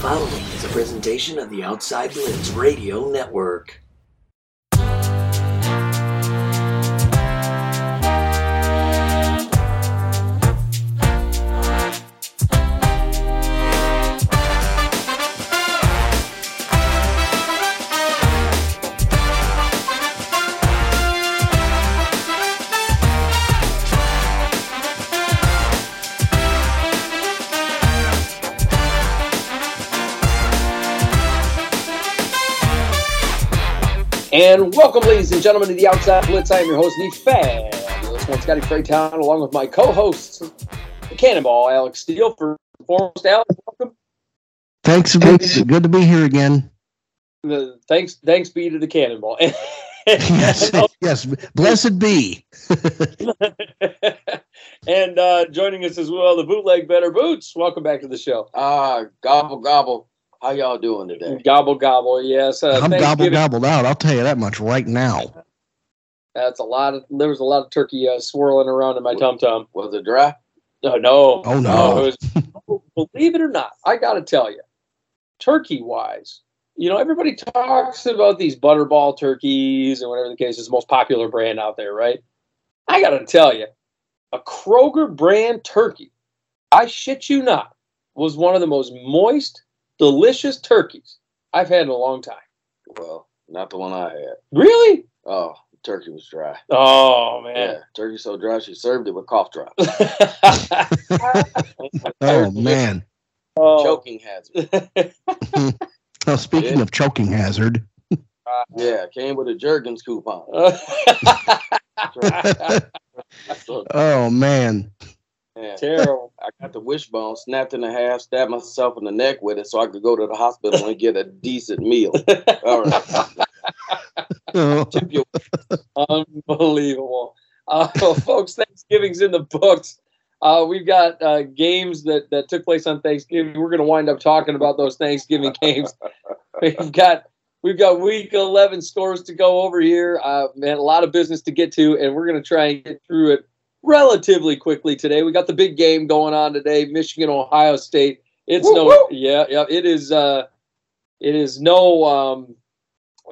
following is a presentation of the Outside Lens Radio Network. And welcome, ladies and gentlemen, to the Outside Blitz. I am your host, Neef Fab. This one's Scotty Freytown, along with my co-host, the Cannonball, Alex Steele. For foremost, Alex, welcome. Thanks, it's good to be here again. The, thanks, thanks be to the Cannonball. yes, yes, blessed be. and uh, joining us as well, the Bootleg Bettor boots. Welcome back to the show. Ah, gobble gobble. How y'all doing today? Gobble gobble. Yes, uh, I'm gobble Thanksgiving- gobbled out. I'll tell you that much right now. That's a lot of. There was a lot of turkey uh, swirling around in my tum tum. Was it dry? No, no. Oh, no. it was, believe it or not, I got to tell you, turkey wise, you know, everybody talks about these butterball turkeys and whatever the case is, the most popular brand out there, right? I got to tell you, a Kroger brand turkey, I shit you not, was one of the most moist, delicious turkeys I've had in a long time. Well, not the one I had. Really? Oh, turkey was dry. Oh, Yeah, man. turkey so dry she served it with cough drops. Oh man. oh. Choking hazard. Oh, speaking Yeah. of choking hazard, Yeah, came with a Jergens coupon. Oh man. Man, Terrible. I got the wishbone snapped in half, stabbed myself in the neck with it so I could go to the hospital and get a decent meal. All right. Tip your Unbelievable. Uh, folks, Thanksgiving's in the books. Uh, we've got uh, games that, that took place on Thanksgiving. We're going to wind up talking about those Thanksgiving games. We've got we've got week eleven scores to go over here. Uh, man, a lot of business to get to, and we're going to try and get through it relatively quickly today. We got the big game going on today, Michigan Ohio State. It's Woo, no woo. yeah yeah it is uh, it is no um,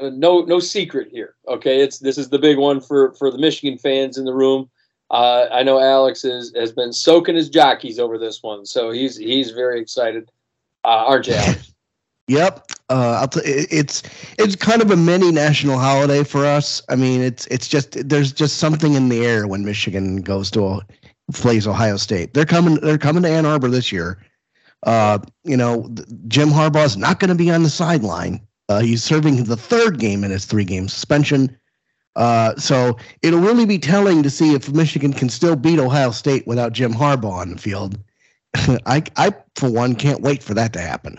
no no secret here. Okay, it's this is the big one for for the Michigan fans in the room. Uh, I know Alex is, has been soaking his jockeys over this one, so he's he's very excited. Uh, aren't you, Alex? Yep. Uh, I'll t- it's it's kind of a mini national holiday for us. I mean, it's it's just there's just something in the air when Michigan goes to plays Ohio State. They're coming. They're coming to Ann Arbor this year. Uh, you know, Jim Harbaugh's not going to be on the sideline. Uh, he's serving the third game in his three-game suspension. Uh, so it'll really be telling to see if Michigan can still beat Ohio State without Jim Harbaugh on the field. I, I, for one, can't wait for that to happen.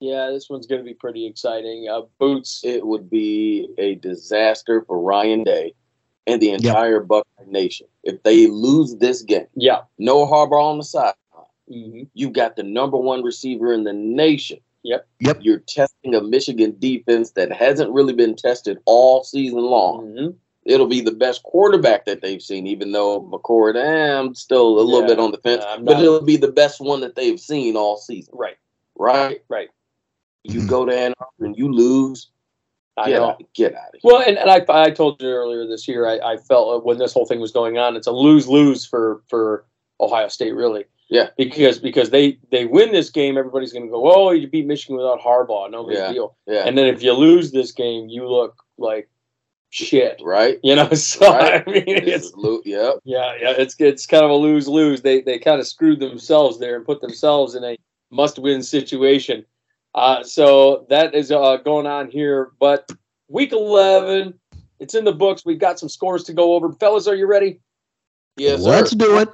Yeah, this one's going to be pretty exciting. Uh, Boots. it would be a disaster for Ryan Day and the entire Buckeye Nation if they lose this game. Yeah. No Harbaugh on the side. hmm You've got the number one receiver in the nation. Yep. Yep. You're testing a Michigan defense that hasn't really been tested all season long. hmm It'll be the best quarterback that they've seen, even though McCord, eh, I'm still a little Yeah. bit on the fence. I'm but it'll be the best one that they've seen all season, Right. right? Right. You Mhm. go to Ann Arbor and you lose. I Get out, get out of here. Well, and, and I, I told you earlier this year, I, I felt when this whole thing was going on, it's a lose lose for for Ohio State, really. Yeah. Because because they they win this game, everybody's going to go, oh, you beat Michigan without Harbaugh, no big Yeah. deal. Yeah. And then if you lose this game, you look like shit. right? You know, so Right. I mean, it's is Lu- yep. yeah, yeah, it's it's kind of a lose lose. They they kind of screwed themselves there and put themselves in a must win situation. Uh, so that is uh, going on here. But week eleven, it's in the books. We've got some scores to go over. Fellas, are you ready? Yes, Let's sir. do it.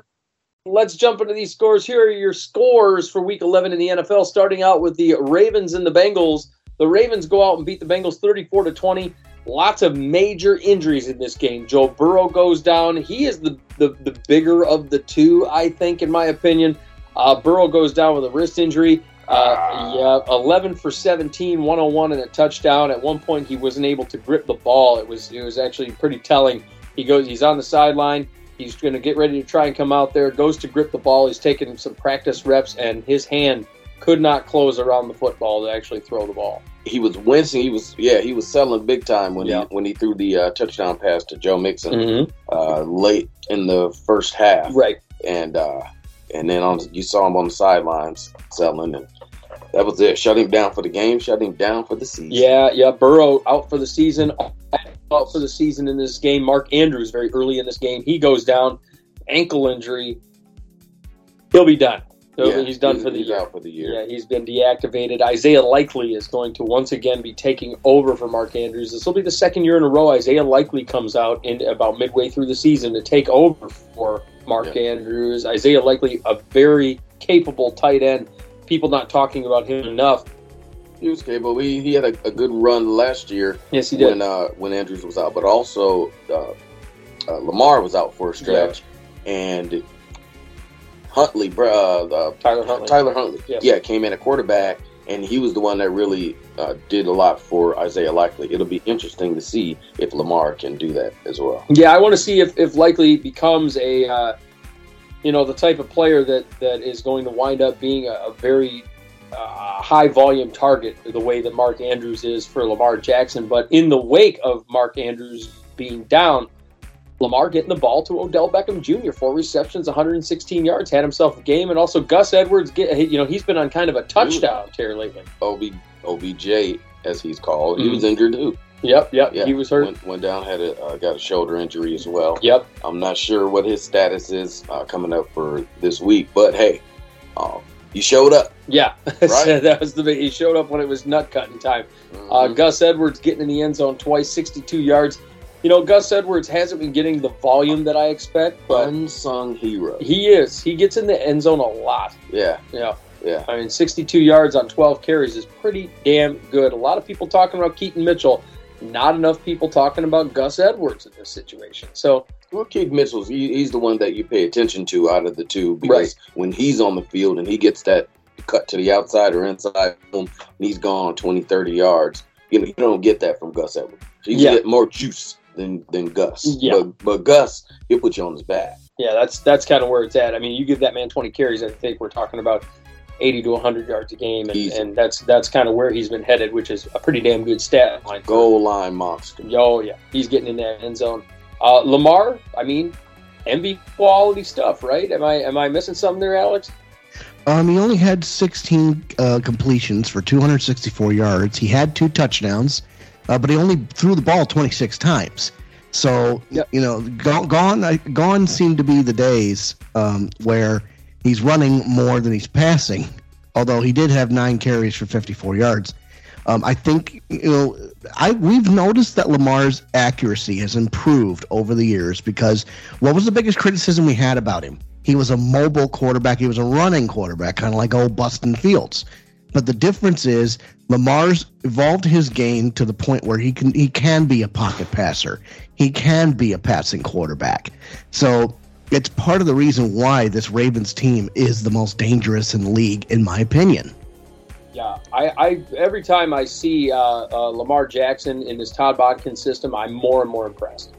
Let's jump into these scores. Here are your scores for week 11 in the NFL, starting out with the Ravens and the Bengals. The Ravens go out and beat the Bengals 34 to 20. Lots of major injuries in this game. Joe Burrow goes down. He is the, the, the bigger of the two, I think, in my opinion. Uh, Burrow goes down with a wrist injury. Uh, yeah, 11 for 17, 101 and a touchdown. At one point, he wasn't able to grip the ball. It was it was actually pretty telling. He goes, he's on the sideline. He's going to get ready to try and come out there. Goes to grip the ball. He's taking some practice reps, and his hand could not close around the football to actually throw the ball. He was wincing. He was yeah. He was selling big time when Yeah. he when he threw the uh, touchdown pass to Joe Mixon Mm-hmm. uh, late in the first half. Right. and uh, and then on you saw him on the sidelines selling, and that was it. Shut him down for the game. Shut him down for the season. Yeah, yeah. Burrow out for the season. Out for the season in this game. Mark Andrews very early in this game. He goes down, ankle injury. He'll be done. He'll- Yeah, he's done for the he's year. for the year. Yeah, he's been deactivated. Isaiah Likely is going to once again be taking over for Mark Andrews. This will be the second year in a row Isaiah Likely comes out in about midway through the season to take over for Mark Yeah. Andrews. Isaiah Likely, a very capable tight end. People not talking about him enough. He was capable. He, he had a, a good run last year Yes, he did. when uh, when Andrews was out, but also uh, uh, Lamar was out for a stretch, and Huntley, uh, uh, Tyler Huntley. Tyler Huntley, Yes. yeah, came in at quarterback, and he was the one that really uh, did a lot for Isaiah Likely. It'll be interesting to see if Lamar can do that as well. Yeah, I want to see if, if likely becomes a, uh, you know, the type of player that, that is going to wind up being a, a very uh, high volume target the way that Mark Andrews is for Lamar Jackson. But in the wake of Mark Andrews being down, Lamar getting the ball to Odell Beckham Jr. Four receptions, 116 yards, had himself a game, and also Gus Edwards. Get you know he's been on kind of a touchdown tear lately. OB, OBJ, as he's called, he Mhm. was injured too. Yep, yep, Yeah, he was hurt. Went, went down, had a uh, got a shoulder injury as well. Yep, I'm not sure what his status is uh, coming up for this week, but hey, uh, he showed up. yeah, Right. that was the big. He showed up when it was nut cutting time. Uh, Mhm. Gus Edwards getting in the end zone twice, 62 yards. You know, Gus Edwards hasn't been getting the volume that I expect, but Unsung hero. he is. He gets in the end zone a lot. Yeah, Yeah. yeah. I mean, 62 yards on 12 carries is pretty damn good. A lot of people talking about Keaton Mitchell. Not enough people talking about Gus Edwards in this situation. So, Well, Keith Mitchell's he, he's the one that you pay attention to out of the two because Right. when he's on the field and he gets that cut to the outside or inside he's gone 20, 30 yards. You know, you don't get that from Gus Edwards. You Yeah. get more juice than than Gus. Yeah. But, but Gus, he'll put you on his back. yeah, that's that's kind of where it's at. I mean, you give that man 20 carries, I think we're talking about 80 to 100 yards a game, and, and that's that's kind of where he's been headed, which is a pretty damn good stat line. Goal line monster. Oh yeah, he's getting in that end zone. Uh, Lamar, I mean, MVP quality stuff, right? Am I am I missing something there, Alex? Um, he only had 16 uh, completions for 264 yards. He had two touchdowns, uh, but he only threw the ball 26 times. So Yep. you know, gone gone, gone seem to be the days um, where he's running more than he's passing. Although he did have nine carries for 54 yards. Um, I think you know, I we've noticed that Lamar's accuracy has improved over the years because what was the biggest criticism we had about him? He was a mobile quarterback. He was a running quarterback, kind of like old Justin Fields. But the difference is Lamar's evolved his game to the point where he can he can be a pocket passer. He can be a passing quarterback. So it's part of the reason why this Ravens team is the most dangerous in the league, in my opinion. Yeah, I, I every time I see uh, uh, Lamar Jackson in this Todd Monken system, I'm more and more impressed.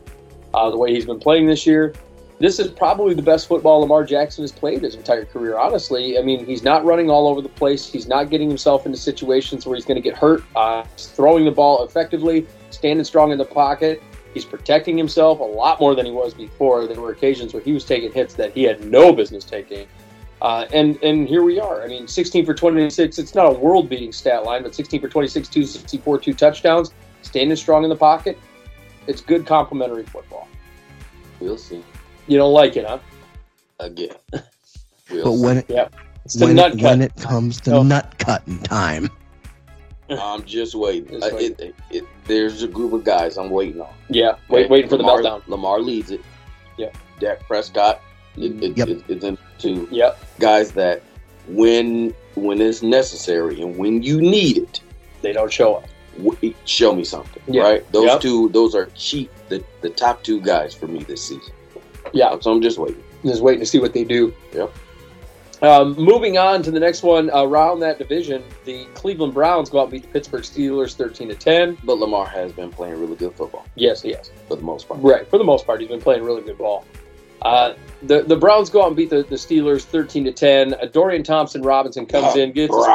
Uh, the way he's been playing this year, this is probably the best football Lamar Jackson has played his entire career. Honestly, I mean, he's not running all over the place. He's not getting himself into situations where he's going to get hurt. Uh, throwing the ball effectively, standing strong in the pocket. He's protecting himself a lot more than he was before. There were occasions where he was taking hits that he had no business taking. Uh, and and here we are. I mean, 16 for 26. It's not a world-beating stat line, but 16 for 26, 264, two touchdowns, standing strong in the pocket. It's good complementary football. We'll see You don't like it, huh? again. We'll But see. when it It's when nut it, when it comes to Oh. nut cutting time, I'm just waiting. Just Uh, it, it, it, there's a group of guys I'm waiting on. yeah, wait, waiting for the Lamar, meltdown. Lamar leads it. Yeah. Dak Prescott it, it, Yep. it- it's into Yep, guys that when when it's necessary and when you need it, they don't show up. w- show me something. Yeah. Right? Those Yep. two, those are cheap. The the top two guys for me this season. Yeah, So I'm just waiting. just waiting to see what they do. Yep. Um, moving on to the next one around that division, the Cleveland Browns go out and beat the Pittsburgh Steelers 13 to 10. But Lamar has been playing really good football Yes, he has. for the most part. right. For the most part, he's been playing really good ball. Uh, the the Browns go out and beat the, the Steelers thirteen to ten. Uh, Dorian Thompson Robinson comes Oh, in, gets his,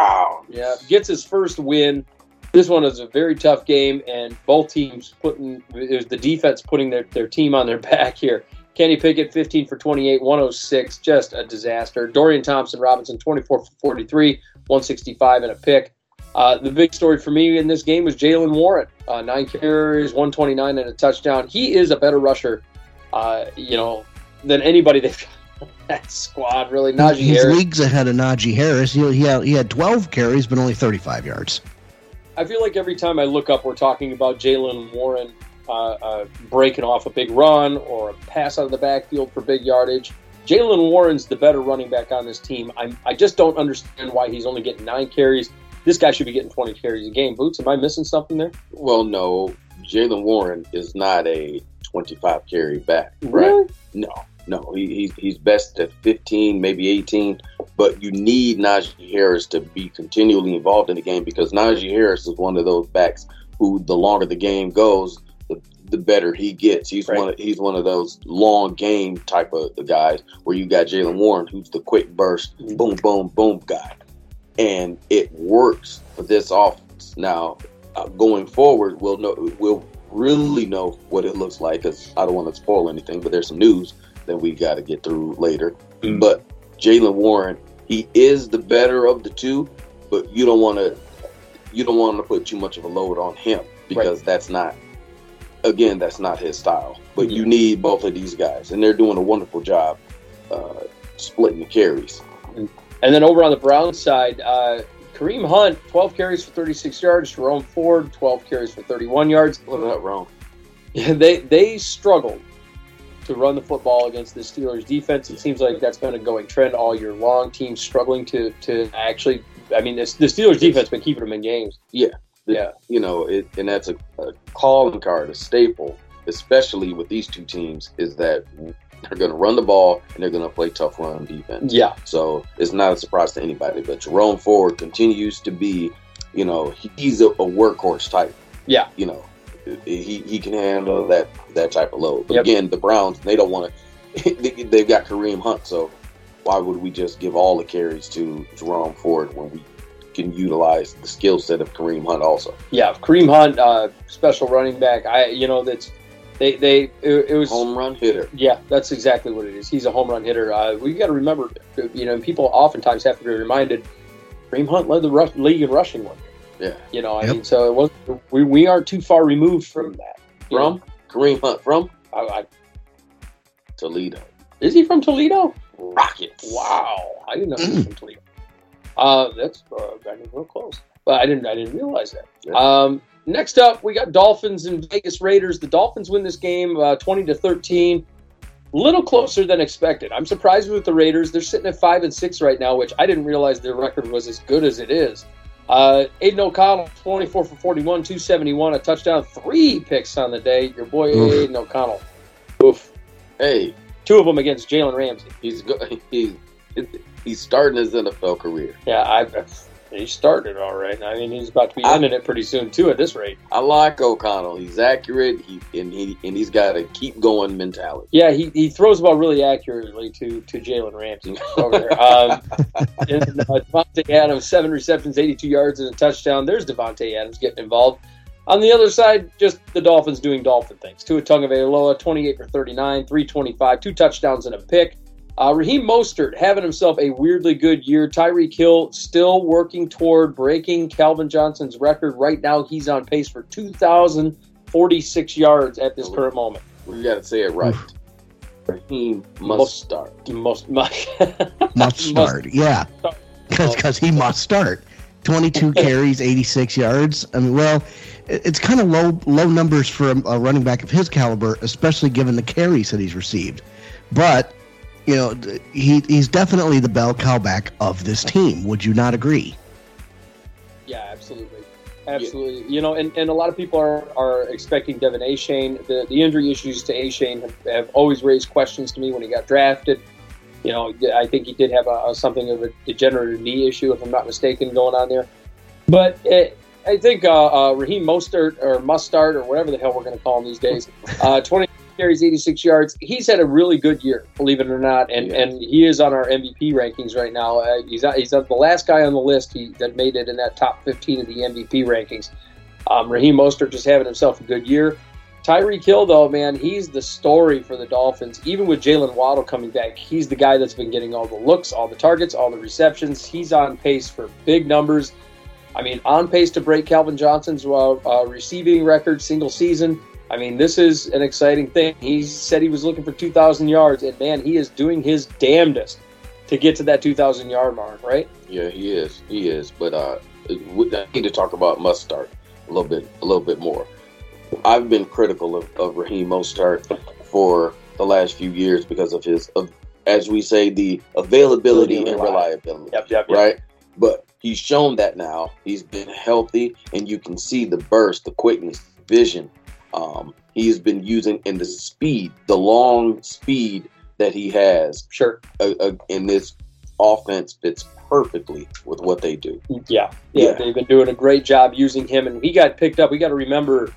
yeah gets his first win. This one is a very tough game, and both teams putting it was the defense putting their, their team on their back here. Kenny Pickett, 15 for 28, 106, just a disaster. Dorian Thompson Robinson, 24 for 43, 165, and a pick. Uh, the big story for me in this game was Jaylen Warren, uh, nine carries, 129, and a touchdown. He is a better rusher, uh, you know, than anybody they've got that squad. Really, Najee He's Harris. leagues ahead of Najee Harris. He, he, had, he had 12 carries, but only 35 yards. I feel like every time I look up, we're talking about Jaylen Warren uh, uh, breaking off a big run or a pass out of the backfield for big yardage. Jaylen Warren's the better running back on this team. I'm, I just don't understand why he's only getting nine carries. This guy should be getting 20 carries a game. Boots, am I missing something there? Well, no, Jaylen Warren is not a 25 carry back, right? Really? No, no, he, he's he's best at 15, maybe 18. But you need Najee Harris to be continually involved in the game because Najee Harris is one of those backs who, the longer the game goes, the, better he gets. He's Right. one of, he's one of those long game type of guys where you got Jaylen Warren, who's the quick burst, Mhm. boom, boom, boom guy, and it works for this offense. Now, uh, going forward, we'll know we'll really know what it looks like. Because I don't want to spoil anything, but there's some news that we got to get through later. Mm. But Jaylen Warren, he is the better of the two, but you don't want to you don't want to put too much of a load on him because that's not again that's not his style. But you need both of these guys, and they're doing a wonderful job uh, splitting the carries. And then over on the Browns side, uh, Kareem Hunt, 12 carries for 36 yards. Jerome Ford, 12 carries for 31 yards. What that wrong? they they struggled to run the football against the Steelers defense. It seems like that's been a going trend all year long. Teams struggling to to actually. I mean, this, the Steelers defense been keeping them in games. The- Yeah. you know, it, and that's a, a calling card, a staple, especially with these two teams, is that they're going to run the ball and they're going to play tough run defense. Yeah, So it's not a surprise to anybody. But Jerome Ford continues to be, you know, he's a, a workhorse type. Yeah. You know, he, he can handle that that type of load. But Yep. again, the Browns they don't want to. They've got Kareem Hunt, so why would we just give all the carries to Jerome Ford when we can utilize the skill set of Kareem Hunt also? yeah. Kareem Hunt, uh, special running back. I you know that's they they it, it was Home run hitter. Yeah, that's exactly what it is. He's a home run hitter. Uh, we got to remember, you know, people oftentimes have to be reminded. Kareem Hunt led the rush, league in rushing one. Yeah. You know, I Yep. mean, so it was we, we aren't too far removed from that. From know, Kareem Hunt from I, I, Toledo. is he from Toledo? Rockets. Wow, I didn't know he was from Toledo. Uh, that's uh, I real close, but I didn't I didn't realize that. Yeah. Um, next up, we got Dolphins and Vegas Raiders. The Dolphins win this game uh, twenty to thirteen. A Little closer than expected. I'm surprised with the Raiders. They're sitting at five and six right now, which I didn't realize their record was as good as it is. Uh, Aidan O'Connell, 24 for 41, 271, a touchdown, three picks on the day. Your boy Oof. Aidan O'Connell. Oof. Hey, Two of them against Jalen Ramsey. he's go- he's he's starting his NFL career. Yeah, I, he started all right. I mean, he's about to be ending it pretty soon too. At this rate, I like O'Connell. He's accurate. He and he and he's got a keep going mentality. yeah, he, he throws the ball really accurately to to Jalen Ramsey over there. Um, and, uh, Davante Adams, seven receptions, eighty-two yards, and a touchdown. There's Davante Adams getting involved. On the other side, just the Dolphins doing Dolphin things. Tua Tagovailoa, 28 for 39, 325, two touchdowns and a pick. Uh, Raheem Mostert having himself a weirdly good year. Tyreek Hill still working toward breaking Calvin Johnson's record. Right now, he's on pace for 2,046 yards at this current moment. We got to say it right. Raheem must Must- start. Most, Must start. Yeah. start. Because he must start. 22 carries, 86 yards. I mean, well, it's kind of low low numbers for a, a running back of his caliber, especially given the carries that he's received. But you know, he he's definitely the bell cow back of this team. Would you not agree? Yeah, absolutely. Absolutely. You know, and, and a lot of people are, are expecting De'Von Achane. The, the injury issues to Achane have, have always raised questions to me when he got drafted. You know, I think he did have a, a something of a degenerative knee issue, if I'm not mistaken, going on there. But it, I think uh, uh, Raheem Mostert or Mustard or whatever the hell we're going to call him these days, uh, 20, carries, 86 yards. He's had a really good year, believe it or not, and Yeah. and he is on our MVP rankings right now. Uh, he's he's the last guy on the list he, that made it in that top 15 of the MVP rankings. Um, Raheem Mostert just having himself a good year. Tyreek Hill, though, man, he's the story for the Dolphins. Even with Jaylen Waddle coming back, he's the guy that's been getting all the looks, all the targets, all the receptions. He's on pace for big numbers. I mean, on pace to break Calvin Johnson's uh, uh, receiving record single season. I mean, this is an exciting thing. He said he was looking for 2,000 yards, and man, he is doing his damnedest to get to that 2,000 yard mark, right? Yeah, he is. He is. But uh, I need to talk about Mustard a little bit, a little bit more. I've been critical of, of Raheem Mostert for the last few years because of his, of, as we say, the availability and reliability. Yep, yep, yep. Right. But he's shown that now. He's been healthy, and you can see the burst, the quickness, vision. Um, he's been using in the speed, the long speed that he has Sure. uh, uh, in this offense fits perfectly with what they do. Yeah, yeah, Yeah. they've been doing a great job using him, and he got picked up. We got to remember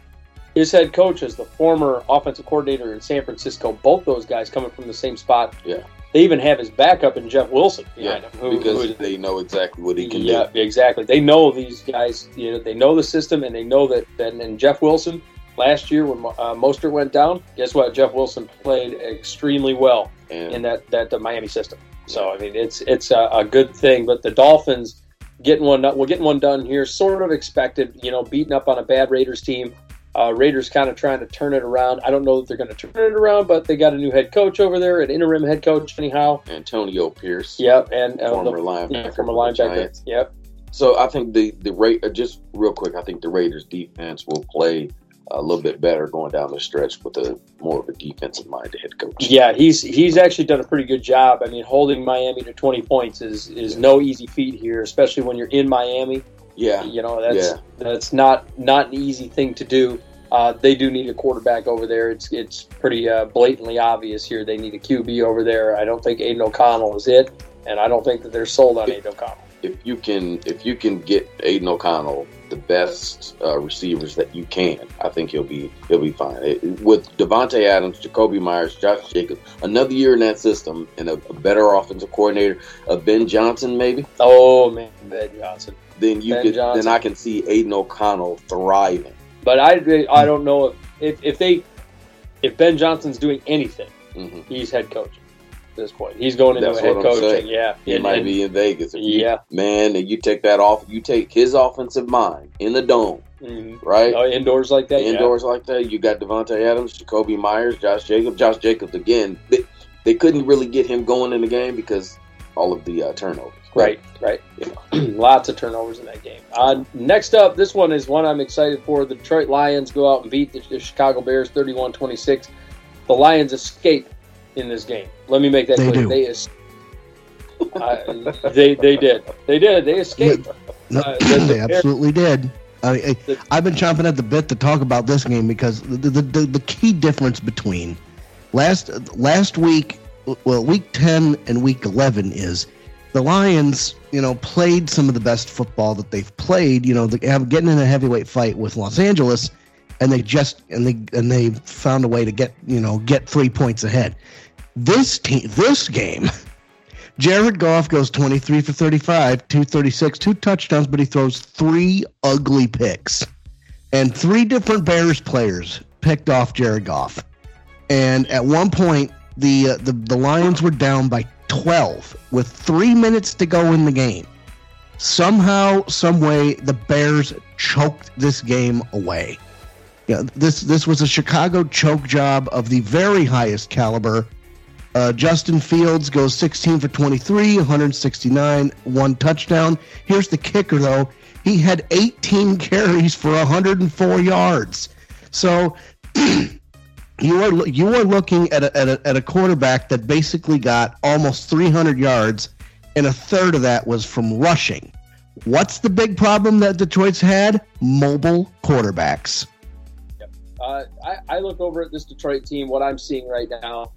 his head coach is the former offensive coordinator in San Francisco. Both those guys coming from the same spot. Yeah. they even have his backup in Jeff Wilson behind him, who, because who is- they know exactly what he can do. yeah, exactly. They know these guys. You know, they know the system, and they know that. And, and Jeff Wilson last year when uh, Mostert went down, guess what? Jeff Wilson played extremely well. And in that that the Miami system. So I mean, it's it's a, a good thing. But the Dolphins getting one, we're getting one done here, sort of expected. You know, beating up on a bad Raiders team. Uh, Raiders kind of trying to turn it around. I don't know that they're going to turn it around, but they got a new head coach over there, an interim head coach anyhow. Antonio Pierce, Yep, and uh, former the, linebacker, yeah, former linebacker. Yep. So I think the the rate uh, just real quick. I think the Raiders defense will play a little bit better going down the stretch with a more of a defensive minded head coach. Yeah, he's he's actually done a pretty good job. I mean, holding Miami to 20 points is is no easy feat here, especially when you're in Miami. yeah, You know, that's Yeah. that's not not an easy thing to do. Uh, they do need a quarterback over there. It's it's pretty uh, blatantly obvious here. They need a QB over there. I don't think Aidan O'Connell is it, and I don't think that they're sold on Aidan O'Connell. If you can, if you can get Aidan O'Connell the best uh, receivers that you can, I think he'll be he'll be fine. It, with Davante Adams, Jakobi Meyers, Josh Jacobs, another year in that system, and a, a better offensive coordinator, uh, Ben Johnson maybe, Oh man, Ben Johnson. then you Ben could Johnson. then I can see Aidan O'Connell thriving. But I I don't know if, if if they if Ben Johnson's doing anything, hmm he's head coach this point. He's going into That's a head coaching. saying. Yeah, He And- might and- be in Vegas. If you- Yeah. man, and you take that off. You take his offensive mind in the dome, mhm. right? Oh, indoors like that. yeah. Indoors like that, you got Davante Adams, Jakobi Meyers, Josh Jacobs. Josh Jacobs again. They, they couldn't really get him going in the game because all of the uh, turnovers. Right, right. Lots of turnovers in that game. Uh, next up, this one is one I'm excited for. The Detroit Lions go out and beat the, the Chicago Bears 31 26. The Lions escape in this game. Let me make that They clear. do. They, es- they they did. They did. They escaped. No, Uh, the- the they absolutely did. I, I've been chomping at the bit to talk about this game because the, the, the, the key difference between last last week, well, week 10 and week 11 is the Lions, you know, played some of the best football that they've played. You know, they have getting in a heavyweight fight with Los Angeles, and they just and they and they found a way to get you know get three points ahead. This team, this game. Jared Goff goes 23 for 35, 236, two touchdowns, but he throws three ugly picks. And three different Bears players picked off Jared Goff. And at one point, the, uh, the, the Lions were down by 12 with three minutes to go in the game. Somehow, some way, the Bears choked this game away. Yeah, this this was a Chicago choke job of the very highest caliber. Uh, Justin Fields goes 16 for 23, 169, one touchdown. Here's the kicker, though. He had 18 carries for 104 yards. So you are you are looking at a, at a, at a quarterback that basically got almost 300 yards, and a third of that was from rushing. What's the big problem that Detroit's had? Mobile quarterbacks. Uh, I, I look over at this Detroit team. What I'm seeing right now,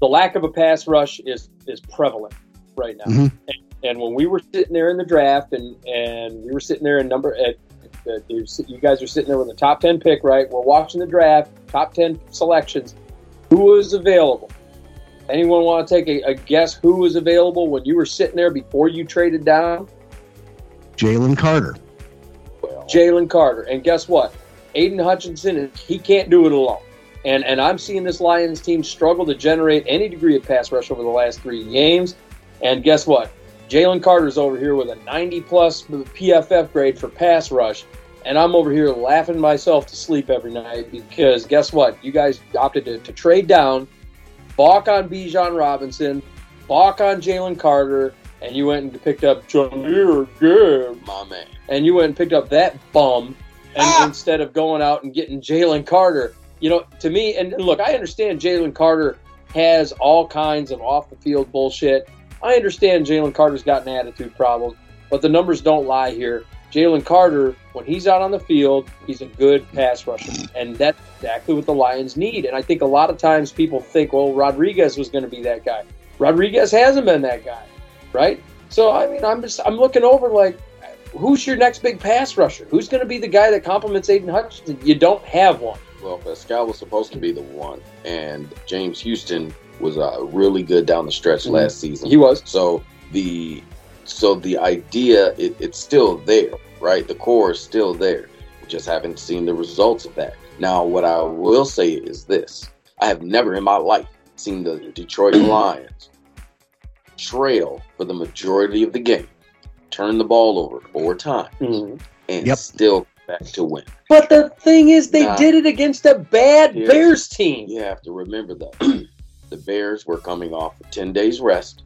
the lack of a pass rush is is prevalent right now. Mhm. And, and when we were sitting there in the draft, and and we were sitting there in number at that you're you guys are sitting there with a top ten pick, right? We're watching the draft, top ten selections. Who is available? Anyone want to take a, a guess who was available when you were sitting there before you traded down? Jalen Carter. Well, Jalen Carter. And guess what? Aidan Hutchinson, he can't do it alone. And and I'm seeing this Lions team struggle to generate any degree of pass rush over the last three games. And guess what? Jalen Carter's over here with a 90 plus PFF grade for pass rush. And I'm over here laughing myself to sleep every night because guess what? You guys opted to, to trade down, balk on Bijan Robinson, balk on Jalen Carter, and you went and picked up Jahmyr Gibbs my man. and you went and picked up that bum and Ah! instead of going out and getting Jalen Carter. You know, to me, and look, I understand Jalen Carter has all kinds of off the field bullshit. I understand Jalen Carter's got an attitude problem, but the numbers don't lie here. Jalen Carter, when he's out on the field, he's a good pass rusher, and that's exactly what the Lions need. And I think a lot of times people think, well, Rodriguez was going to be that guy. Rodriguez hasn't been that guy, right? So I mean, I'm just I'm looking over like, who's your next big pass rusher? Who's going to be the guy that complements Aidan Hutchinson? You don't have one. Well, Paschal was supposed to be the one, and James Houston was uh, really good down the stretch Mhm. last season. He was. So the so the idea it, it's still there, right? The core is still there. We just haven't seen the results of that. Now, what I will say is this: I have never in my life seen the Detroit Lions trail for the majority of the game, turn the ball over four times, Mhm. and Yep. still come back to win. But the thing is, they Nah. did it against a bad Yeah. Bears team. You have to remember though, the Bears were coming off a 10 days rest.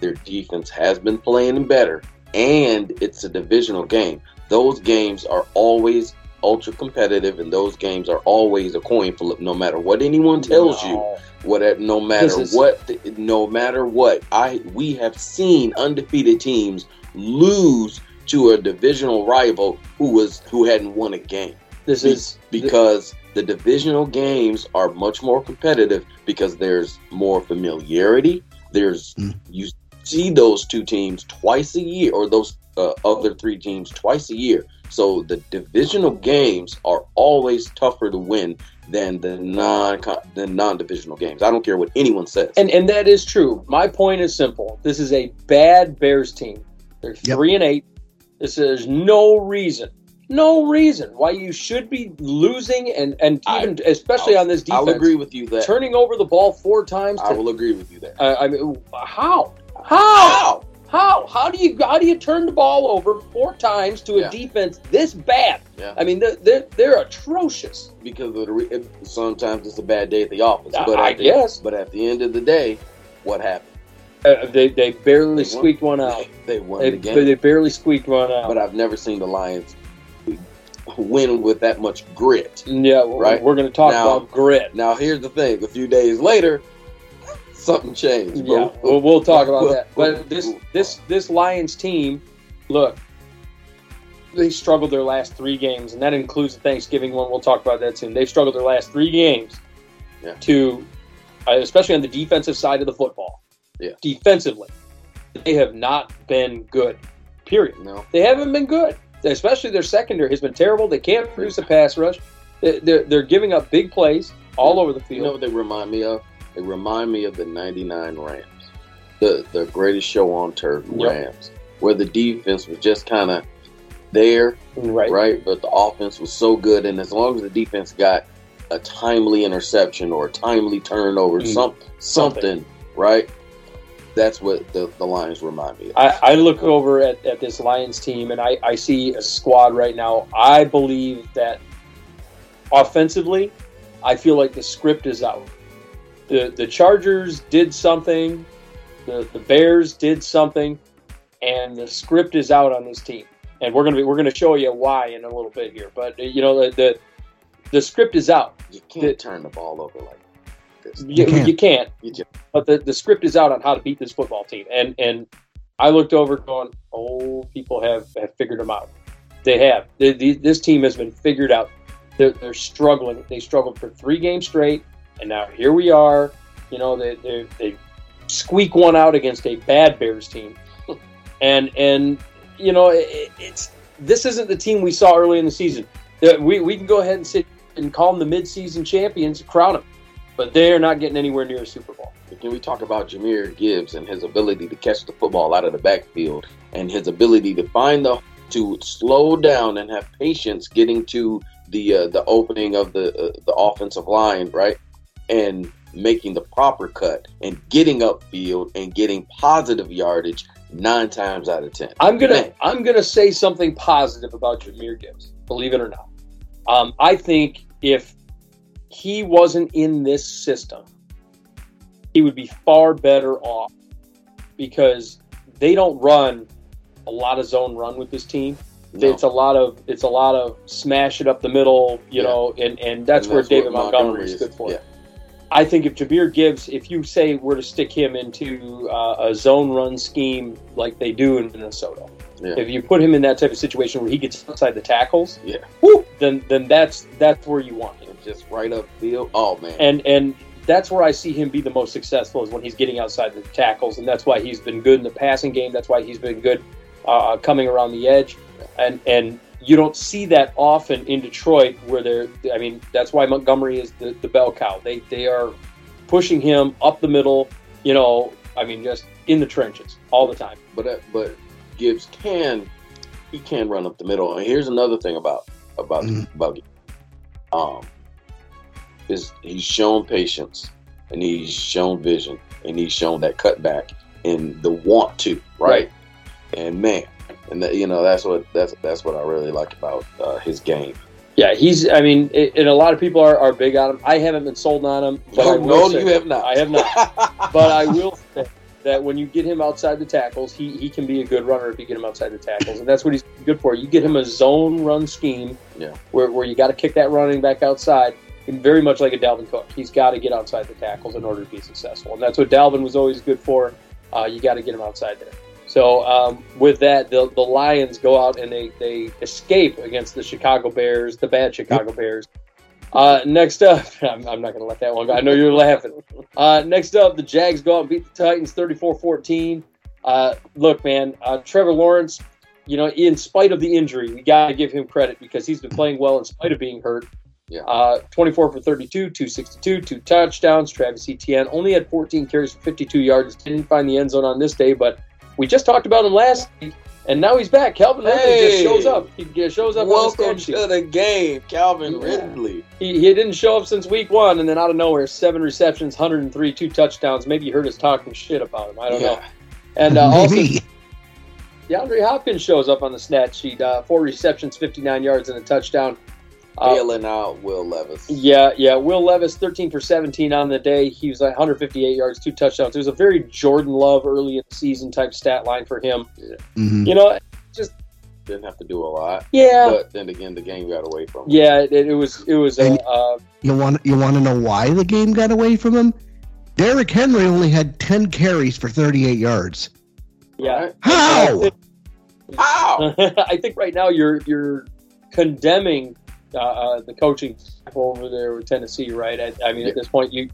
Their defense has been playing better, and it's a divisional game. Those games are always ultra competitive, and those games are always a coin flip, no matter what anyone tells you. No. What no matter what, no matter what, I we have seen undefeated teams lose to a divisional rival who was who hadn't won a game This Be- is because the divisional games are much more competitive because there's more familiarity. There's Mm. you see those two teams twice a year, or those uh, other three teams twice a year. So the divisional games are always tougher to win than the non the non divisional games. I don't care what anyone says. and and that is true. My point is simple. This is a bad Bears team. They're Yep. three and eight. This is no reason, no reason why you should be losing, and and I- even especially on this defense, I'll agree with you that. turning over the ball four times. I To, will agree with you there. uh, I mean, how? How? How? How do you how do you turn the ball over four times to a Yeah. defense this bad? Yeah. I mean, they're they're, they're atrocious. because of the re- sometimes it's a bad day at the office. But I at the, guess. But at the end of the day, what happened? Uh, they they barely They won. squeaked one out. They won They, the game. they barely squeaked one out. but I've never seen the Lions win with that much grit. yeah, Right. we're going to talk Now- about grit. Now, here's the thing: a few days later, something changed. Yeah, we'll, we'll talk about that. But this this this Lions team, look, they struggled their last three games, and that includes the Thanksgiving one. We'll talk about that soon. They've struggled their last three games Yeah. to, uh, especially on the defensive side of the football. Yeah. defensively, they have not been good. Period. no, They haven't been good. Especially their secondary has been terrible. They can't produce a pass rush. They- They're, they're giving up big plays all over the field. you know what they remind me of? They remind me of the '99 Rams, the the greatest show on turf, Yep. Rams, where the defense was just kind of there, right. right? But the offense was so good, and as long as the defense got a timely interception or a timely turnover, Mm. some, Something. something, right? That's what the, the Lions remind me of. I, I look over at, at this Lions team and I, I see a squad right now. I believe that offensively, I feel like the script is out. The the Chargers did something, the, the Bears did something, and the script is out on this team. And we're gonna be, we're gonna show you why in a little bit here. But you know the the, the script is out. you can't the- turn the ball over like this. You, can't. you can't. You just, but the, the script is out on how to beat this football team. And and I looked over going, oh, people have, have figured them out. They have. They, the, this team has been figured out. They're, they're struggling. They struggled for three games straight, and now here we are. You know, they, they, they squeak one out against a bad Bears team. And, and you know, it, it's this isn't the team we saw early in the season. We, we can go ahead and sit and call them the midseason champions, crown them, but they're not getting anywhere near a Super Bowl. Can we talk about Jahmyr Gibbs and his ability to catch the football out of the backfield and his ability to find the to slow down and have patience getting to the uh, the opening of the uh, the offensive line, right? And making the proper cut and getting upfield and getting positive yardage nine times out of ten. I'm gonna Man. I'm gonna say something positive about Jahmyr Gibbs. Believe it or not, um, I think if he wasn't in this system, he would be far better off because they don't run a lot of zone run with this team. No. It's a lot of it's a lot of smash it up the middle, you Yeah. know, and and that's, And where what David Montgomery is good for. Yeah. I think if Jahmyr Gibbs, if you say we're to stick him into uh, a zone run scheme like they do in Minnesota, Yeah. if you put him in that type of situation where he gets outside the tackles, Yeah. whoop, then then that's that's where you want him. Just right up field. Oh man. And and that's where I see him be the most successful is when he's getting outside the tackles, and that's why he's been good in the passing game. That's why he's been good uh, coming around the edge, and and you don't see that often in Detroit where they're. I mean, that's why Montgomery is the, the bell cow. They they are pushing him up the middle. You know, I mean, just in the trenches all the time. but uh, but Gibbs can he can run up the middle. And here's another thing about about Mhm. about um is he's shown patience and he's shown vision and he's shown that cutback and the want to right, and man and that, you know that's what that's that's what I really like about uh, his game. Yeah, he's. I mean, it, and a lot of people are, are big on him. I haven't been sold on him. But I No, no, you have not. I have not. But I will say that when you get him outside the tackles, he, he can be a good runner if you get him outside the tackles, and that's what he's good for. You get him a zone run scheme, Yeah. where, where you got to kick that running back outside, and very much like a Dalvin Cook, he's got to get outside the tackles in order to be successful, and that's what Dalvin was always good for. Uh, you got to get him outside there. So um, with that, the, the Lions go out and they, they escape against the Chicago Bears, the bad Chicago Bears. Uh, next up, I'm, I'm not going to let that one go. I know you're laughing. Uh, next up, the Jags go out and beat the Titans 34 14. Uh, look, man, uh, Trevor Lawrence, you know, in spite of the injury, we got to give him credit because he's been playing well in spite of being hurt. Yeah. Uh, 24 for 32, 262, two touchdowns. Travis Etienne only had 14 carries for 52 yards. Didn't find the end zone on this day, but we just talked about him last week, and now he's back. Calvin Ridley just shows up. He just shows up on the Welcome to the game, Calvin Yeah. Ridley. He, he didn't show up since week one, and then out of nowhere, seven receptions, 103, two touchdowns. Maybe you heard us talking shit about him. I don't know. And uh, also, Maybe. DeAndre Hopkins shows up on the stat sheet. Uh, four receptions, 59 yards, and a touchdown. Uh, out Will Levis. yeah, yeah. Will Levis, 13 for 17 on the day. He was like 158 yards, two touchdowns. It was a very Jordan Love early in the season type stat line for him. Mhm. You know, just Didn't have to do a lot. yeah, But then again, the game got away from him. yeah. It, it was, it was. Uh, And- uh, You want you want to know why the game got away from him? Derrick Henry only had 10 carries for 38 yards. yeah. How? How? I think right now you're you're condemning uh, uh, the coaching staff over there with Tennessee, right? I, I mean, Yeah. at this point, you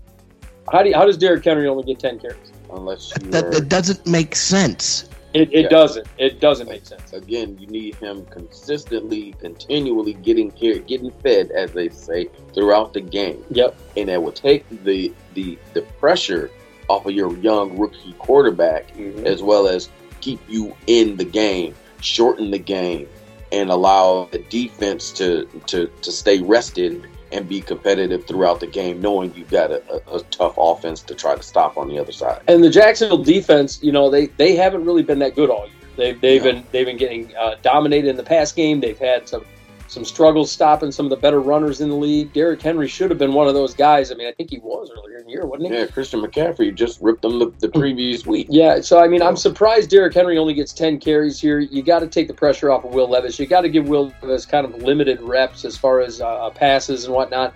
how do you, how does Derrick Henry only get ten carries? Unless That, that doesn't make sense. It, it Yeah. doesn't. It doesn't make sense. again, you need him consistently, continually getting here, getting fed, as they say, throughout the game, Yep. and that will take the the the pressure off of your young rookie quarterback, as well as keep you in the game, shorten the game, and allow the defense to to to stay rested and be competitive throughout the game, knowing you've got a, a, a tough offense to try to stop on the other side. And the Jacksonville defense, you know, they they haven't really been that good all year. They've they've No. been they've been getting uh, dominated in the pass game. They've had some some struggles stopping some of the better runners in the league. Derrick Henry should have been one of those guys. I mean, I think he was earlier in the year, wasn't he? Yeah, Christian McCaffrey just ripped them the, the previous week. Yeah, so I mean, I'm surprised Derrick Henry only gets 10 carries here. You got to take the pressure off of Will Levis. You got to give Will Levis kind of limited reps as far as uh, passes and whatnot.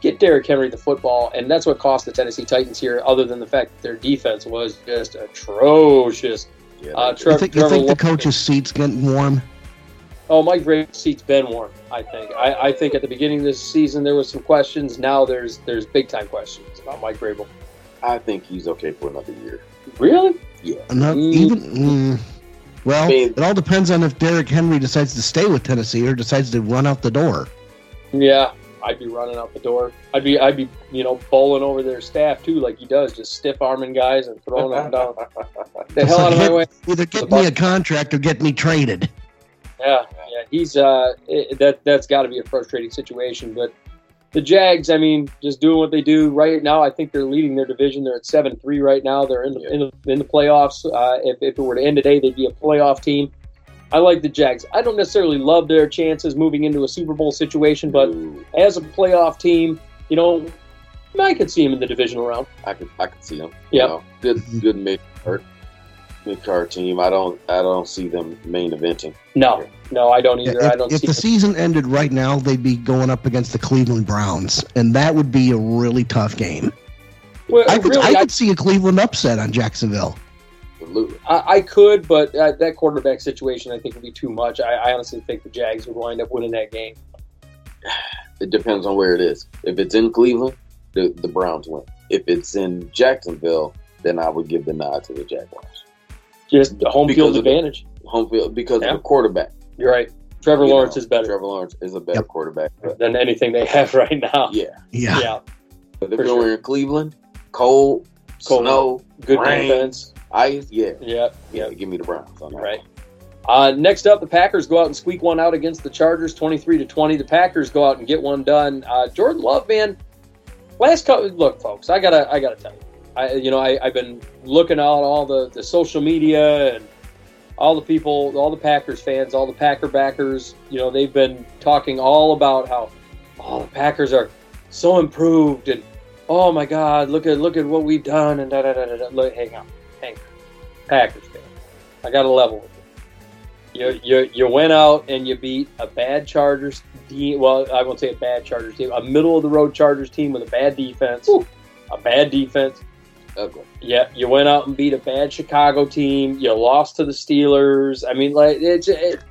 Get Derrick Henry the football, and that's what cost the Tennessee Titans here. Other than the fact that their defense was just atrocious. Yeah, Uh, Tre- You think, you think the Lawrence- coach's seat's getting warm? Oh, Mike Vrabel's seat's been warm. I think. I, I think at the beginning of this season there was some questions. Now there's there's big time questions about Mike Vrabel. I think he's okay for another year. Really? Yeah. Not Mm. even. Mm, Well, I mean- it all depends on if Derrick Henry decides to stay with Tennessee or decides to run out the door. Yeah, I'd be running out the door. I'd be, I'd be, you know, bowling over their staff too, like he does, just stiff arming guys and throwing them down. the hell out of my way. Either get me a contract or get me traded. Yeah, yeah, he's uh, it, that that's got to be a frustrating situation. But the Jags, I mean, just doing what they do right now. I think they're leading their division. They're at seven three right now. They're in the in the, in the playoffs. Uh, if, if it were to end today, they'd be a playoff team. I like the Jags. I don't necessarily love their chances moving into a Super Bowl situation, but Ooh, as a playoff team, you know, I could see them in the divisional round. I could I could see them. Yep. know, good good mid card mid card team. I don't I don't see them main eventing. No, no, I don't either. I If, don't if see. the season ended right now, they'd be going up against the Cleveland Browns, and that would be a really tough game. well, I could, really, I I, could see a Cleveland upset on Jacksonville. Absolutely. I, I could, but uh, that quarterback situation I think would be too much. I, I honestly think the Jags would wind up winning that game. It depends on where it is. If it's in Cleveland, the, the Browns win. If it's in Jacksonville, then I would give the nod to the Jaguars. Just the home Because field of the- advantage. Home field because Yeah. of the quarterback. You're right. Trevor You Lawrence know, is better Trevor Lawrence is a better Yep. quarterback. than anything they have right now. Yeah. Yeah. Yeah, But if For they were sure. in Cleveland, cold, Cold. snow, good Rain. defense. ice, yeah. Yeah, Yeah, yeah. give me the Browns on that. Right. Uh, next up, the Packers go out and squeak one out against the Chargers, twenty-three to twenty. The Packers go out and get one done. Uh, Jordan Love, man, last couple. Look, folks, I gotta, I gotta tell you, I, you know, I, I've been looking at all the the social media and all the people, all the Packers fans, all the Packer backers. You know, they've been talking all about how, oh, the Packers are so improved and oh my God, look at look at what we've done and da da da da. da. Look, hang on, hang on, Packers fan. I got to level with you. You, you. you went out and you beat a bad Chargers team. Well, I won't say a bad Chargers team, a middle of the road Chargers team with a bad defense. A bad defense. Ugly. Yeah, you went out and beat a bad Chicago team. You lost to the Steelers. I mean, like it's it,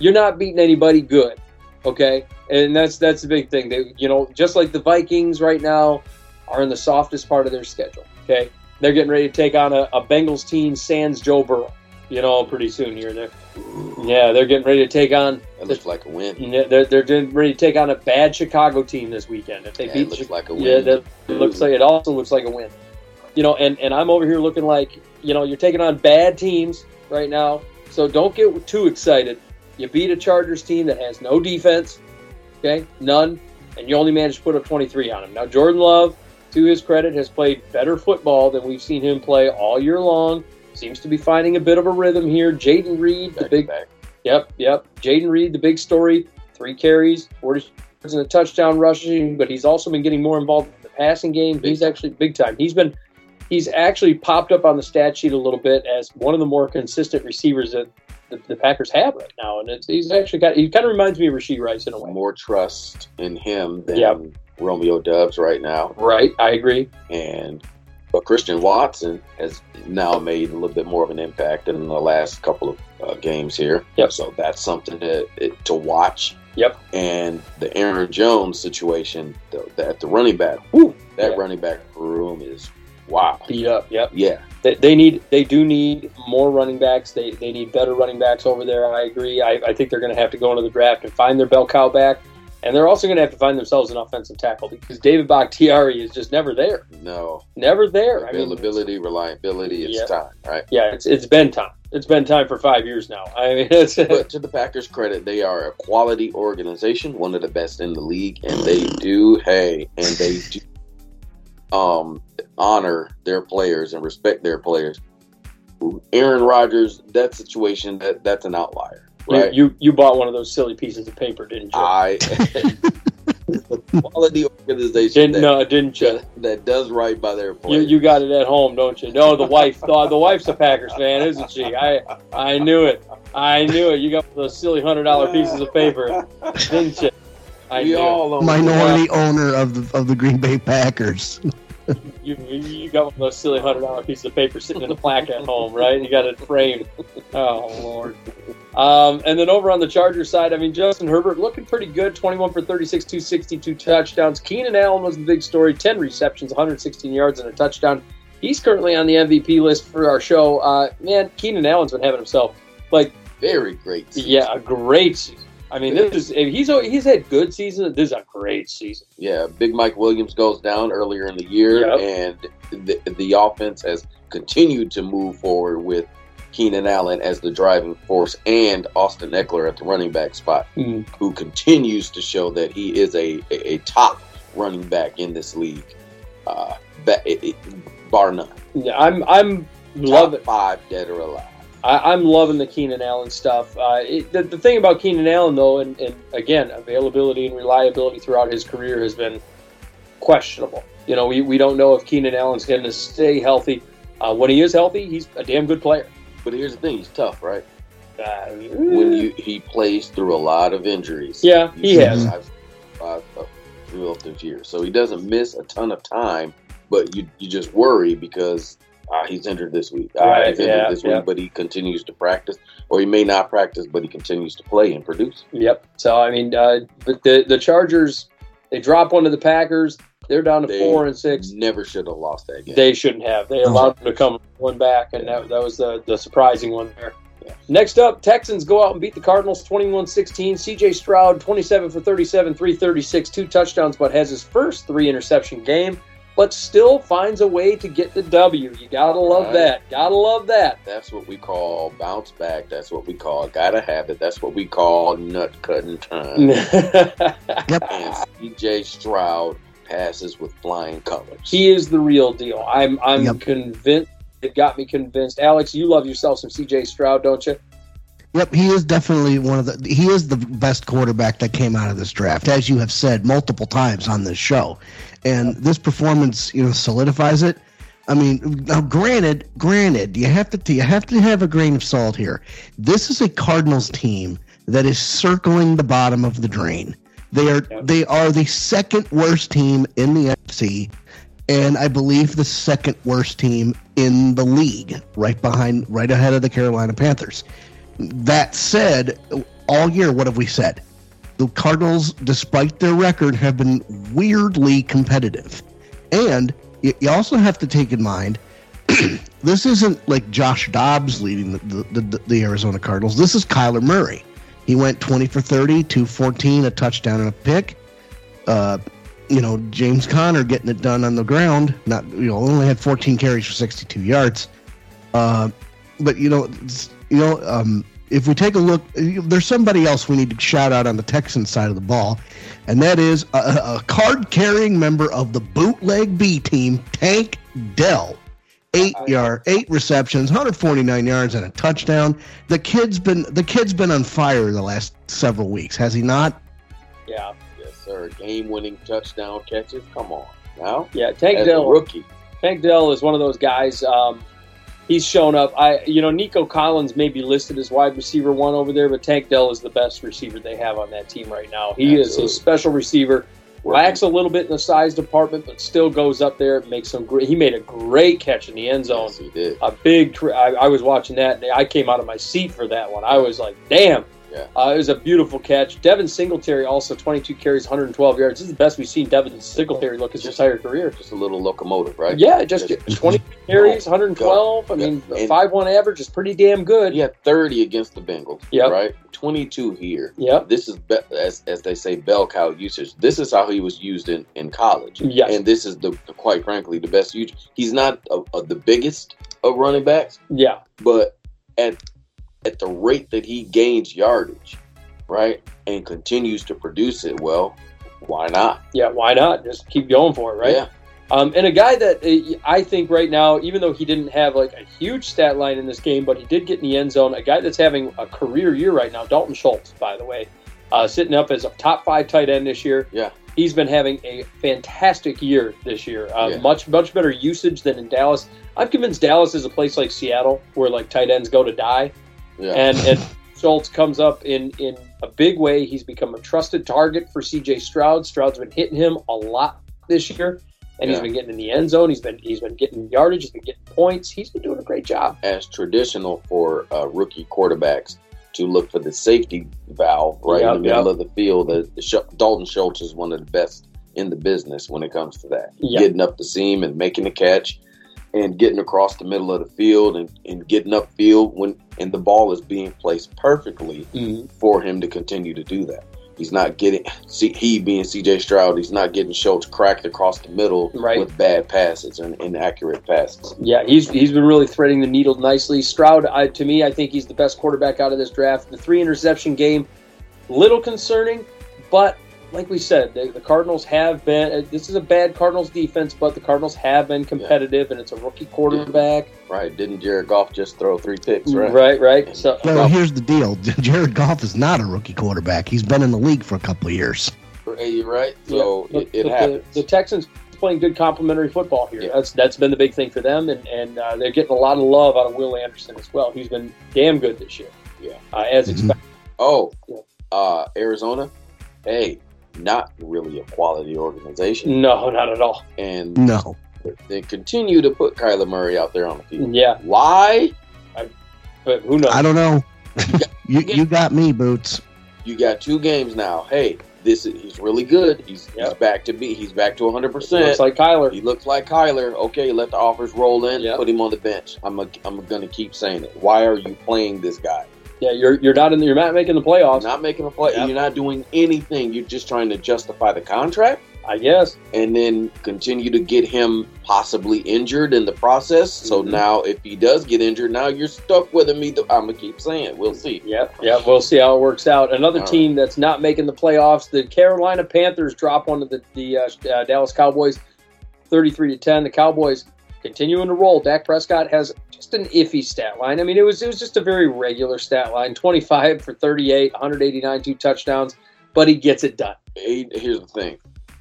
you're not beating anybody good, okay? And that's that's the big thing. They, you know, just like the Vikings right now are in the softest part of their schedule. Okay, they're getting ready to take on a, a Bengals team sans Joe Burrow. You know, pretty soon here. They're yeah, they're getting ready to take on. That looks like a win. yeah, They're, they're getting ready to take on a bad Chicago team this weekend. If they That beat looks like a win. yeah, that looks like it also looks like a win. You know, and, and I'm over here looking like, you know, you're taking on bad teams right now. So don't get too excited. You beat a Chargers team that has no defense, okay? None. And you only managed to put up 23 on them. Now, Jordan Love, to his credit, has played better football than we've seen him play all year long. Seems to be finding a bit of a rhythm here. Jayden Reed, the big back. Yep, yep. Jayden Reed, the big story, three carries, 40 yards and a touchdown rushing, but he's also been getting more involved in the passing game. He's actually big time. He's been he's actually popped up on the stat sheet a little bit as one of the more consistent receivers that the, the Packers have right now. And it's, he's actually got he kind of reminds me of Rashee Rice in a way. More trust in him than Yep. Romeo Doubs right now. Right, I agree. And but Christian Watson has now made a little bit more of an impact in the last couple of uh, games here. Yep. So that's something to it, to watch. Yep. And the Aaron Jones situation, the, the, at the running back, whew, that Yeah. running back room is wow. Beat up. Yep. Yeah, They, they need they do need more running backs. They they need better running backs over there. I agree. I, I think they're going to have to go into the draft and find their bell cow back, and they're also going to have to find themselves an offensive tackle because David Bakhtiari is just never there. no Never there. I mean, availability, reliability. It's Yeah. time, right? yeah, it's it's been time. It's been time for five years now. I mean, it's But to the Packers' credit, they are a quality organization, one of the best in the league, and they do hey, and they do um honor their players and respect their players. Aaron Rodgers, that situation, that that's an outlier, right? you, you you bought one of those silly pieces of paper, didn't you? I a quality organization didn't that, no, didn't you? that does right by their You, players. you got it at home, don't you? No, the wife. The, the wife's a Packers fan, isn't she? I I knew it. I knew it. You got those silly hundred dollar pieces of paper, didn't you? I we knew all Minority owner of the of the Green Bay Packers. You, you got one of those silly hundred dollar pieces of paper sitting in a plaque at home, right? You got it framed. Oh lord. Um, and then over on the Chargers side, I mean, Justin Herbert looking pretty good. Twenty-one for thirty-six, two sixty-two touchdowns. Keenan Allen was the big story. Ten receptions, one hundred sixteen yards, and a touchdown. He's currently on the MVP list for our show. Uh, man, Keenan Allen's been having himself Like, Very great. season. yeah, a great season. I mean, this is if he's he's had good season. This is a great season. Yeah, Big Mike Williams goes down earlier in the year, Yep. and the, the offense has continued to move forward with Keenan Allen as the driving force and Austin Ekeler at the running back spot, Mm. who continues to show that he is a, a, a top running back in this league, uh, ba- it, it- bar none. Yeah, I'm I'm Top loving five dead or alive. I, I'm loving the Keenan Allen stuff. Uh, it, the, the thing about Keenan Allen, though, and, and again, availability and reliability throughout his career has been questionable. You know, we, we don't know if Keenan Allen's going to stay healthy. Uh, when he is healthy, he's a damn good player. But here's the thing: he's tough, right? Uh, When you he plays through a lot of injuries. Yeah, he has. I've, I've, throughout this year, so he doesn't miss a ton of time. But you you just worry because ah, he's injured this week. Ah, Right, he's injured yeah, this yeah. week, but he continues to practice, or he may not practice, but he continues to play and produce. Yep. So I mean, uh, but the the Chargers they drop one to the Packers. They're down to They four and six. Never should have lost that game. They shouldn't have. They allowed them to come one back, and that, that was the, the surprising one there. Next up, Texans go out and beat the Cardinals 21 16. CJ Stroud, 27 for 37, 336, two touchdowns, but has his first three interception game, but still finds a way to get the W. You gotta love Right. that. Gotta love that. That's what we call bounce back. That's what we call gotta have it. That's what we call nut cutting time. and CJ Stroud passes with flying colors. he is the real deal. I'm I'm Yep. convinced. It got me convinced. Alex, you love yourself some CJ Stroud, don't you? Yep, he is definitely one of the. He is the best quarterback that came out of this draft, as you have said multiple times on this show, and this performance, you know, solidifies it. I mean, now granted, granted, you have to you have to have a grain of salt here. This is a Cardinals team that is circling the bottom of the drain. They are they are the second worst team in the NFC, and I believe the second worst team in the league, right behind, right ahead of the Carolina Panthers. That said, all year, what have we said? The Cardinals, despite their record, have been weirdly competitive. And you, also have to take in mind this isn't like Josh Dobbs leading the, the, the, the Arizona Cardinals. This is Kyler Murray. He went 20 for 30, 214, a touchdown and a pick. Uh, you know, James Conner getting it done on the ground. Not, you know, only had 14 carries for 62 yards. Uh, but you know, you know, um, if we take a look, there's somebody else we need to shout out on the Texans side of the ball, and that is a, a card-carrying member of the bootleg B team, Tank Dell. Eight yard, eight receptions, 149 yards, and a touchdown. The kid's been the kid's been on fire the last several weeks, has he not? Yeah. Yes, sir. Game-winning touchdown catches. Come on now. Yeah. Tank As a Dell. rookie, Tank Dell is one of those guys. Um, he's shown up. I, you know, Nico Collins may be listed as wide receiver one over there, but Tank Dell is the best receiver they have on that team right now. He is a special receiver. Lacks a little bit in the size department, but still goes up there. Makes some great. He made a great catch in the end zone. Yes, he did. A big. I, I was watching that, and I came out of my seat for that one. I was like, "Damn!" Yeah. Uh, it was a beautiful catch. Devin Singletary also 22 carries, 112 yards. This is the best we've seen Devin Singletary look his entire career. Just a little locomotive, right? Yeah, just Just- 20 carries, 112. I Yeah. mean, And- 5 1 average is pretty damn good. He had 30 against the Bengals, Yep. right? 22 here. Yep. This is, be- as, as they say, bell cow usage. This is how he was used in, in college. Yes. And this is, the quite frankly, the best use. He's not a, a, the biggest of running backs, Yeah. but at at the rate that he gains yardage, right, and continues to produce it, well, why not? Yeah. Why not? Just keep going for it, right? Yeah. Um, and a guy that uh, I think right now, even though he didn't have like a huge stat line in this game, but he did get in the end zone, a guy that's having a career year right now, Dalton Schultz, by the way, uh, sitting up as a top five tight end this year. Yeah. He's been having a fantastic year this year. Uh, Yeah. Much, much better usage than in Dallas. I'm convinced Dallas is a place like Seattle where like tight ends go to die. Yeah. and and Schultz comes up in in a big way. He's become a trusted target for C.J. Stroud. Stroud's been hitting him a lot this year, and he's been getting in the end zone. He's been he's been getting yardage. He's been getting points. He's been doing a great job. as traditional for uh, rookie quarterbacks to look for the safety valve right Yep, in the middle yep. of the field. The, the Sh- Dalton Schultz is one of the best in the business when it comes to that, Yeah. getting up the seam and making the catch. And getting across the middle of the field and, and getting upfield when and the ball is being placed perfectly Mhm. for him to continue to do that. He's not getting see, he being CJ Stroud. He's not getting Schultz cracked across the middle Right. with bad passes and inaccurate passes. Yeah, he's he's been really threading the needle nicely. Stroud, I, to me, I think he's the best quarterback out of this draft. The three interception game, little concerning, but like we said, the, the Cardinals have been. uh, This is a bad Cardinals defense, but the Cardinals have been competitive, and it's a rookie quarterback. Right? Didn't Jared Goff just throw three picks? Right. right, right. So Well, here's the deal: Jared Goff is not a rookie quarterback. He's been in the league for a couple of years. Hey, you're right. So Yeah, it, but- it happens. The, the Texans playing good complementary football here. Yeah. That's that's been the big thing for them, and and uh, they're getting a lot of love out of Will Anderson as well. He's been damn good this year. Yeah. uh, as Mhm. expected. oh, uh, Arizona. Hey, not really a quality organization, No, not at all. and No, they continue to put Kyler Murray out there on the field. Yeah, Why? but who knows? I don't know. you you got me, Boots. You got two games now. Hey, this is, he's really good. He's, he's back to be. He's back to 100. percent Looks like Kyler. He looks like Kyler. Okay, let the offers roll in. Yep. Put him on the bench. I'm a, I'm going to keep saying it. Why are you playing this guy? Yeah, you're you're not in. The, you're not making the You're playoffs. not making a play. Yep. You're not doing anything. You're just trying to justify the contract I guess. and then continue to get him possibly injured in the process. So Mhm. now, if he does get injured, now you're stuck with him. Either I'm gonna keep saying, it. we'll see. Yeah, yeah. We'll see how it works out. Another All team that's not making the playoffs. The Carolina Panthers drop one of the the uh, uh, Dallas Cowboys, thirty-three to ten. The Cowboys continuing to roll. Dak Prescott has just an iffy stat line. I mean, it was it was just a very regular stat line: twenty-five for thirty-eight, one hundred eighty-nine, two touchdowns. But he gets it done. Hey, Here's the thing: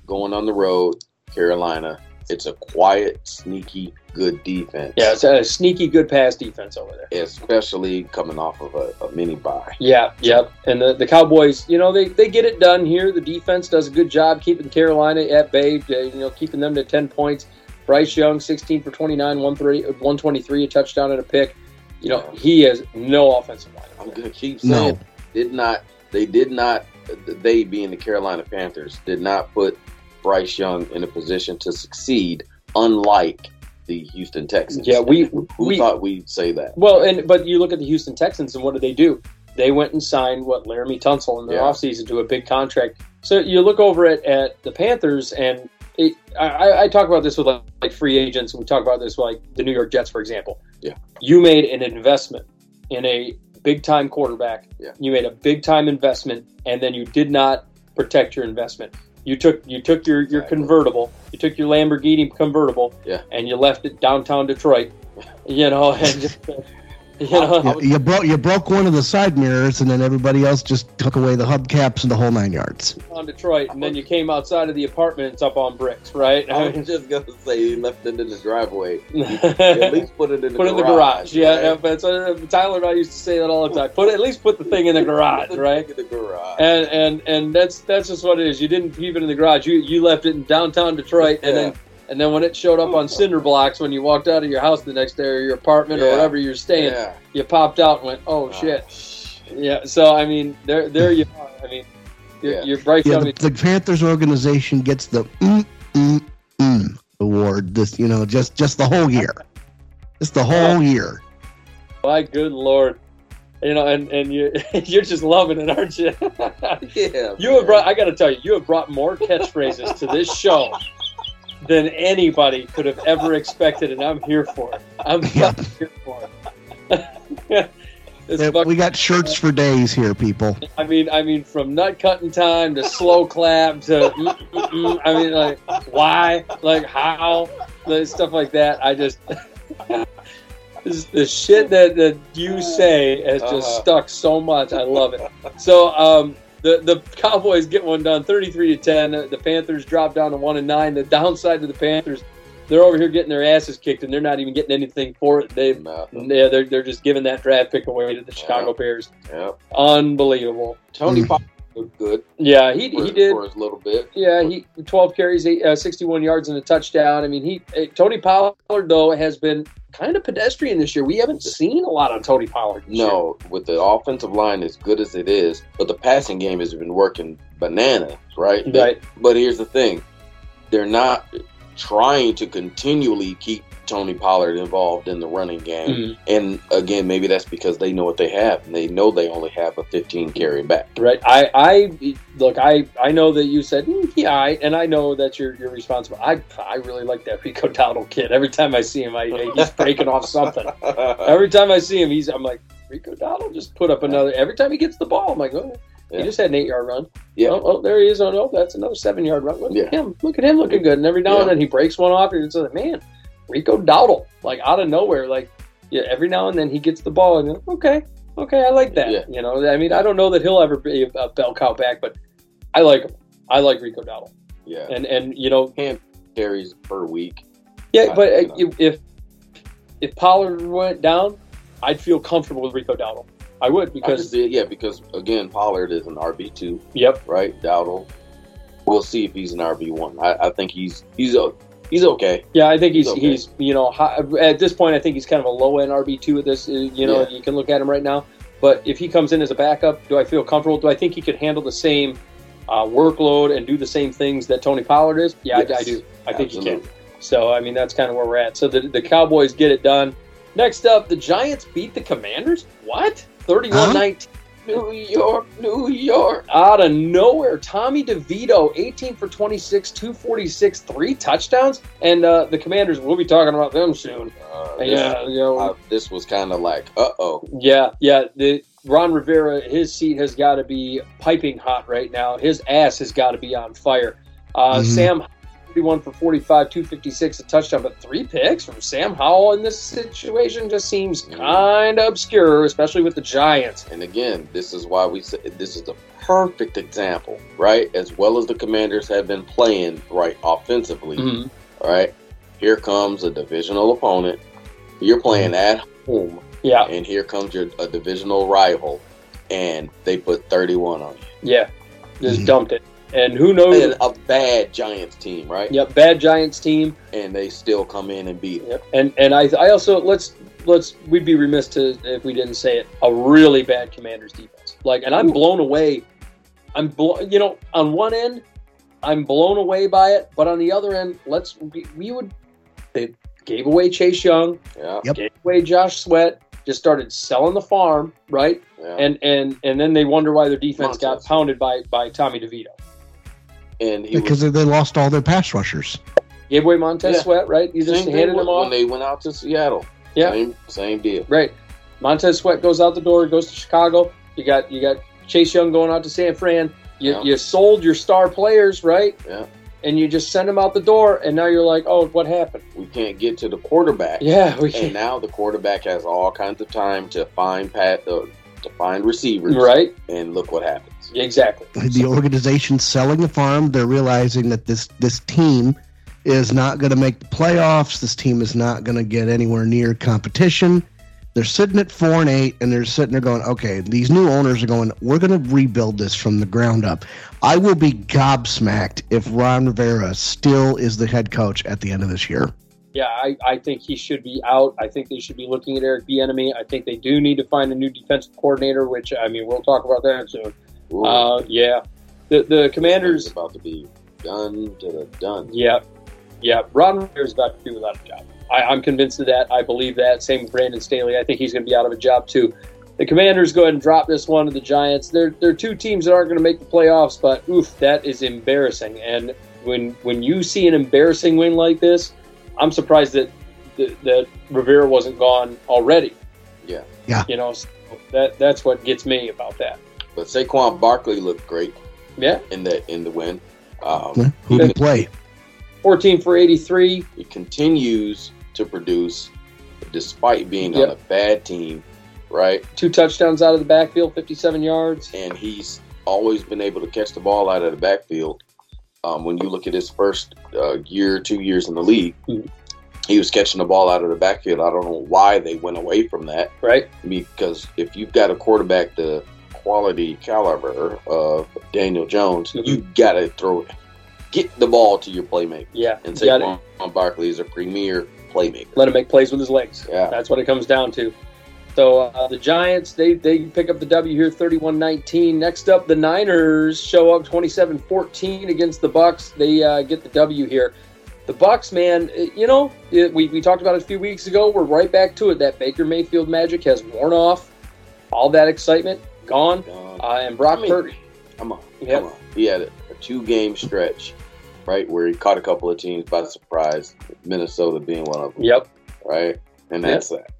going on the road, Carolina. It's a quiet, sneaky, good defense. Yeah, it's a sneaky good pass defense over there. especially coming off of a, a mini bye. Yeah, yep. And the, the Cowboys, you know, they, they get it done here. The defense does a good job keeping Carolina at bay, you know, keeping them to 10 points. Bryce Young, 16 for 29, 123, a touchdown and a pick. You know, he has no offensive line. I'm gonna keep saying No. did not they did not they being the Carolina Panthers did not put Bryce Young in a position to succeed, unlike the Houston Texans. Yeah, we Who we thought we'd say that? well, and but you look at the Houston Texans and what did they do? They went and signed what Laremy Tunsil in their Yeah. offseason to a big contract. So you look over at, at the Panthers and it, I, I talk about this with like, like free agents and we talk about this with like the New York Jets, for example. Yeah. You made an investment in a big time quarterback. Yeah. You made a big time investment and then you did not protect your investment. You took you took your, your Exactly. convertible, you took your Lamborghini convertible, Yeah. and you left it downtown Detroit. You know, and just, you know, You, you broke you broke one of the side mirrors, and then everybody else just took away the hubcaps and the whole nine yards. on Detroit, and then you came outside of the apartment. It's up on bricks, right? I I was mean, just gonna say you left it in the driveway. At least put it in the put it garage. in the garage. Yeah, right? yeah, that's what Tyler and I used to say that all the time. Put at least put the thing in the garage, right? in the garage. And and and that's that's just what it is. You didn't keep it in the garage. You you left it in downtown Detroit, and then and then when it showed up on cinder blocks when you walked out of your house the next day or your apartment or Yeah. wherever you're staying, yeah. you popped out and went, oh shit. Yeah. So I mean, there there you are. I mean, you're, Yeah. you're Bryce Yeah, the, the Panthers organization gets the mm, mm, mm award. This, you know, just just the whole year, just the whole year. My good lord. You know, and, and you you're just loving it, aren't you? Yeah. you have brought I gotta tell you, you have brought more catchphrases to this show than anybody could have ever expected, and I'm here for it. I'm Yeah. here for it. Yeah, we got shirts for days here, people. I mean, I mean, from nut cutting time to slow clap to, mm, mm, mm, I mean, like, why, like, how, like, stuff like that. I just, this, the shit that, that you say has just Uh-huh. stuck so much. I love it. So, um, the the Cowboys get one done, thirty-three to ten. The Panthers drop down to one and nine. The downside to the Panthers, they're over here getting their asses kicked, and they're not even getting anything for it. They, Nothing. yeah, they're they're just giving that draft pick away to the Chicago Bears. Yep. Unbelievable. Tony Mm. Pollard looked good Yeah, he for, he did. for his little bit. Yeah, he 12 carries, eight, uh, 61 yards and a touchdown. I mean, he uh, Tony Pollard though has been kind of pedestrian this year. We haven't seen a lot of Tony Pollard. This year. No, with the offensive line as good as it is, but the passing game has been working bananas, right? right? But here's the thing: they're not trying to continually keep Tony Pollard involved in the running game. Mhm. And again, maybe that's because they know what they have, and they know they only have a 15 carry back. Right. I, I look. I, I know that you said "Mm, yeah, I, and I know that you're you're responsible. I, I really like that Rico Dowdle kid. Every time I see him, I, he's breaking off something. Every time I see him, he's. I'm like Rico Dowdle just put up another. Every time he gets the ball, I'm like, oh, he just had an eight yard run. Yeah. Oh, oh, there he is. Oh no, that's another seven yard run. Look Yeah. at him. Look at him looking good. And every now and then he breaks one off, and it's like, man, Rico Dowdle, like out of nowhere, like yeah. Every now and then he gets the ball, and you're like, okay, okay, I like that. Yeah. You know, I mean, I don't know that he'll ever be a, a bell cow back, but I like him. I like Rico Dowdle, yeah, and and you know, carries per week. yeah. I- But you uh, know. if if Pollard went down, I'd feel comfortable with Rico Dowdle. I would because did, yeah, because again, Pollard is an RB two, yep, right? Dowdle. We'll see if he's an RB one. I, I think he's he's o- he's okay. Yeah, I think he's Okay. he's you know high, at this point I think he's kind of a low end RB two at this. uh, You know, Yeah. you can look at him right now. But if he comes in as a backup, do I feel comfortable? Do I think he could handle the same uh, workload and do the same things that Tony Pollard is? Yeah, I, I do. I think he can. So I mean that's kind of where we're at. So the the Cowboys get it done. Next up, the Giants beat the Commanders. What? 31-19. New York, New York. Out of nowhere, Tommy DeVito, 18 for 26, 246, three touchdowns. And uh, the Commanders, we'll be talking about them soon. Uh, Yeah, you know, uh, this was kind of like, uh oh. yeah, yeah. The Ron Rivera, his seat has got to be piping hot right now. His ass has got to be on fire. Uh, Mhm. Sam, 31 for 45, 256, a touchdown, but three picks from Sam Howell in this situation just seems Mhm. kind of obscure, especially with the Giants. And again, this is why we say this is the perfect example, right? As well as the Commanders have been playing right offensively, Mhm. all right? Here comes a divisional opponent. You're playing at home, Yeah, and here comes your a divisional rival, and they put 31 on you. yeah. Just dumped it. And who knows? And a bad Giants team, right? Yep, bad Giants team. And they still come in and beat them. Yep. And and I I also let's let's we'd be remiss to if we didn't say it. A really bad Commanders defense. Like, and I'm blown away. I'm blo- you know on one end, I'm blown away by it, but on the other end, let's we, we would they gave away Chase Young, Yeah, Yep. gave away Josh Sweat, just started selling the farm, right? yeah. And and and then they wonder why their defense got pounded by by Tommy DeVito. And he because was they lost all their pass rushers. Gave away Montez Yeah. Sweat, right? You just same handed thing him when, off. when they went out to Seattle. Yeah. same, same deal. Right. Montez Sweat goes out the door, goes to Chicago. You got you got Chase Young going out to San Fran. You, Yeah. you sold your star players, right? Yeah. And you just send them out the door, and now you're like, oh, what happened? We can't get to the quarterback. Yeah, we And can. now the quarterback has all kinds of time to find pat uh, to find receivers. Right. And look what happens. Exactly. The organization selling the farm. They're realizing that this this team is not going to make the playoffs. This team is not going to get anywhere near competition. They're sitting at four and eight, and they're sitting there going, "Okay, these new owners are going. We're going to rebuild this from the ground up." I will be gobsmacked if Ron Rivera still is the head coach at the end of this year. Yeah, I, I think he should be out. I think they should be looking at Eric Bieniemy. I think they do need to find a new defensive coordinator, which I mean we'll talk about that soon. Ooh, Uh, yeah, the the it's Commanders. about to be done to the done. Yeah, yeah. Ron Rivera's about to be without a job. I, I'm convinced of that. I believe that. Same with Brandon Staley. I think he's going to be out of a job too. The Commanders go ahead and drop this one to the Giants. They're they're two teams that aren't going to make the playoffs, but oof, that is embarrassing. And when when you see an embarrassing win like this, I'm surprised that that, that Rivera wasn't gone already. Yeah. Yeah. You know, so that that's what gets me about that. But Saquon Barkley looked great Yeah, in the in the win. Um, Who can play? 14 for 83. he continues to produce despite being Yep. on a bad team, right? Two touchdowns out of the backfield, 57 yards. and he's always been able to catch the ball out of the backfield. Um, when you look at his first uh, year, two years in the league, Mhm. he was catching the ball out of the backfield. I don't know why they went away from that Right? because if you've got a quarterback the quality caliber of Daniel Jones, Mhm. you got to throw, it. get the ball to your playmaker. Yeah. And Saquon Barkley is a premier playmaker. let him make plays with his legs. Yeah. That's what it comes down to. So uh, the Giants, they, they pick up the W here, 31-19. Next up, the Niners show up 27-14 against the Bucs. They uh, get the W here. the Bucs, man, eh, you know, it, we, we talked about it a few weeks ago. We're right back to it. That Baker Mayfield magic has worn off. All that excitement gone. Gone. Uh, and Brock I mean, Purdy. Come on, Yep. come on. He had a, a two game stretch, right, where he caught a couple of teams by surprise, Minnesota being one of them, Yep. right? And Yep. that's that.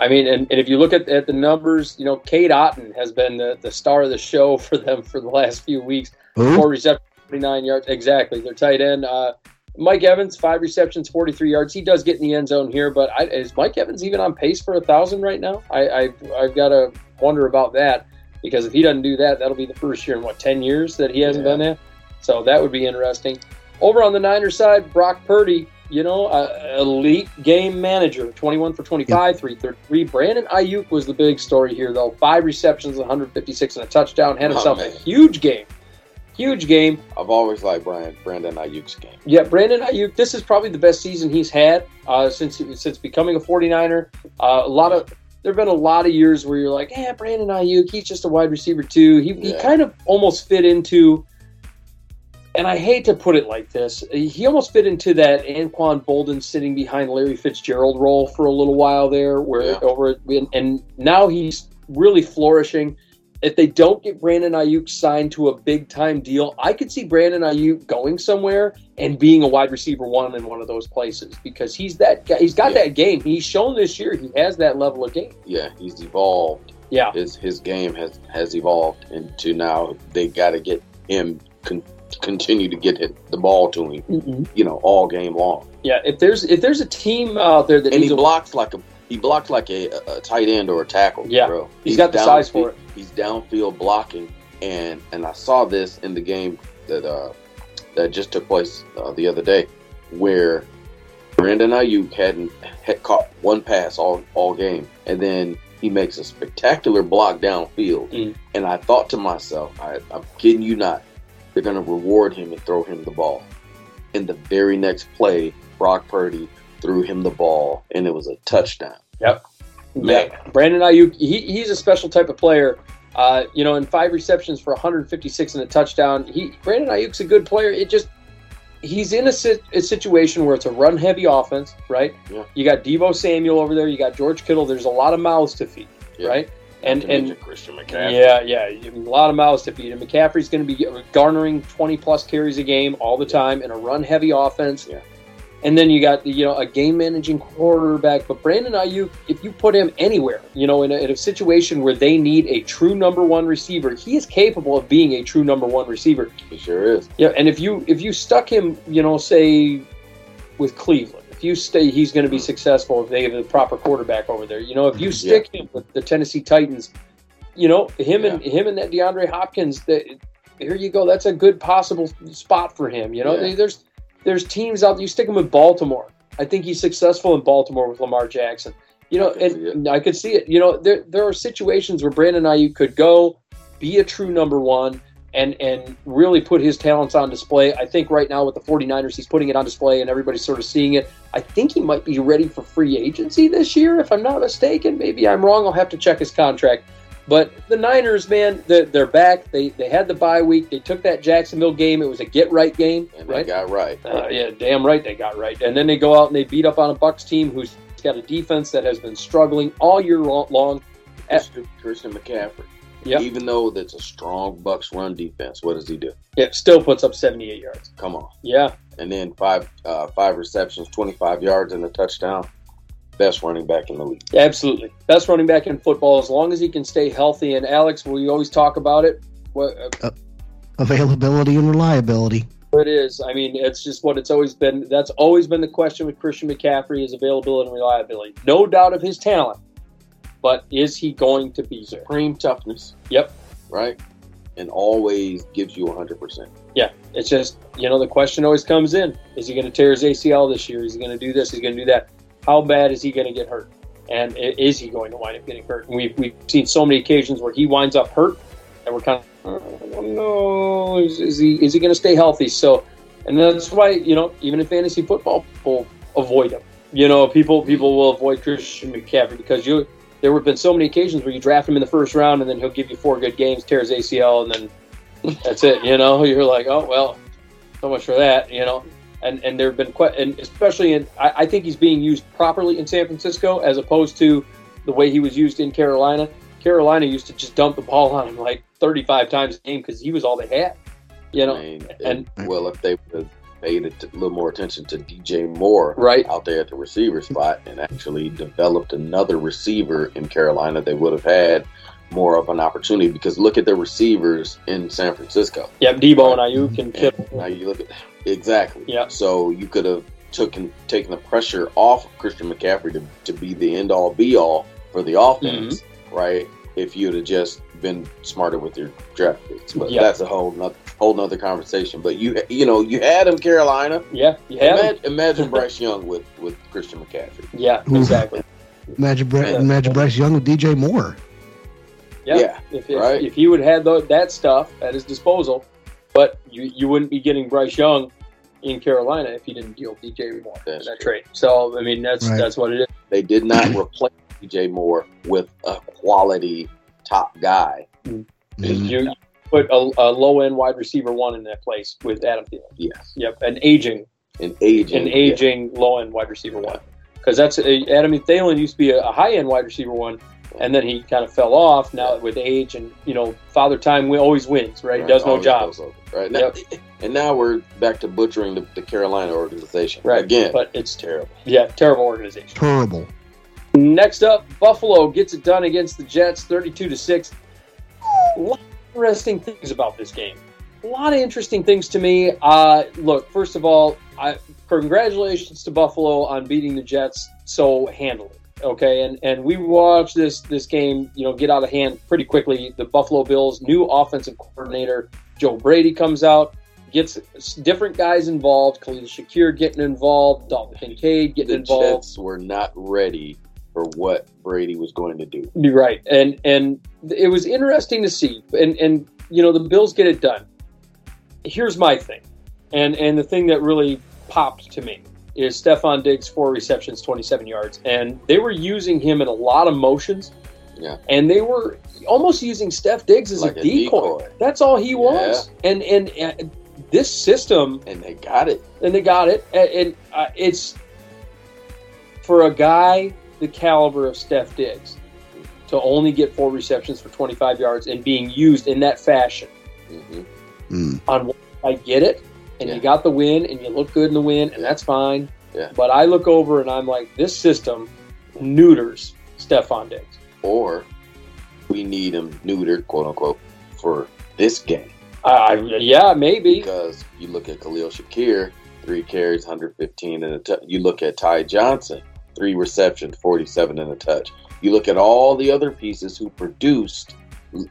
I mean, and, and if you look at, at the numbers, you know, Cade Otton has been the, the star of the show for them for the last few weeks. Who? Four receptions, 49 yards. Exactly. Their tight end. Uh, Mike Evans, five receptions, 43 yards. He does get in the end zone here, but I, is Mike Evans even on pace for a 1,000 right now? I, I, I've got to wonder about that because if he doesn't do that, that'll be the first year in, what, 10 years that he hasn't Yeah. done that? So that would be interesting. Over on the Niners side, Brock Purdy, you know, uh, elite game manager, 21 for 25, 333. Brandon Aiyuk was the big story here, though. Five receptions, 156 and a touchdown. Had Oh, himself a huge game. Huge game. I've always liked Brian Brandon Aiyuk's game. Yeah, Brandon Aiyuk, this is probably the best season he's had uh, since since becoming a 49er. Uh, a lot of there have been a lot of years where you're like, yeah, Brandon Aiyuk, he's just a wide receiver too. He, he kind of almost fit into, and I hate to put it like this, he almost fit into that Anquan Boldin sitting behind Larry Fitzgerald role for a little while there, where Yeah. over and now he's really flourishing. If they don't get Brandon Aiyuk signed to a big time deal, I could see Brandon Aiyuk going somewhere and being a wide receiver one in one of those places because he's that guy. He's got Yeah. that game. He's shown this year he has that level of game. Yeah, he's evolved. Yeah, His his game has has evolved into now they got to get him con- continue to get the ball to him, mm-hmm. you know, all game long. yeah. If there's if there's a team out there that And needs he a blocks like a he blocked like a, a tight end or a tackle. Yeah. bro. He's got the size for it. He's downfield blocking, and and I saw this in the game that uh that just took place uh, the other day, where Brandon Aiyuk hadn't had caught one pass all all game, and then he makes a spectacular block downfield. Mm. And I thought to myself, I, I'm kidding you not, they're going to reward him and throw him the ball. In the very next play, Brock Purdy threw him the ball, and it was a touchdown. Yep, Yeah, Brandon Aiyuk, he, he's a special type of player. Uh, you know, in five receptions for 156 and a touchdown, he Brandon Aiyuk's a good player. It just he's in a, sit, a situation where it's a run heavy offense, right? Yeah. You got Deebo Samuel over there, you got George Kittle. There's a lot of mouths to feed, Yeah. right? And and Christian McCaffrey. yeah, yeah, a lot of mouths to feed. And McCaffrey's going to be garnering 20 plus carries a game all the time in a run heavy offense. Yeah. And then you got you know a game managing quarterback, but Brandon Aiyuk, if you put him anywhere, you know, in a, in a situation where they need a true number one receiver, he is capable of being a true number one receiver. He sure is. Yeah, and if you if you stuck him, you know, say with Cleveland, if you stay, he's going to be hmm. successful if they have the proper quarterback over there. You know, if you stick him with the Tennessee Titans, you know, him and him and that DeAndre Hopkins, that here you go. That's a good possible spot for him. You know, Yeah. there's there's teams out. You stick him with Baltimore. I think he's successful in Baltimore with Lamar Jackson. You know, I and I could see it. You know, there there are situations where Brandon Aiyuk could go, be a true number one, and and really put his talents on display. I think right now with the 49ers, he's putting it on display and everybody's sort of seeing it. I think he might be ready for free agency this year, if I'm not mistaken. Maybe I'm wrong. I'll have to check his contract. But the Niners, man, they're, they're back. They they had the bye week. They took that Jacksonville game. It was a get right game, And right? they got right. Uh, yeah, damn right they got right. And then they go out and they beat up on a Bucs team who's got a defense that has been struggling all year long. Christian, Christian McCaffrey. Yep. Even though that's a strong Bucs run defense, what does he do? It still puts up 78 yards. Come on. Yeah, And then five uh, five receptions, 25 yards, and a touchdown. Best running back in the league. absolutely. Best running back in football as long as he can stay healthy. And Alex, we always talk about it. What uh, Availability and reliability. it is. I mean, it's just what it's always been. That's always been the question with Christian McCaffrey: is availability and reliability. No doubt of his talent, but is he going to be there? Supreme toughness. Yep. Right? And always gives you 100%. Yeah, it's just you know the question always comes in: Is he going to tear his ACL this year? Is he going to do this? Is he going to do that? How bad is he going to get hurt? And is he going to wind up getting hurt? And we've we've seen so many occasions where he winds up hurt, and we're kind of oh, uh, no, is, is he is he going to stay healthy? So, and that's why you know even in fantasy football, people avoid him. You know, people people will avoid Christian McCaffrey because you. There have been so many occasions where you draft him in the first round, and then he'll give you four good games, tears ACL, and then that's it. You know, you're like, oh well, so much for that. You know, and and there have been quite, and especially in, I, I think he's being used properly in San Francisco as opposed to the way he was used in Carolina. Carolina used to just dump the ball on him like 35 times a game because he was all they had. You know, I mean, and- well, if they would have paid a t- little more attention to DJ Moore right? out there at the receiver spot and actually developed another receiver in Carolina, they would have had more of an opportunity. Because look at the receivers in San Francisco. Yep, Deebo and Aiyuk And Kittle. now you look at exactly. Yeah. So you could have taken taken the pressure off of Christian McCaffrey to, to be the end all be all for the offense, Mm-hmm. right? If you'd have just been smarter with your draft picks, but Yeah. that's a whole nother whole nother conversation. But you you know you had him Carolina. Yeah, you have. him. Imagine, imagine Bryce Young with with Christian McCaffrey. Yeah, exactly. Imagine, Bra- Yeah. imagine Bryce Young with DJ Moore. Yeah. Yeah, If, if, right. if he would have had tho- that stuff at his disposal, but you you wouldn't be getting Bryce Young in Carolina if you didn't deal DJ Moore That's that true. trade. So I mean that's Right. that's what it is. They did not replace DJ Moore with a quality top guy. Mhm. You, you put a, a low end wide receiver one in that place with Adam Thielen. Yes, Yep, an aging an aging, an aging low end wide receiver one because that's uh, Adam Thielen used to be a, a high end wide receiver one. And then he kind of fell off. Now with age and you know, father time wi- always wins, right? Right, Does no always jobs, over, right? Now, And now we're back to butchering the, the Carolina organization right? again. but it's terrible. Yeah, terrible organization. Terrible. Next up, Buffalo gets it done against the Jets, thirty-two to six. A lot of interesting things about this game. A lot of interesting things to me. Uh, look, first of all, I, congratulations to Buffalo on beating the Jets so handily. Okay, and and we watched this this game, you know, get out of hand pretty quickly. The Buffalo Bills' new offensive coordinator Joe Brady comes out, gets different guys involved. Khalil Shakir getting involved, Dalton Kincaid getting the involved. Jets were not ready for what Brady was going to do. Right, and and it was interesting to see, and and you know the Bills get it done. Here's my thing, and and the thing that really popped to me is Stefon Diggs four receptions, 27 yards, and they were using him in a lot of motions. Yeah. and they were almost using Steph Diggs as Like a, a decoy. decoy. That's all he was, and and. and this system And they got it. and they got it. And, and uh, it's for a guy the caliber of Steph Diggs to only get four receptions for 25 yards and being used in that fashion. Mm-hmm. Mm. On I get it, and Yeah. you got the win, and you look good in the win, and that's fine. Yeah. But I look over and I'm like, this system neuters Stefon Diggs. Or we need him neutered, quote unquote, for this game. I, I yeah, maybe. Because you look at Khalil Shakir, three carries, 115 and a touch. You look at Ty Johnson, three receptions, 47 and a touch. You look at all the other pieces who produced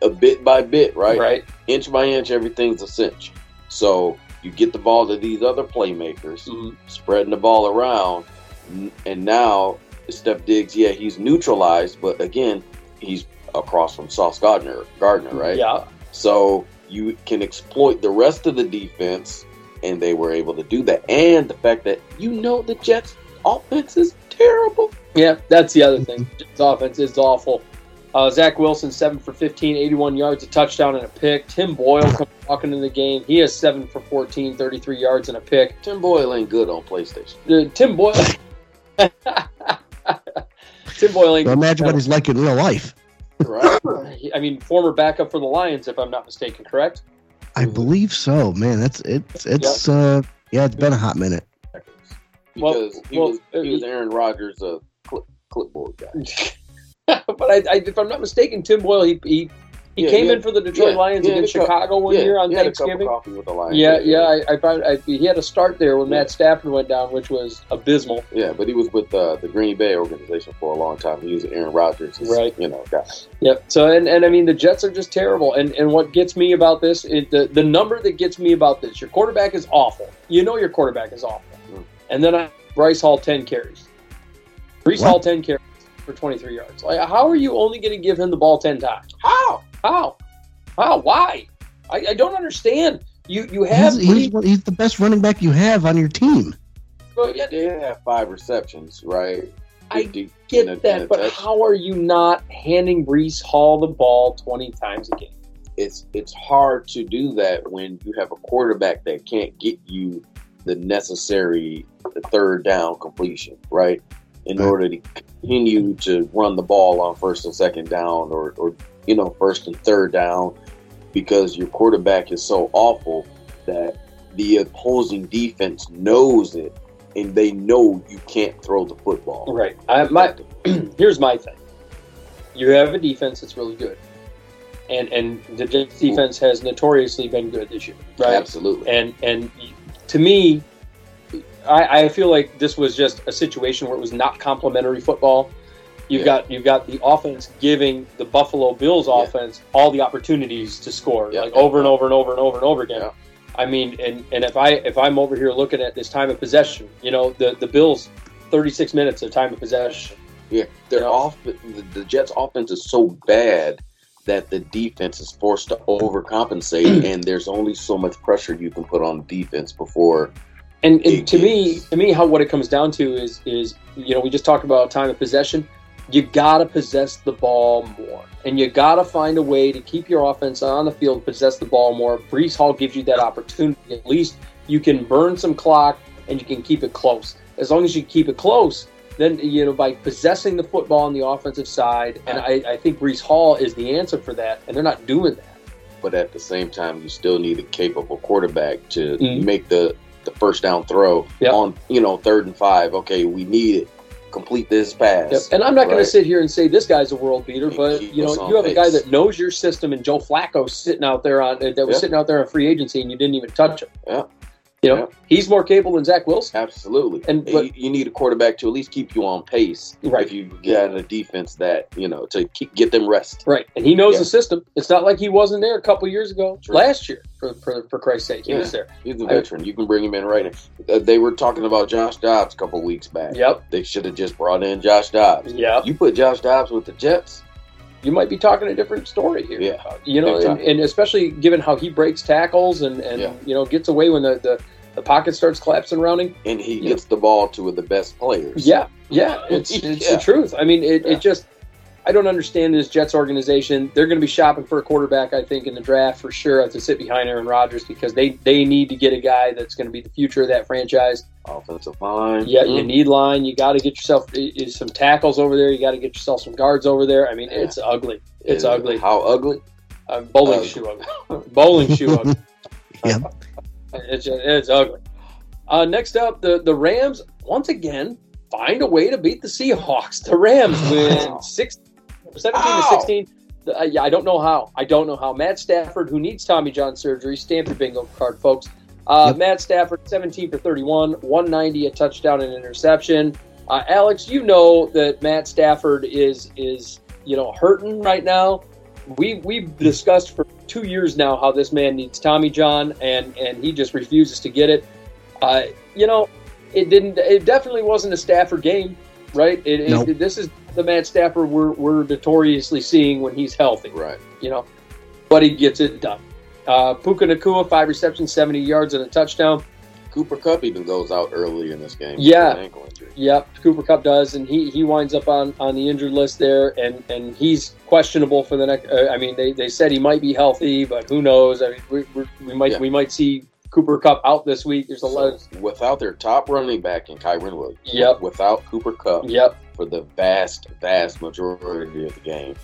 a bit by bit, right? Right. Inch by inch, everything's a cinch. So you get the ball to these other playmakers, Mhm. spreading the ball around, and now Steph Diggs, yeah, he's neutralized, but again, he's across from Sauce Gardner, Gardner, right? Yeah. So you can exploit the rest of the defense, and they were able to do that. And the fact that you know the Jets' offense is terrible. Yeah, that's the other thing. His offense is awful. Uh, Zach Wilson, 7 for 15, 81 yards, a touchdown, and a pick. Tim Boyle comes walking in the game. He has 7 for 14, 33 yards, and a pick. Tim Boyle ain't good on PlayStation. Uh, Tim Boyle. Tim Boyle ain't. So imagine what he's like in real life. Right? I mean, former backup for the Lions, if I'm not mistaken, correct? I believe so, man. That's it's it's uh yeah, it's been a hot minute. Well- because he, well, was, he was Aaron Rodgers' uh, clip, clipboard guy. but I, I, if I'm not mistaken, Tim Boyle, he he, he Yeah, came yeah. in for the Detroit Yeah, Lions against he got- Chicago one yeah, year on he had a cup of Thanksgiving. coffee with the Lions. Yeah, yeah, I, I found I, he had a start there when Yeah. Matt Stafford went down, which was abysmal. Yeah, but he was with uh, the Green Bay organization for a long time. He was Aaron Rodgers' Right. you know, guy. Yep. So and, and I mean the Jets are just terrible. And and what gets me about this, it, the the number that gets me about this, your quarterback is awful. You know your quarterback is awful. Mm. And then I, Breece Hall ten carries. Breece What? Hall ten carries for twenty three yards. Like how are you only going to give him the ball ten times? How? How? How? Why? I, I don't understand. You you have He's, he's, he's the best running back you have on your team. well, yeah, They have five receptions, right? I 50 get a- that, but touch. how are you not handing Breece Hall the ball twenty times a game? it's it's hard to do that when you have a quarterback that can't get you the necessary third down completion, right? In Right. order to continue to run the ball on first and second down or, or you know, first and third down because your quarterback is so awful that the opposing defense knows it and they know you can't throw the football. Right. I, my here's my thing. You have a defense that's really good, and and the Jets defense has notoriously been good this year, right? Absolutely. And and to me, I, I feel like this was just a situation where it was not complimentary football. You've Yeah. got you've got the offense giving the Buffalo Bills Yeah. offense all the opportunities to score, Yeah. like over and over and over and over and over again. Yeah. I mean, and and if I if I'm over here looking at this time of possession, you know, the the Bills, 36 minutes of time of possession. Yeah, their Yeah. off the, the Jets' offense is so bad that the defense is forced to overcompensate, and there's only so much pressure you can put on defense before. And, and to me, to me, how what it comes down to is is you know we just talked about time of possession. You gotta possess the ball more, and you gotta find a way to keep your offense on the field, possess the ball more. Breece Hall gives you that opportunity. At least you can burn some clock and you can keep it close. As long as you keep it close, then you know by possessing the football on the offensive side, and I, I think Breece Hall is the answer for that, and they're not doing that. But at the same time, you still need a capable quarterback to Mhm. make the the first down throw Yep. on you know third and five. Okay, we need it. Complete this pass. Yep. And I'm not going to sit here and say this guy's a world beater, And but you know, you have a guy that knows your system, and Joe Flacco sitting out there on that was Yeah. sitting out there on free agency, and you didn't even touch him. Yeah. You know, Yeah. he's more capable than Zach Wilson. Absolutely. And- but- you, you need a quarterback to at least keep you on pace. Right. If you got a defense that you know to keep, get them rest. Right, and he knows Yeah. the system. It's not like he wasn't there a couple years ago, True. last year, for, for for Christ's sake, he Yeah. was there. He's a I- veteran. You can bring him in right now. Uh, they were talking about Josh Dobbs a couple weeks back. Yep, They should have just brought in Josh Dobbs. yep. You put Josh Dobbs with the Jets. You might be talking a different story here. Yeah. you know, and, and especially given how he breaks tackles and and Yeah. you know gets away when the the, the pocket starts collapsing around him. And he Yeah. gets the ball to the best players. Yeah, yeah, it's it's Yeah. the truth. I mean, it, Yeah. it just I don't understand this Jets organization. They're going to be shopping for a quarterback, I think, in the draft for sure to sit behind Aaron Rodgers because they they need to get a guy that's going to be the future of that franchise. Offensive line. Yeah, you Mm. need line. You got to get yourself i- i- some tackles over there. You got to get yourself some guards over there. I mean, Yeah. it's ugly. It's And ugly. How ugly? Uh, bowling Ugly. shoe ugly. bowling shoe ugly. Yep. It's it's ugly. Uh, next up, the the Rams once again find a way to beat the Seahawks. The Rams win six, 17 to 16. Uh, yeah, I don't know how. I don't know how. Matt Stafford, who needs Tommy John surgery, stamp your bingo card, folks. Uh, Yep. Matt Stafford, 17 for 31, 190, a touchdown and interception. Uh, Alex, you know that Matt Stafford is is you know hurting right now. We we've discussed for two years now how this man needs Tommy John, and and he just refuses to get it. Uh, you know, it didn't. It definitely wasn't a Stafford game, right? It, it- this is the Matt Stafford we're we're notoriously seeing when he's healthy Right. you know, but he gets it done. Uh, Puka Nacua, five receptions, 70 yards, and a touchdown. Cooper Kupp even goes out early in this game. Yeah. ankle injury. Yep, Cooper Kupp does, and he, he winds up on, on the injured list there, and, and he's questionable for the next. Uh, I mean, they, they said he might be healthy, but who knows? I mean, we, we, we might Yeah. we might see Cooper Kupp out this week. There's a lot. Of, without their top running back in Kyren Williams, Yep. without Cooper Kupp yep, for the vast, vast majority of the game,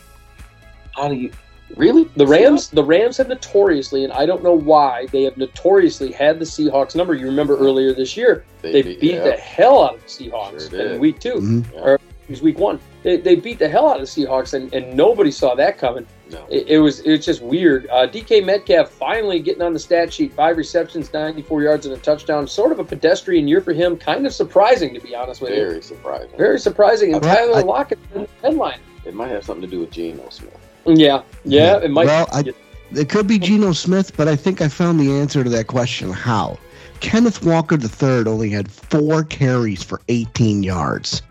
how do you really the Rams the Rams have notoriously, and I don't know why they have notoriously had the Seahawks number. You remember earlier this year they beat yeah, the hell out of the Seahawks Sure in week two. Mhm. It was week one. They, they beat the hell out of the Seahawks, and, and nobody saw that coming. no. It, it was it was just weird. Uh, DK Metcalf finally getting on the stat sheet: five receptions, 94 yards, and a touchdown. Sort of a pedestrian year for him. Kind of surprising, to be honest with you. very surprising. Very surprising. And Well, Tyler I- Lockett in the headline. It might have something to do with Geno Smith. Yeah, yeah, it might. Well, I- It could be Geno Smith, but I think I found the answer to that question. How? Kenneth Walker III only had four carries for 18 yards.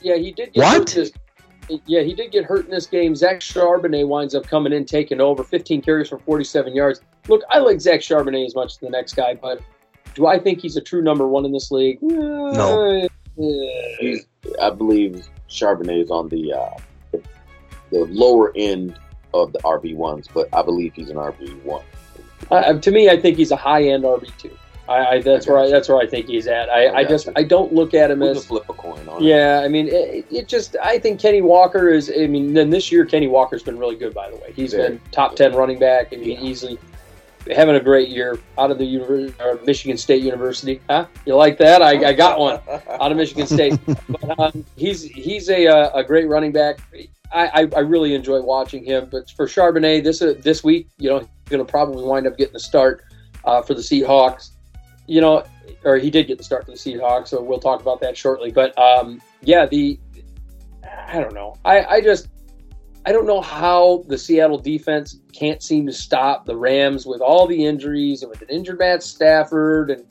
yeah, he did get What? hurt. This, yeah, he did get hurt in this game. Zach Charbonnet winds up coming in, taking over, 15 carries for 47 yards. Look, I like Zach Charbonnet as much as the next guy, but do I think he's a true number one in this league? No. He's, I believe Charbonnet is on the, uh, the lower end of the RB ones, but I believe he's an RB one. Uh, to me, I think he's a high end RB two. I, I that's where I, that's where I think he's at. I, I, got just you. I don't look at him We can as flip a coin on it. yeah. I mean, it, it just I think Kenny Walker is. I mean, then this year Kenny Walker's been really good. By the way, He's Very been top ten running back. I mean, Yeah. easily having a great year out of the university, or Michigan State University. Huh? You like that? I, I got one out of Michigan State. but, um, he's he's a a great running back. I, I, really enjoy watching him. But for Charbonnet, this uh, this week, you know, he's going to probably wind up getting the start uh, for the Seahawks. You know, or he did get the start for the Seahawks, so we'll talk about that shortly. But um, yeah, the I don't know. I, I just I don't know how the Seattle defense can't seem to stop the Rams with all the injuries and with an injured Matt Stafford and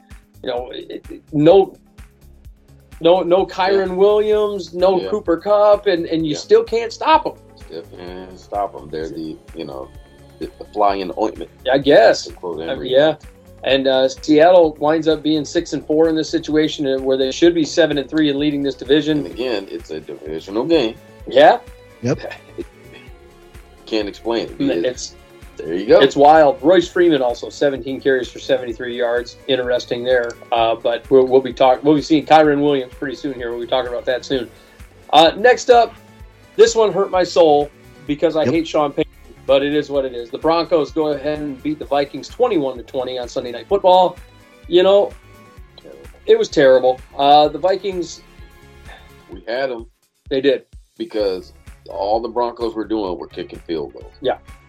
you know it, it- no no no Kyren Williams, no Yeah. Cooper Kupp, and and you Yeah. still can't stop them. Definitely stop them. They're the you know the, the fly in the ointment. I guess. Quote I mean, yeah. And uh, Seattle winds up being six and four in this situation, uh, where they should be seven and three and leading this And division. again, it's a divisional game. Yeah, Yep. Can't explain it. It- it's there you go. It's wild. Royce Freeman also 17 carries for 73 yards. Interesting there. Uh, but we'll, we'll be talking. We'll be seeing Kyren Williams pretty soon here. We'll be talking about that soon. Uh, next up, this one hurt my soul because I Yep. hate Sean Payton, but it is what it is. The Broncos go ahead and beat the Vikings 21 to 20 on Sunday Night Football. You know, it was terrible. Uh, the Vikings, we had them they did. because all the Broncos were doing were kicking field goals.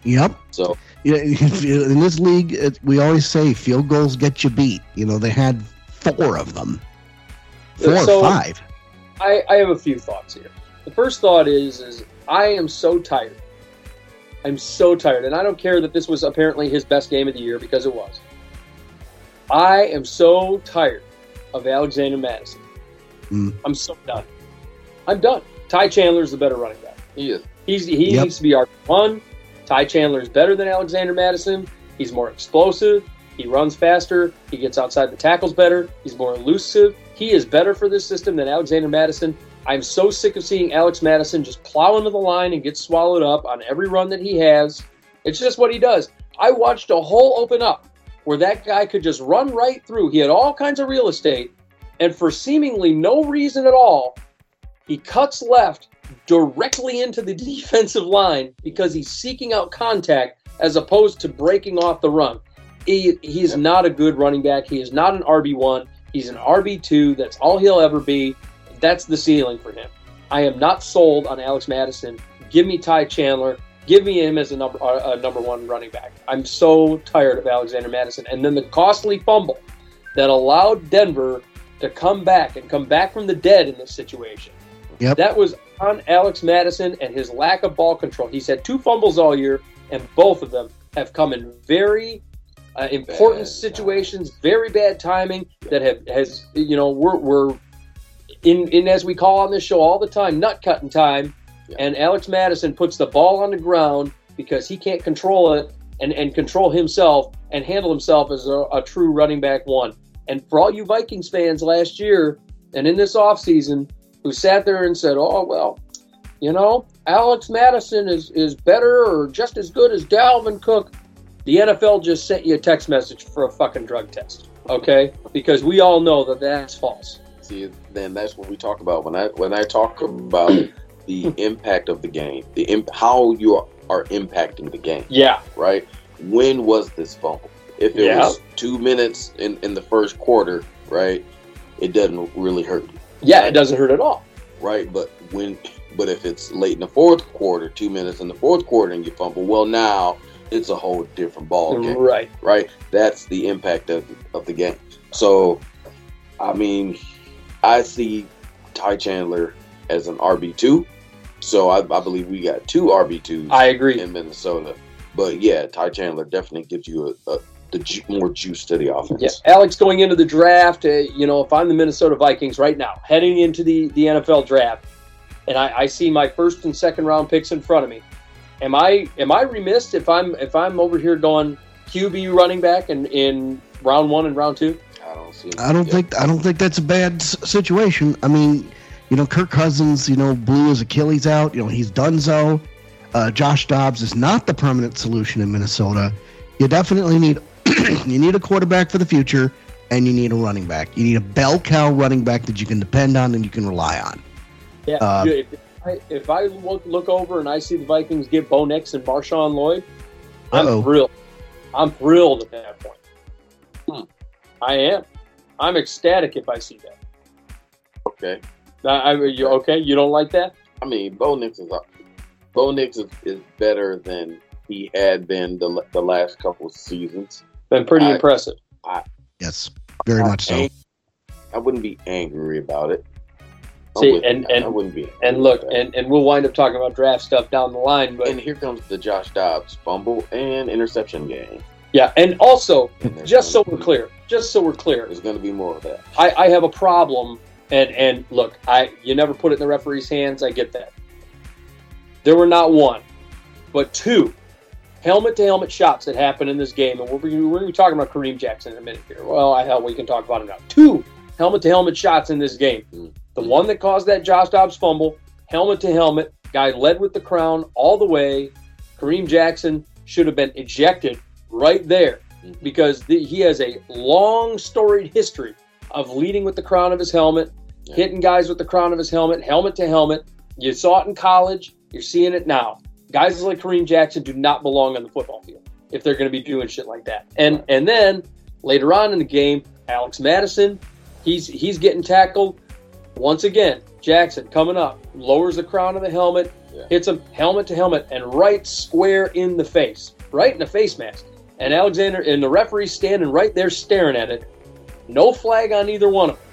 Yep. So Yeah, in this league, it, we always say field goals get you beat. You know, they had four of them, four So- or five. I, I have a few thoughts here. The first thought is is I am so tired. I'm so tired, and I don't care that this was apparently his best game of the year because it was. I am so tired of Alexander Mattison. Mm. I'm so done. I'm done. Ty Chandler is the better running back. he is. He's he Yep. needs to be our one. Ty Chandler is better than Alexander Mattison. He's more explosive. He runs faster. He gets outside the tackles better. He's more elusive. He is better for this system than Alexander Mattison. I'm so sick of seeing Alex Mattison just plow into the line and get swallowed up on every run that he has. It's just what he does. I watched a hole open up where that guy could just run right through. He had all kinds of real estate, and for seemingly no reason at all, he cuts left directly into the defensive line because he's seeking out contact as opposed to breaking off the run. He, he is not a good running back. He is not an RB1. He's an RB2. That's all he'll ever be. That's the ceiling for him. I am not sold on Alex Mattison. Give me Ty Chandler. Give me him as a number a number one running back. I'm so tired of Alexander Mattison. And then the costly fumble that allowed Denver to come back and come back from the dead in this situation. Yep. That was on Alex Mattison and his lack of ball control. He's had two fumbles all year, and both of them have come in very uh, important Bad situations, very bad timing that have has you know we're we're in in as we call on this show all the time, nut cutting time, Yeah. and Alex Mattison puts the ball on the ground because he can't control it and and control himself and handle himself as a, a true running back one. And for all you Vikings fans last year and in this offseason who sat there and said, "Oh well, you know, Alex Mattison is is better or just as good as Dalvin Cook," the NFL just sent you a text message for a fucking drug test. Okay, because we all know that that's false. See, then that's what we talk about when I when I talk about the impact of the game, the imp- how you are, are impacting the game, Yeah, right? When was this fumble? If it Yeah. was two minutes in in the first quarter, right? It doesn't really hurt you, yeah, it doesn't hurt at all. right? But when but if it's late in the fourth quarter, two minutes in the fourth quarter, and you fumble, well, now it's a whole different ball game. Right. right? That's the impact of, of the game. So, I mean, I see Ty Chandler as an RB two. So I, I believe we got two RB twos I agree. in Minnesota. But yeah, Ty Chandler definitely gives you a, a the ju- more juice to the offense. Yeah, Alex, going into the draft, uh, you know, if I'm the Minnesota Vikings right now, heading into the, the NFL draft, and I, I see my first and second round picks in front of me, am I am I remiss if I'm if I'm over here going QB running back in, in round one and round two? I don't see. I don't yeah. think I don't think that's a bad s- situation. I mean, you know, Kirk Cousins, you know, blew his Achilles out. You know, he's done so. Uh, Josh Dobbs is not the permanent solution in Minnesota. You definitely need you need a quarterback for the future, and you need a running back. You need a bell cow running back that you can depend on and you can rely on. Yeah. Uh, if, I, if I look, look over and I see the Vikings get Bo Nix and Marshawn Lloyd, I'm Uh-oh. thrilled. I'm thrilled at that point. Hmm. I am. I'm ecstatic if I see that. Okay. Now, I, you okay? You don't like that? I mean, Bo Nix is Bo Nix is, is better than he had been the, the last couple of seasons. Been pretty I- impressive. Yes, very I much so. ain't- I wouldn't be angry about it. I See, and- and- I wouldn't be. angry And look, and, and we'll wind up talking about draft stuff down the line, but and here comes the Josh Dobbs fumble and interception game. yeah, and also And just so we're be- clear, just so we're clear, there's going to be more of that. I, I have a problem, and and look, I you never put it in the referee's hands. I get that. There were not one, but two helmet to helmet shots that happened in this game, and we're, we're going to be talking about Kareem Jackson in a minute here. Well, I hell, we can talk about him now. Two helmet to helmet shots in this game. Mm. The one that caused that Josh Dobbs fumble, helmet to helmet, guy led with the crown all the way. Kareem Jackson should have been ejected right there Mhm. because the, he has a long storied history of leading with the crown of his helmet, Yeah. hitting guys with the crown of his helmet, helmet to helmet. You saw it in college, you're seeing it now. Guys like Kareem Jackson do not belong on the football field if they're going to be doing shit like that. And Right. and then later on in the game, Alex Mattison, he's he's getting tackled once again. Jackson coming up, lowers the crown of the helmet, Yeah. hits him helmet to helmet, and right square in the face, right in the face mask. And Alexander and the referee standing right there staring at it. No flag on either one of them.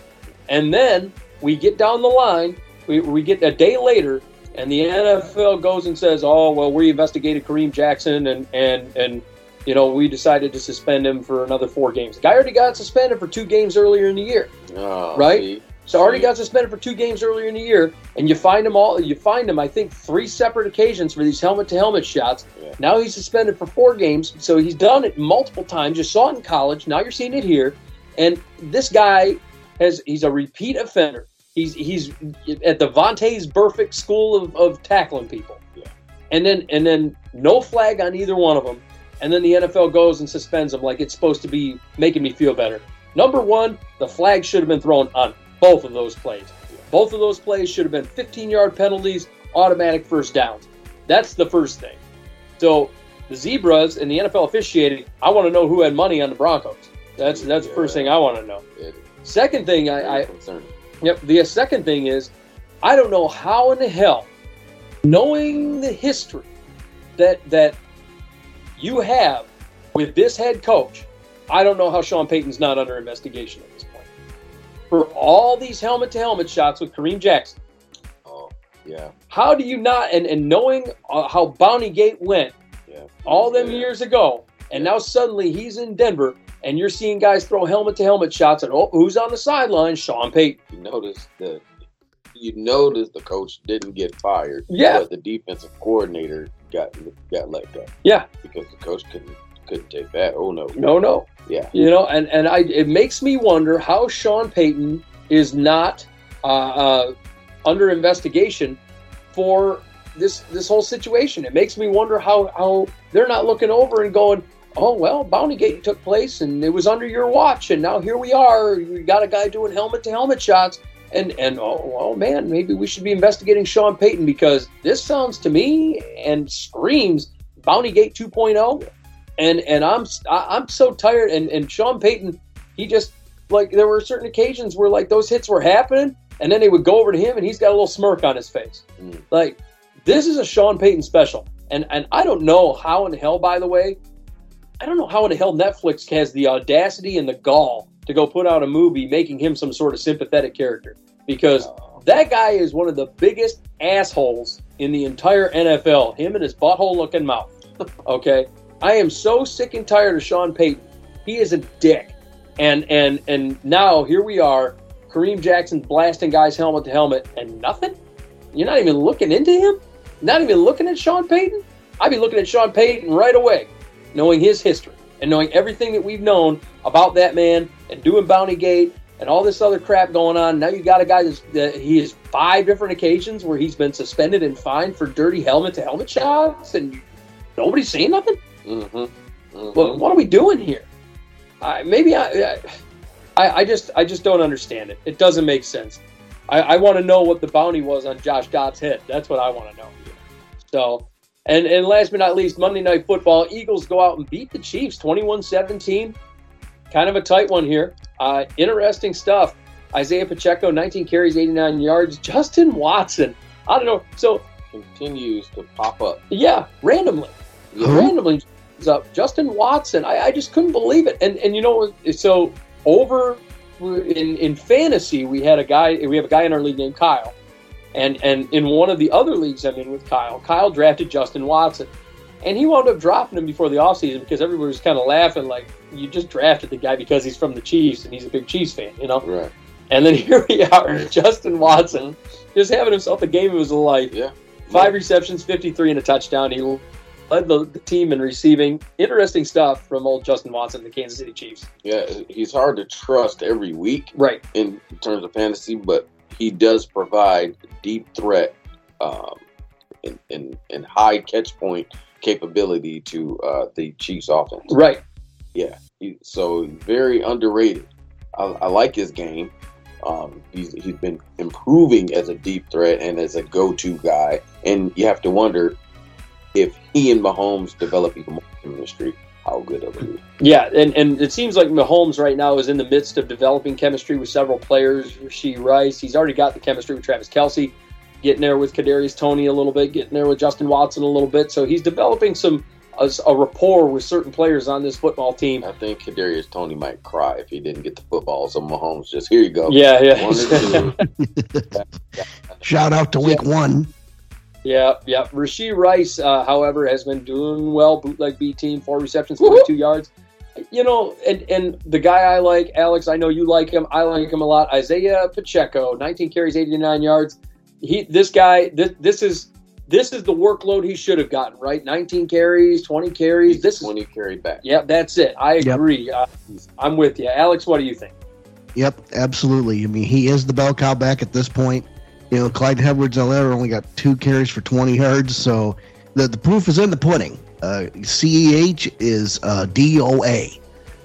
And then we get down the line. We, we get a day later, and the NFL goes and says, "Oh well, we investigated Kareem Jackson, and and and you know we decided to suspend him for another four games. The guy already got suspended for two games earlier in the year. Oh, Right? see? So already got suspended for two games earlier in the year, and you find him all. You find him, I think, three separate occasions for these helmet-to-helmet shots. Yeah. Now he's suspended for four games, so he's done it multiple times. You saw it in college. Now you're seeing it here, and this guy has—he's a repeat offender. He's he's at the Vontaze Burfict School of, of tackling people, Yeah. and then and then no flag on either one of them, and then the NFL goes and suspends him like it's supposed to be making me feel better. Number one, the flag should have been thrown on both of those plays. Both of those plays should have been 15 yard penalties, automatic first downs. That's the first thing. So the Zebras and the NFL officiating, I want to know who had money on the Broncos. That's that's the first thing I want to know. Second thing I, I. Yep. The second thing is, I don't know how in the hell, knowing the history that that you have with this head coach, I don't know how Sean Payton's not under investigation at this point. For all these helmet to helmet shots with Kareem Jackson, Oh, yeah, how do you not? And and knowing uh, how Bounty Gate went yeah. all them Yeah. years ago, and now suddenly he's in Denver, and you're seeing guys throw helmet to helmet shots, and oh, who's on the sideline? Sean Payton. You notice that you notice the coach didn't get fired. Yeah. but the defensive coordinator got got let go. Yeah. because the coach couldn't couldn't take that. Oh no, No, no. Yeah. You know, and and I it makes me wonder how Sean Payton is not uh, uh, under investigation for this this whole situation. It makes me wonder how how they're not looking over and going, oh well, Bounty Gate took place and it was under your watch, and now here we are. We got a guy doing helmet to helmet shots. And and oh well, man, maybe we should be investigating Sean Payton because this sounds to me and screams Bounty Gate 2.0 and and I'm I'm so tired. And and Sean Payton, he just like there were certain occasions where like those hits were happening, and then they would go over to him, and he's got a little smirk on his face. Mm. Like this is a Sean Payton special, and and I don't know how in hell, by the way, I don't know how in the hell Netflix has the audacity and the gall to go put out a movie making him some sort of sympathetic character because Oh, that guy is one of the biggest assholes in the entire NFL. Him and his butthole looking mouth. Okay, I am so sick and tired of Sean Payton. He is a dick, and and and now here we are, Kareem Jackson blasting guys helmet to helmet, and nothing. You're not even looking into him. Not even looking at Sean Payton. I'd be looking at Sean Payton right away, knowing his history and knowing everything that we've known about that man and doing Bounty Gate and all this other crap going on. Now you got a guy that's that he has five different occasions where he's been suspended and fined for dirty helmet to helmet shots, and nobody's saying nothing. mhm, mhm. Well, what are we doing here? I maybe I, I I, I just I just don't understand it. It doesn't make sense. I, I want to know what the bounty was on Josh Dobbs' head. That's what I want to know. So, and and last but not least, Monday Night Football, Eagles go out and beat the Chiefs 21-17. Kind of a tight one here. Uh, interesting stuff. Isaiah Pacheco, 19 carries, 89 yards. Justin Watson, I don't know. So Continues to pop up. yeah, randomly. Who? randomly up. Justin Watson, I, I just couldn't believe it. And and you know, so over in in fantasy, we had a guy. We have a guy in our league named Kyle, and and in one of the other leagues I'm in with Kyle, Kyle drafted Justin Watson, and he wound up dropping him before the offseason because everybody was kind of laughing like you just drafted the guy because he's from the Chiefs and he's a big Chiefs fan, you know. Right. And then here we are, Justin Watson, just having himself the game of his life. Yeah. Five receptions, 53 and a touchdown. He led the, the team in receiving. Interesting stuff from old Justin Watson, the Kansas City Chiefs. Yeah. He's hard to trust every week Right. in terms of fantasy, but he does provide deep threat um, and, and, and high catch point capability to uh, the Chiefs offense. Right. He, so very underrated. I, I like his game. Um, he's he's been improving as a deep threat and as a go-to guy. And you have to wonder if he and Mahomes develop even more chemistry, how good of it is. Yeah, and, and it seems like Mahomes right now is in the midst of developing chemistry with several players. Rashee Rice, he's already got the chemistry with Travis Kelce, getting there with Kadarius Toney a little bit, getting there with Justin Watson a little bit. So he's developing some a, a rapport with certain players on this football team. I think Kadarius Toney might cry if he didn't get the football. So Mahomes just here you go. Yeah, yeah. One or two. Shout out to week one. Yeah, yeah. Rashee Rice, uh, however, has been doing well. Bootleg B team, four receptions, 42 yards. You know, and and the guy I like, Alex, I know you like him. I like him a lot. Isaiah Pacheco, 19 carries, 89 yards. He, this guy, this, this is this is the workload he should have gotten. Right, 19 carries, 20 carries. He's This is, when he carried back. yeah, that's it. I Yep. agree. Uh, I'm with you, Alex. What do you think? Yep, absolutely. I mean, he is the bell cow back at this point. You know, Clyde Edwards-Helaire only got two carries for 20 yards, so the, the proof is in the pudding. Uh, CEH is uh, DOA.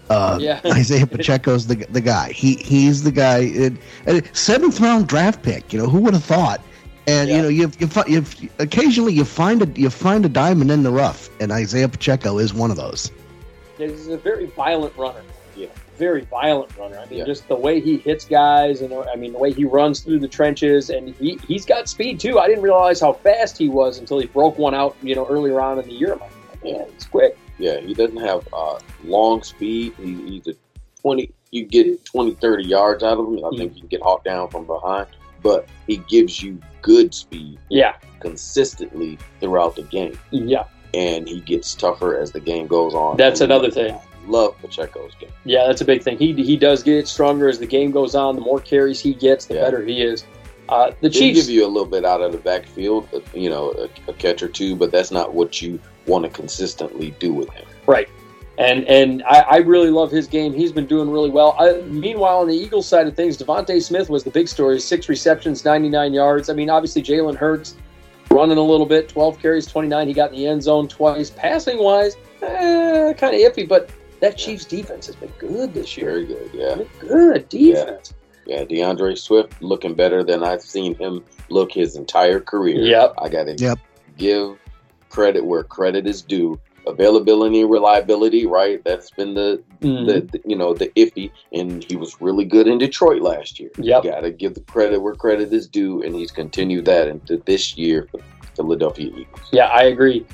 Uh, Yeah. Isaiah Pacheco's the the guy. He he's the guy. It, and seventh round draft pick. You know who would have thought? And Yeah. you know you you, you occasionally you find a you find a diamond in the rough, and Isaiah Pacheco is one of those. He's a very violent runner. Very violent runner. I mean, Yeah. just the way he hits guys, and I mean, the way he runs through the trenches, and he, he's got speed too. I didn't realize how fast he was until he broke one out, you know, earlier on in the year. I'm like, man, he's quick. Yeah, he doesn't have uh, long speed. He, he's a 20, you get 20, 30 yards out of him. I think you can get hawked down from behind, but he gives you good speed Yeah, consistently throughout the game. yeah, And he gets tougher as the game goes on. That's another thing. Love Pacheco's game. yeah. That's a big thing. He he does get stronger as the game goes on. The more carries he gets, the Yeah. better he is. Uh, the Chiefs. give you a little bit out of the backfield, uh, you know, a, a catch or two, but that's not what you want to consistently do with him. Right. And and I, I really love his game. He's been doing really well. I, meanwhile, on the Eagles side of things, DeVonta Smith was the big story. Six receptions, 99 yards. I mean, obviously, Jalen Hurts running a little bit, 12 carries, 29. He got in the end zone twice. Passing wise, eh, kind of iffy, but that Chiefs defense has been good this year. Very good, yeah. Good defense. Yeah, D'Andre Swift looking better than I've seen him look his entire career. Yep. I got to Yep. give credit where credit is due. Availability reliability, right? That's been the, Mhm. the, the- you know the iffy, and he was really good in Detroit last year. Yep. Got to give the credit where credit is due, and he's continued that into this year for Philadelphia Eagles. Yeah, I agree.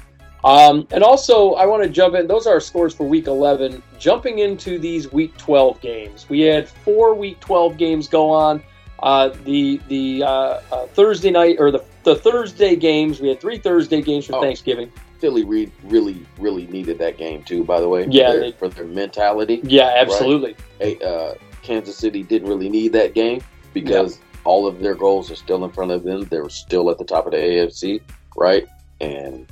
Um, and also, I want to jump in. Those are our scores for Week 11. Jumping into these Week 12 games, we had four Week 12 games go on. Uh, the the uh, uh, Thursday night or the the Thursday games, we had three Thursday games for Oh. Thanksgiving. Philly re- really, really needed that game too. By the way, Yeah, for their, they- for their mentality. Yeah, absolutely. Hey, uh, Kansas City didn't really need that game because all of their goals are still in front of them. They were still at the top of the AFC, right? And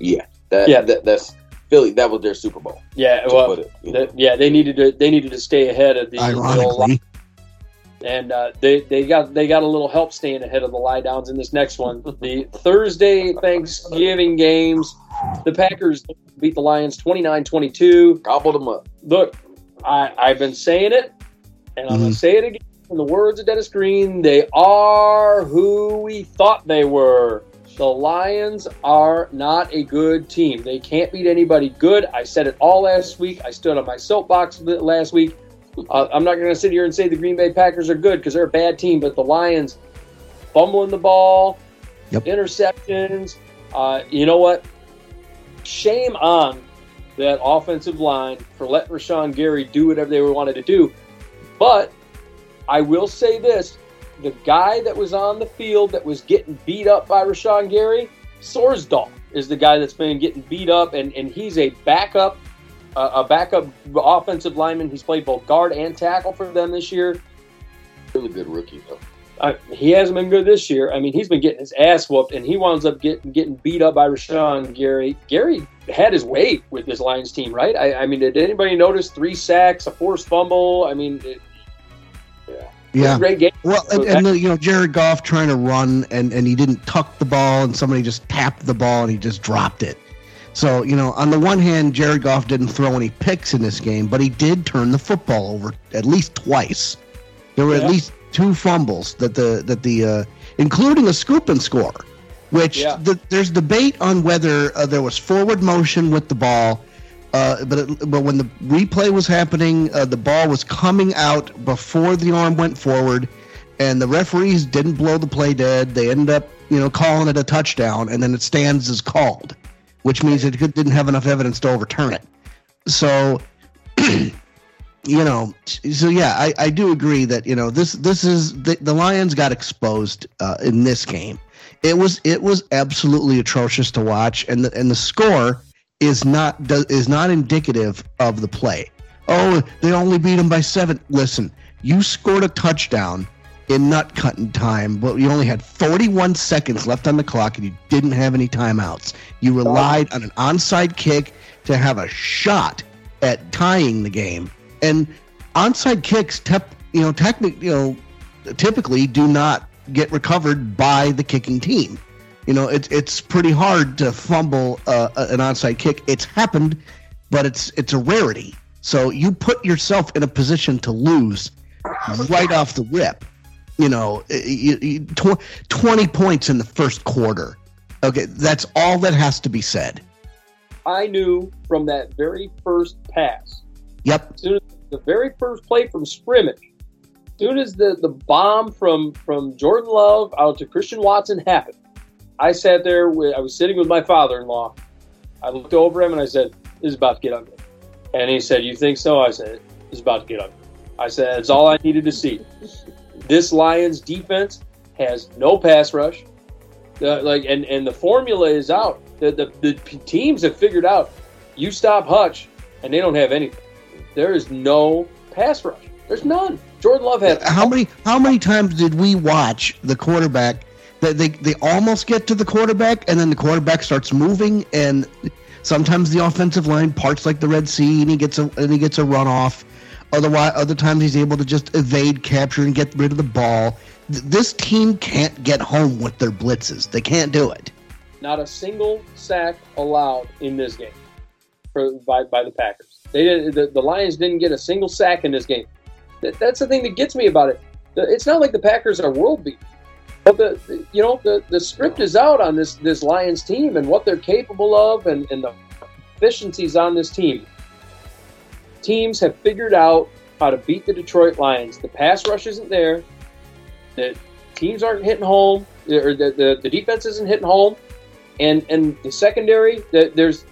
yeah, that, Yeah. that that's Philly. That was their Super Bowl. Yeah, well, put it, you know. that- yeah, they needed to they needed to stay ahead of the, the and uh, they they got they got a little help staying ahead of the lie downs in this next one. The Thursday Thanksgiving games, the Packers beat the Lions 29-22. gobbled them up. Look, I, I've been saying it. And I'm going to say it again in the words of Dennis Green they are who we thought they were. The Lions are not a good team. They can't beat anybody good. I said it all last week. I stood on my soapbox last week. Uh, I'm not going to sit here and say the Green Bay Packers are good because they're a bad team, but the Lions fumbling the ball, Yep. interceptions. Uh, you know what? Shame on that offensive line for letting Rashan Gary do whatever they wanted to do. But I will say this the guy that was on the field that was getting beat up by Rashan Gary, Sorsdal, is the guy that's been getting beat up, and, and he's a backup, uh, a backup offensive lineman. He's played both guard and tackle for them this year. Really good rookie though. Uh, he hasn't been good this year. I mean, he's been getting his ass whooped, and he winds up getting getting beat up by Rashan Gary. Gary had his way with this Lions team, right? I, I mean, did anybody notice three sacks, a forced fumble? I mean, it, Yeah. great game. Well, and, and the, you know Jared Goff trying to run and and he didn't tuck the ball and somebody just tapped the ball and he just dropped it. So you know, on the one hand, Jared Goff didn't throw any picks in this game, but he did turn the football over at least twice. There were Yeah. at least two fumbles that the that the uh, including a scoop and score, which Yeah. the, there's debate on whether uh, there was forward motion with the ball. Uh, but it, but when the replay was happening, uh, the ball was coming out before the arm went forward, and the referees didn't blow the play dead. They ended up, you know, calling it a touchdown, and then it stands as called, which means it didn't have enough evidence to overturn it. So, you know, so yeah, I, I do agree that you know this this is the, the Lions got exposed uh, in this game. It was it was absolutely atrocious to watch, and the and the score is not does, is not indicative of the play. Oh, they only beat them by seven. Listen, you scored a touchdown in nut cutting time, but you only had 41 seconds left on the clock, and you didn't have any timeouts. You relied on an onside kick to have a shot at tying the game, and onside kicks, tep, you know, technically, you know, typically do not get recovered by the kicking team. You know, it's it's pretty hard to fumble uh, an onside kick. It's happened, but it's it's a rarity. So you put yourself in a position to lose right off the rip. You know, you, you, tw- twenty points in the first quarter. Okay, that's all that has to be said. I knew from that very first pass, Yep. soon as the very first play from scrimmage, as soon as the, the bomb from from Jordan Love out to Christian Watson happened, I sat there. With, I was sitting with my father-in-law. I looked over him and I said, "This is about to get ugly." And he said, "You think so?" I said, "This is about to get ugly." I said, "It's all I needed to see." This Lions defense has no pass rush. Uh, like, and and the formula is out. The, the the teams have figured out. You stop Hutch, and they don't have anything. There is no pass rush. There's none. Jordan Love had How many how many times did we watch the quarterback that they, they almost get to the quarterback and then the quarterback starts moving and sometimes the offensive line parts like the Red Sea and he gets a and he gets a run off. Otherwise other times he's able to just evade capture and get rid of the ball. This team can't get home with their blitzes. They can't do it. not a single sack allowed in this game for, by, by the Packers. They did, the, the Lions didn't get a single sack in this game. That, that's the thing that gets me about it. It's not like the Packers are world beat, but the, the you know the, the script is out on this this Lions team and what they're capable of and, and the efficiencies on this team. Teams have figured out how to beat the Detroit Lions. The pass rush isn't there. The teams aren't hitting home, or the, the, the defense isn't hitting home and and the secondary that there's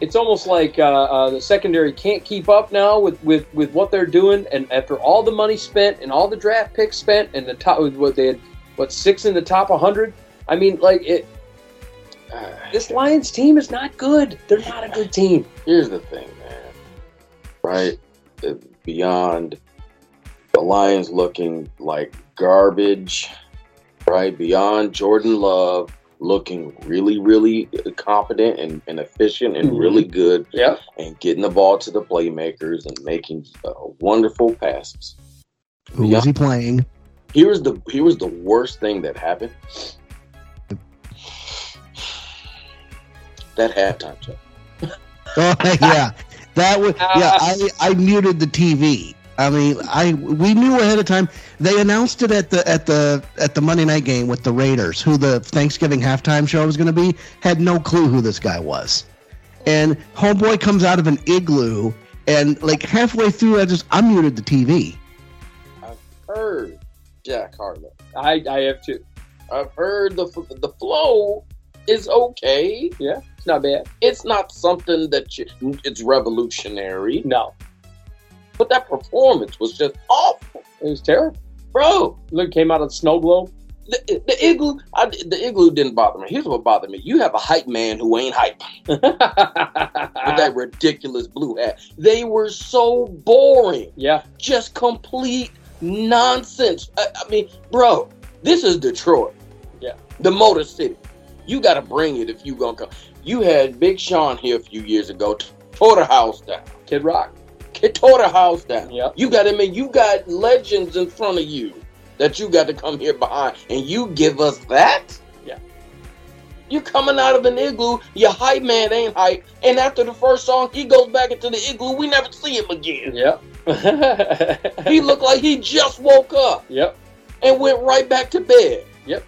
it's almost like uh, uh, the secondary can't keep up now with, with, with what they're doing and after all the money spent and all the draft picks spent and the top what they had what six in the top 100 i mean like it this lions team is not good they're not a good team here's the thing, man. Right? Uh, Beyond the Lions looking like garbage, right? Beyond Jordan Love looking really, really competent and, and efficient and Mhm. really good yeah and getting the ball to the playmakers and making uh, wonderful passes. Who Yeah. is he playing? Here's the here was the worst thing that happened. That halftime show. Oh yeah, that was yeah. I I muted the TV I mean, I we knew ahead of time. They announced it at the at the at the Monday night game with the Raiders, who the Thanksgiving halftime show was going to be. Had no clue who this guy was, and homeboy comes out of an igloo, and like halfway through, I just unmuted the TV. I heard Jack Harlow. I, I have too. I've heard the the flow is okay. Yeah, it's not bad. It's not something that you, it's revolutionary, No, but that performance was just awful, it was terrible. bro. Look, came out of the snow globe. The, the igloo, I, the igloo didn't bother me. Here's what bothered me: you have a hype man who ain't hype with that ridiculous blue hat. They were so boring, yeah, just complete nonsense. I, I mean, bro, this is Detroit. Yeah. the Motor City. You got to bring it if you gonna come. You had Big Sean here a few years ago, tore the house down. Kid Rock. Kid tore the house down. Yep. You got I mean, you got legends in front of you that you got to come here behind, and you give us that. Yeah. You coming out of an igloo, your hype man ain't hype, and after the first song, he goes back into the igloo. We never see him again. Yep. He looked like he just woke up yep. and went right back to bed. Yep.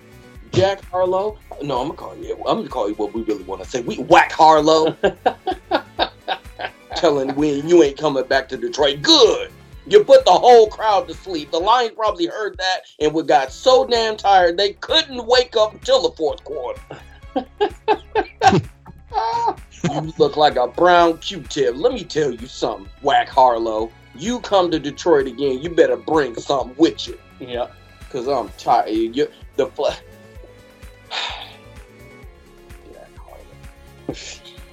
Jack Harlow. No, I'm gonna call you. I'm gonna call you what we really want to say. We whack Harlow. Telling when you ain't coming back to Detroit. Good. You put the whole crowd to sleep. The Lions probably heard that and we got so damn tired they couldn't wake up until the fourth quarter. you look like a brown Q-tip. Let me tell you something, Whack Harlow. You come to Detroit again, you better bring something with you. Yeah. Cause I'm tired. You, the fl-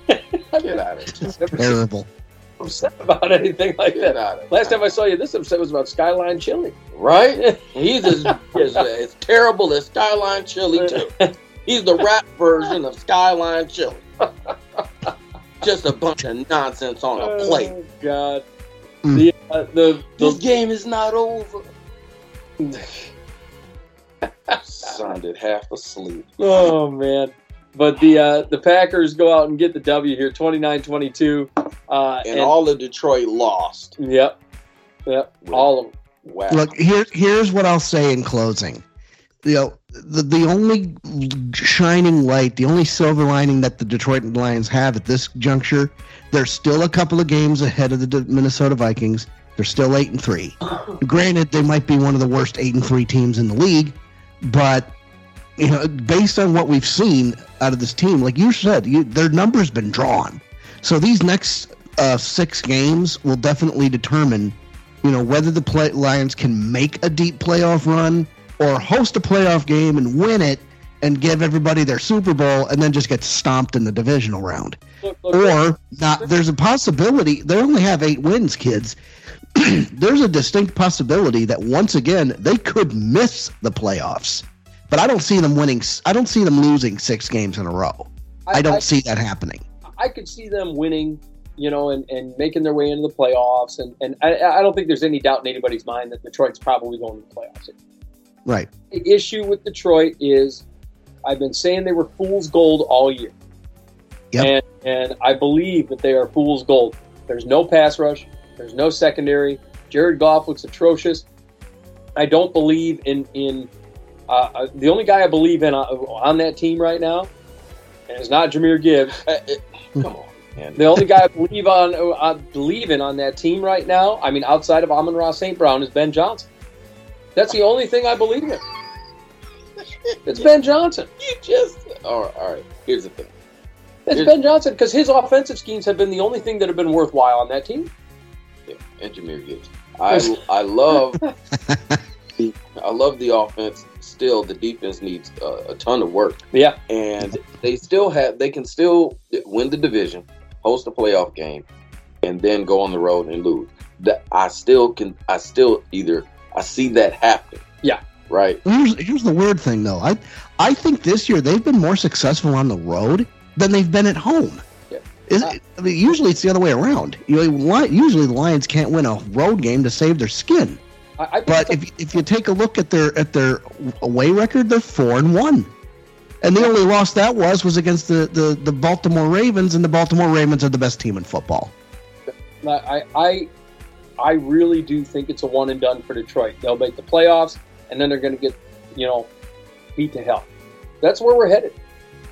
Get out of it. Never Terrible. upset about anything like Get that. out of it. Last time I saw you, this upset was about Skyline Chili. right? He's as, as, as terrible as Skyline Chili too. He's the rap version of Skyline Chili. Just a bunch of nonsense on a plate. Oh, God. Mm. The, uh, the, This game is not over. Sounded half asleep. oh, man. But the uh, the Packers go out and get the W here, 29-22. Uh, And all of Detroit lost. Yep. Yep. All of them. Wow. Look, here here's what I'll say in closing. You know, the the only shining light, the only silver lining that the Detroit Lions have at this juncture, they're still a couple of games ahead of the D- Minnesota Vikings. They're still eight and three. Granted, they might be one of the worst eight and three teams in the league, but you know, based on what we've seen out of this team, like you said, you, their number's been drawn. So these next uh, six games will definitely determine you know whether the play- Lions can make a deep playoff run or host a playoff game and win it and give everybody their Super Bowl and then just get stomped in the divisional round. Look, look, Or not there's a possibility they only have 8 wins kids. there's a distinct possibility that once again they could miss the playoffs. But I don't see them winning I don't see them losing 6 games in a row. I don't see that happening. I could see them winning, you know, and, and making their way into the playoffs. And, and I, I don't think there's any doubt in anybody's mind that Detroit's probably going to the playoffs. Right. The issue with Detroit is I've been saying they were fool's gold all year. Yep. And, and I believe that they are fool's gold. There's no pass rush, there's no secondary. Jared Goff looks atrocious. I don't believe in in uh, uh, the only guy I believe in uh, on that team right now, and it's not Jahmyr Gibbs. Uh, come on, man. The only guy I believe on uh, I believe in on that team right now, I mean, outside of Amon-Ra St. Brown, is Ben Johnson. That's the only thing I believe in. It's Ben Johnson. You just all right. All right. Here's the thing. It's Here's- Ben Johnson because his offensive schemes have been the only thing that have been worthwhile on that team. Yeah, and Jahmyr Gibbs. I I love I love the offense. Still, the defense needs uh, a ton of work, Yeah, and they still have they can still win the division, host a playoff game, and then go on the road and lose. That I still can. I still either I see that happen. Yeah. Right. Here's here's the weird thing though. I I think this year they've been more successful on the road than they've been at home. Yeah. Is I mean, usually it's the other way around. You know, usually the Lions can't win a road game to save their skin. I, I But it's if if you take a look at their at their away record, they're four and one. And the only loss that was was against the, the, the Baltimore Ravens, and the Baltimore Ravens are the best team in football. a- I, I I really do think it's a one and done for Detroit. They'll make the playoffs, and then they're going to get, you know, beat to hell. That's where we're headed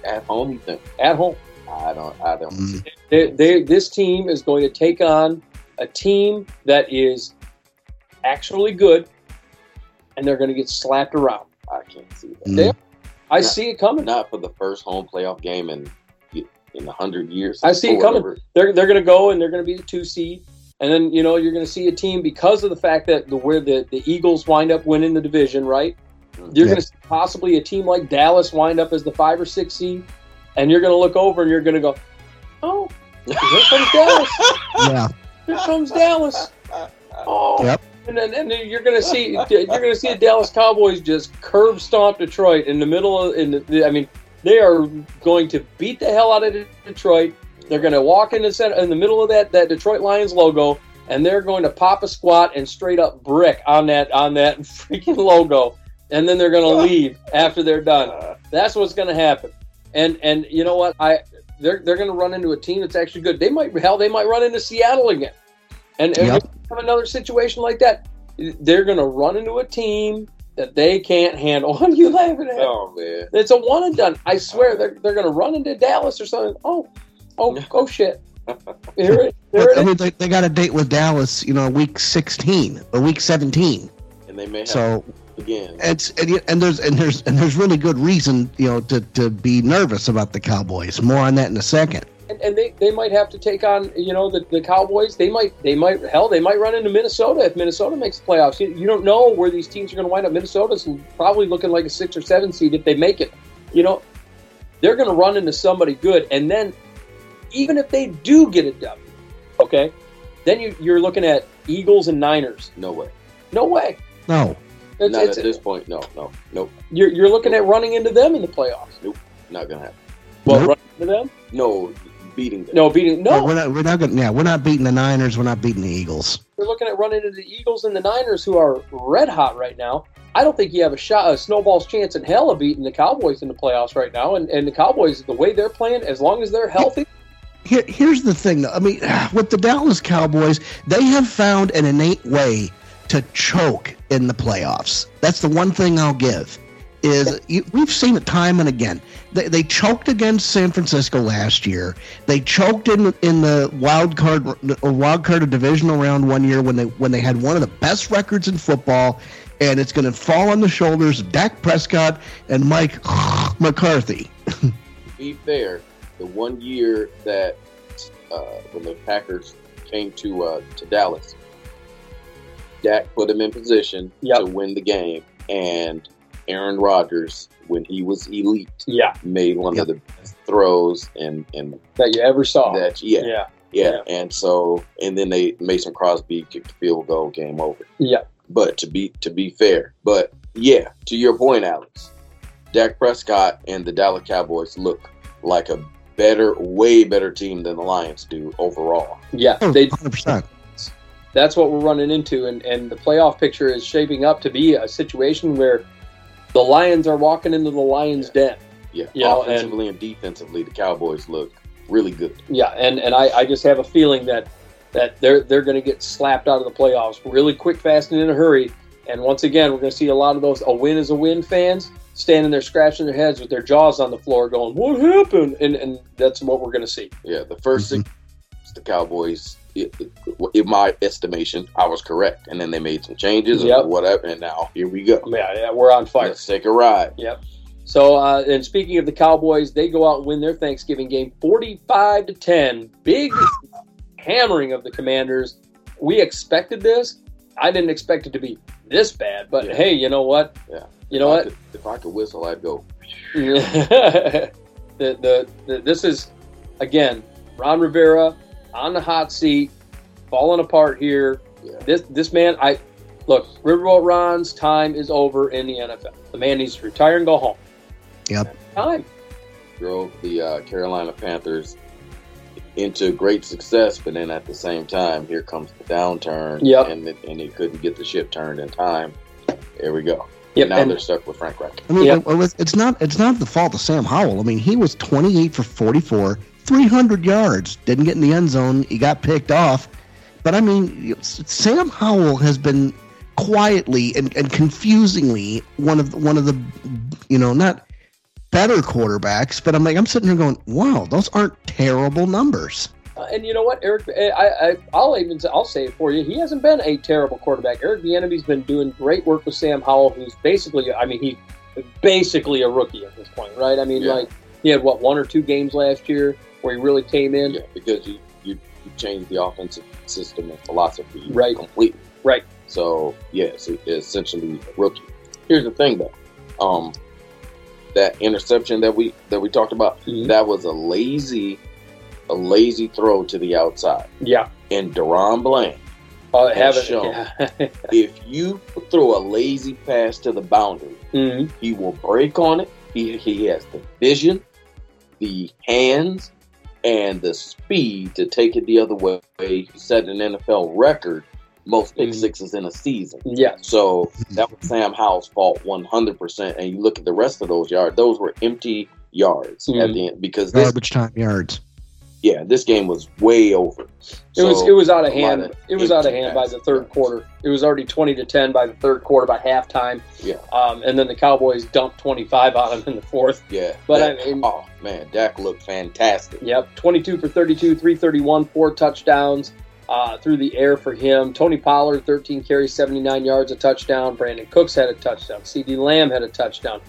At home, you think? at home. I don't. I don't. Mm. They, they, this team is going to take on a team that is actually good, and they're going to get slapped around. I can't see that. Mm. They- I Not- see it coming. Not for the first home playoff game in in a hundred years. I see it coming. whatever. They're they're going to go and they're going to be the two seed, and then you know you're going to see a team because of the fact that the where the, the Eagles wind up winning the division, right? You're Yeah. going to see possibly a team like Dallas wind up as the five or six seed, and you're going to look over and you're going to go, oh, here comes Dallas. Yeah. Here comes Dallas. Oh, Yep. And then, and then you're gonna see you're gonna see the Dallas Cowboys just curb stomp Detroit in the middle of in the, I mean they are going to beat the hell out of Detroit. They're going to walk in the center in the middle of that that Detroit Lions logo, and they're going to pop a squat and straight up brick on that on that freaking logo, and then they're going to leave after they're done. That's what's going to happen. And and you know what? I they're they're going to run into a team that's actually good. They might hell they might run into Seattle again, and, and Yep. if you have another situation like that. They're going to run into a team that they can't handle. What are you laughing at? Oh man. It's a one and done. I swear they're they're going to run into Dallas or something. Oh, oh, oh shit! Here it, there I it mean, they, they got a date with Dallas, you know, week 16 or week 17. And they may have So again. it's and, y- and there's and there's and there's really good reason, you know, to, to be nervous about the Cowboys. More on that in a second. And, and they, they might have to take on you know the, the Cowboys. They might they might hell they might run into Minnesota if Minnesota makes the playoffs. You, you don't know where these teams are going to wind up. Minnesota's probably looking like a six or seven seed if they make it. You know they're going to run into somebody good, and then even if they do get a W, okay, then you, you're looking at Eagles and Niners. No way. No way. No. It's, Not it's, at this point. No, no, nope. you're, you're looking at running into them in the playoffs. Nope, not gonna happen. Well, Nope. running into them? No, beating them. No, beating. No, We're not we're not gonna yeah, we're not beating the Niners, we're not beating the Eagles. We're looking at running into the Eagles and the Niners, who are red hot right now. I don't think you have a shot, a snowball's chance in hell of beating the Cowboys in the playoffs right now. And, and the Cowboys, the way they're playing, as long as they're healthy, Here, here's the thing though. I mean, with the Dallas Cowboys, they have found an innate way to choke in the playoffs. That's the one thing I'll give. Is you, we've seen it time and again. They, they choked against San Francisco last year. They choked in in the wild card or wild card of divisional round one year when they when they had one of the best records in football, and it's going to fall on the shoulders of Dak Prescott and Mike McCarthy. Be fair, the one year that uh, when the Packers came to uh, to Dallas, Dak put him in position Yep. to win the game, and Aaron Rodgers, when he was elite, yeah, made one Yep. of the best throws and and that you ever saw. that yeah, yeah, yeah Yeah. and so and then they Mason Crosby kicked the field goal, game over. yeah, But to be to be fair, but yeah, to your point, Alex, Dak Prescott and the Dallas Cowboys look like a better, way better team than the Lions do overall. yeah. Oh, They, 100%. that's what we're running into, and and the playoff picture is shaping up to be a situation where the Lions are walking into the Lions' den. Yeah, You know, offensively and, defensively, the Cowboys look really good. Yeah, and, and I, I just have a feeling that that they're they're going to get slapped out of the playoffs really quick, fast, and in a hurry. And once again, we're going to see a lot of those a win is a win fans standing there scratching their heads with their jaws on the floor, going, "What happened?" And and that's what we're going to see. Yeah, the 1st six, the Cowboys, it, it- in my estimation, I was correct, and then they made some changes Yep. or whatever, and now here we go. Yeah, yeah, we're on fire. Let's take a ride. Yep. So, uh, and speaking of the Cowboys, they go out and win their Thanksgiving game, forty-five to ten. Big hammering of the Commanders. We expected this. I didn't expect it to be this bad, but Yeah. hey, you know what? Yeah. You know if I what? could- if I could whistle, I'd go. the, the, the this is again Ron Rivera on the hot seat, falling apart here. Yeah. This this man, I look, Riverboat Ron's time is over in the NFL. The man needs to retire and go home. Yep. Time. drove the uh, Carolina Panthers into great success, but then at the same time, here comes the downturn. Yep. And it- and he couldn't get the ship turned in time. There we go. Yep. now and- they're stuck with Frank Reich. I mean, Yep. it it's not it's not the fault of Sam Howell. I mean, he was 28 for 44, 300 yards, didn't get in the end zone. He got picked off, But I mean, Sam Howell has been quietly and, and confusingly one of the, one of the you know not better quarterbacks, but I'm like I'm sitting here going, wow, those aren't terrible numbers. Uh, and you know what, Eric? I, I I'll even I'll say it for you. He hasn't been a terrible quarterback. Eric Bieniemy's been doing great work with Sam Howell, who's basically, I mean, he's basically a rookie at this point, right? I mean, Yeah. like he had what one or two games last year where he really came in. Yeah, because you, you you changed the offensive system and philosophy Right. completely. Right. So yes, it- it's essentially a rookie. Here's the thing though, um, that interception that we that we talked about, Mhm. that was a lazy, a lazy throw to the outside. Yeah, And DaRon Bland, uh, Has it. shown. Yeah. if you throw a lazy pass to the boundary, Mhm. he will break on it. He he has the vision, the hands, and the speed to take it the other way. He set an NFL record most pick Mhm. sixes in a season. Yeah, So that was Sam Howell's fault, one hundred percent. And you look at the rest of those yards; those were empty yards at Mhm. the end because this, Garbage time yards. Yeah, this game was way over. it was it was out of hand. of It was out of hand by the third quarter. It was already twenty to ten by the third quarter by halftime. Yeah. Um, and then the Cowboys dumped twenty five on him in the fourth. Yeah, But Dak- I mean- oh man, Dak looked fantastic. Yep, 22 for 32, 331, four touchdowns uh, through the air for him. Tony Pollard, 13 carries, 79 yards, a touchdown. Brandin Cooks had a touchdown. CeeDee Lamb had a touchdown.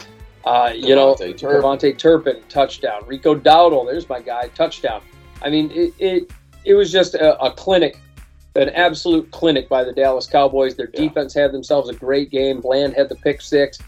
Uh, you know, Devontae Turpin. Devontae Turpin, touchdown. Rico Dowdle, there's my guy, touchdown. I mean, it it, it was just a, a clinic, an absolute clinic by the Dallas Cowboys. Their Yeah. defense had themselves a great game. Bland had the pick six.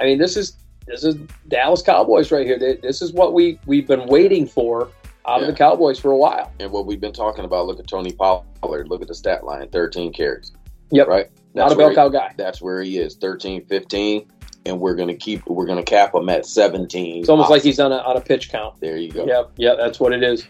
I mean, this is this is Dallas Cowboys right here. They- This is what we we've been waiting for out of the Cowboys for a while. And what we've been talking about, look at Tony Pollard, look at the stat line, 13 carries. Yep. Right? Not a bell cow guy. That's where he is, 13, 15. And we're going to keep, we're going to cap him at 17. It's almost like he's on a on a pitch count. There you go. Yep, yep, that's what it is.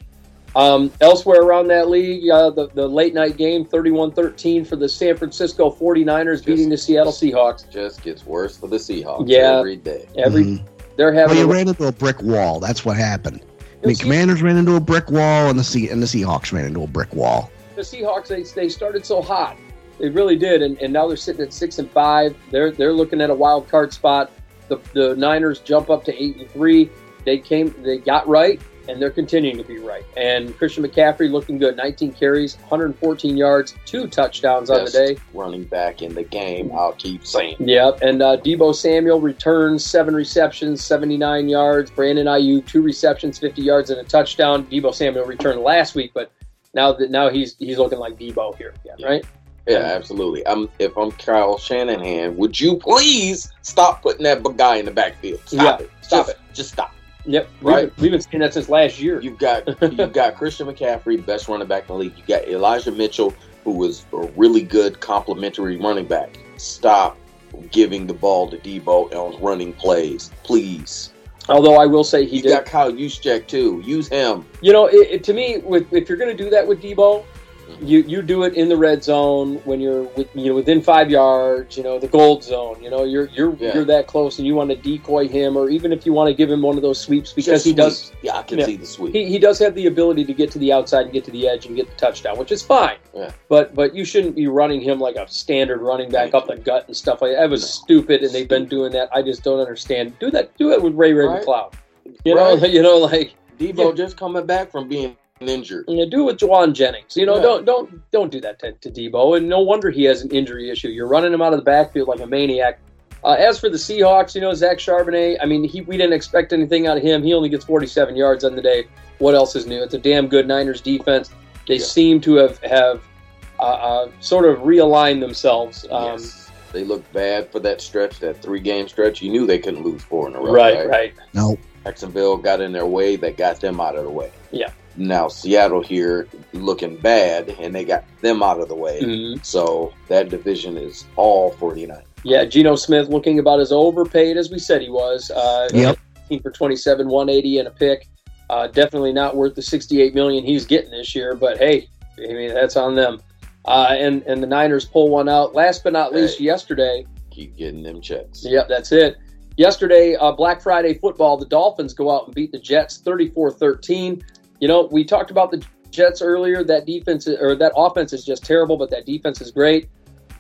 Um, elsewhere around that league, uh, the, the late night game, 31-13 for the San Francisco 49ers beating the Seattle Seahawks. Just gets worse for the Seahawks Yeah. every day. Every Mhm. they're Well, having you a, ran into a brick wall. That's what happened. I mean, Commanders ran into a brick wall, and the sea and the Seahawks ran into a brick wall. the Seahawks they, they started so hot. They really did, and, and now they're sitting at six and five. They're they're looking at a wild card spot. The, the Niners jump up to eight and three. They came, they got right, and they're continuing to be right. And Christian McCaffrey looking good, 19 carries, 114 yards, two touchdowns on the day. running back in the game, I'll keep saying. Yep, and uh, Deebo Samuel returns seven receptions, 79 yards. Brandon Aiyuk, two receptions, 50 yards and a touchdown. Deebo Samuel returned last week, but now that now he's he's looking like Deebo here again, Yeah. right? Yeah, absolutely. I'm, if I'm Kyle Shanahan, would you please stop putting that guy in the backfield? Stop Yeah, it. stop Just- Just stop. Yep, Right. We've, we've been saying that since last year. You've got you've got Christian McCaffrey, best running back in the league. You got Elijah Mitchell, who was a really good complementary running back. Stop giving the ball to Deebo on running plays, please. Although I will say he you did. got Kyle Juszczyk too. Use him. You know, it, it, to me, with, if you're going to do that with Deebo, you you do it in the red zone when you're with, you know within five yards. You know the gold zone. You know you're you're Yeah. you're that close, and you want to decoy him, or even if you want to give him one of those sweeps because Just he does. Yeah, I can Yeah. see the sweep. he, he does have the ability to get to the outside and get to the edge and get the touchdown, which is fine. Yeah. But but you shouldn't be running him like a standard running back up the gut and stuff like that. That was No. stupid, and they've been doing that. I just don't understand. Do that. Do it with Ray Ray Right. McCloud. You know, Right. you know, like Deebo Yeah. just coming back from being injured. you know, do it with Jauan Jennings. You know, Yeah. don't don't don't do that to, to Deebo. And no wonder he has an injury issue. You're running him out of the backfield like a maniac. Uh, as for the Seahawks, you know, Zach Charbonnet. I mean, he, we didn't expect anything out of him. He only gets 47 yards on the day. What else is new? It's a damn good Niners defense. They Yeah. seem to have have uh, uh, sort of realigned themselves. Um, yes. They looked bad for that stretch, that three game stretch. You knew they couldn't lose four in a row. Right, right. No, Jacksonville got in their way, that got them out of the way. Yeah. Now Seattle here looking bad, and they got them out of the way. Mhm. So that division is all 49. Yeah, Geno Smith looking about as overpaid as we said he was. Uh, Yep. 15 for 27, 180 and a pick. Uh, definitely not worth the 68 million he's getting this year, but hey, I mean that's on them. Uh, and and the Niners pull one out. Last but not least, Hey. yesterday. Keep getting them checks. Yep, that's it. Yesterday, uh, Black Friday football, the Dolphins go out and beat the Jets 34-13. You know, we talked about the Jets earlier. That defense or that offense is just terrible, but that defense is great.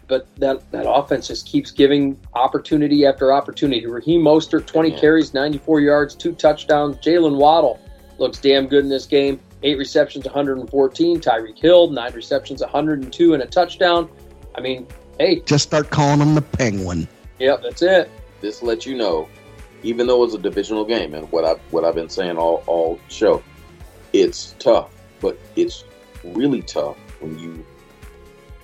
But that, that offense just keeps giving opportunity after opportunity. Raheem Mostert, 20 Yeah. carries, 94 yards, two touchdowns. Jaylen Waddle looks damn good in this game. Eight receptions, 114. Tyreek Hill, nine receptions, 102, and a touchdown. I mean, hey, Just start calling him the Penguin. yep, that's it. this lets you know, even though it's a divisional game, and what I what I've been saying all all show, it's tough, but it's really tough when you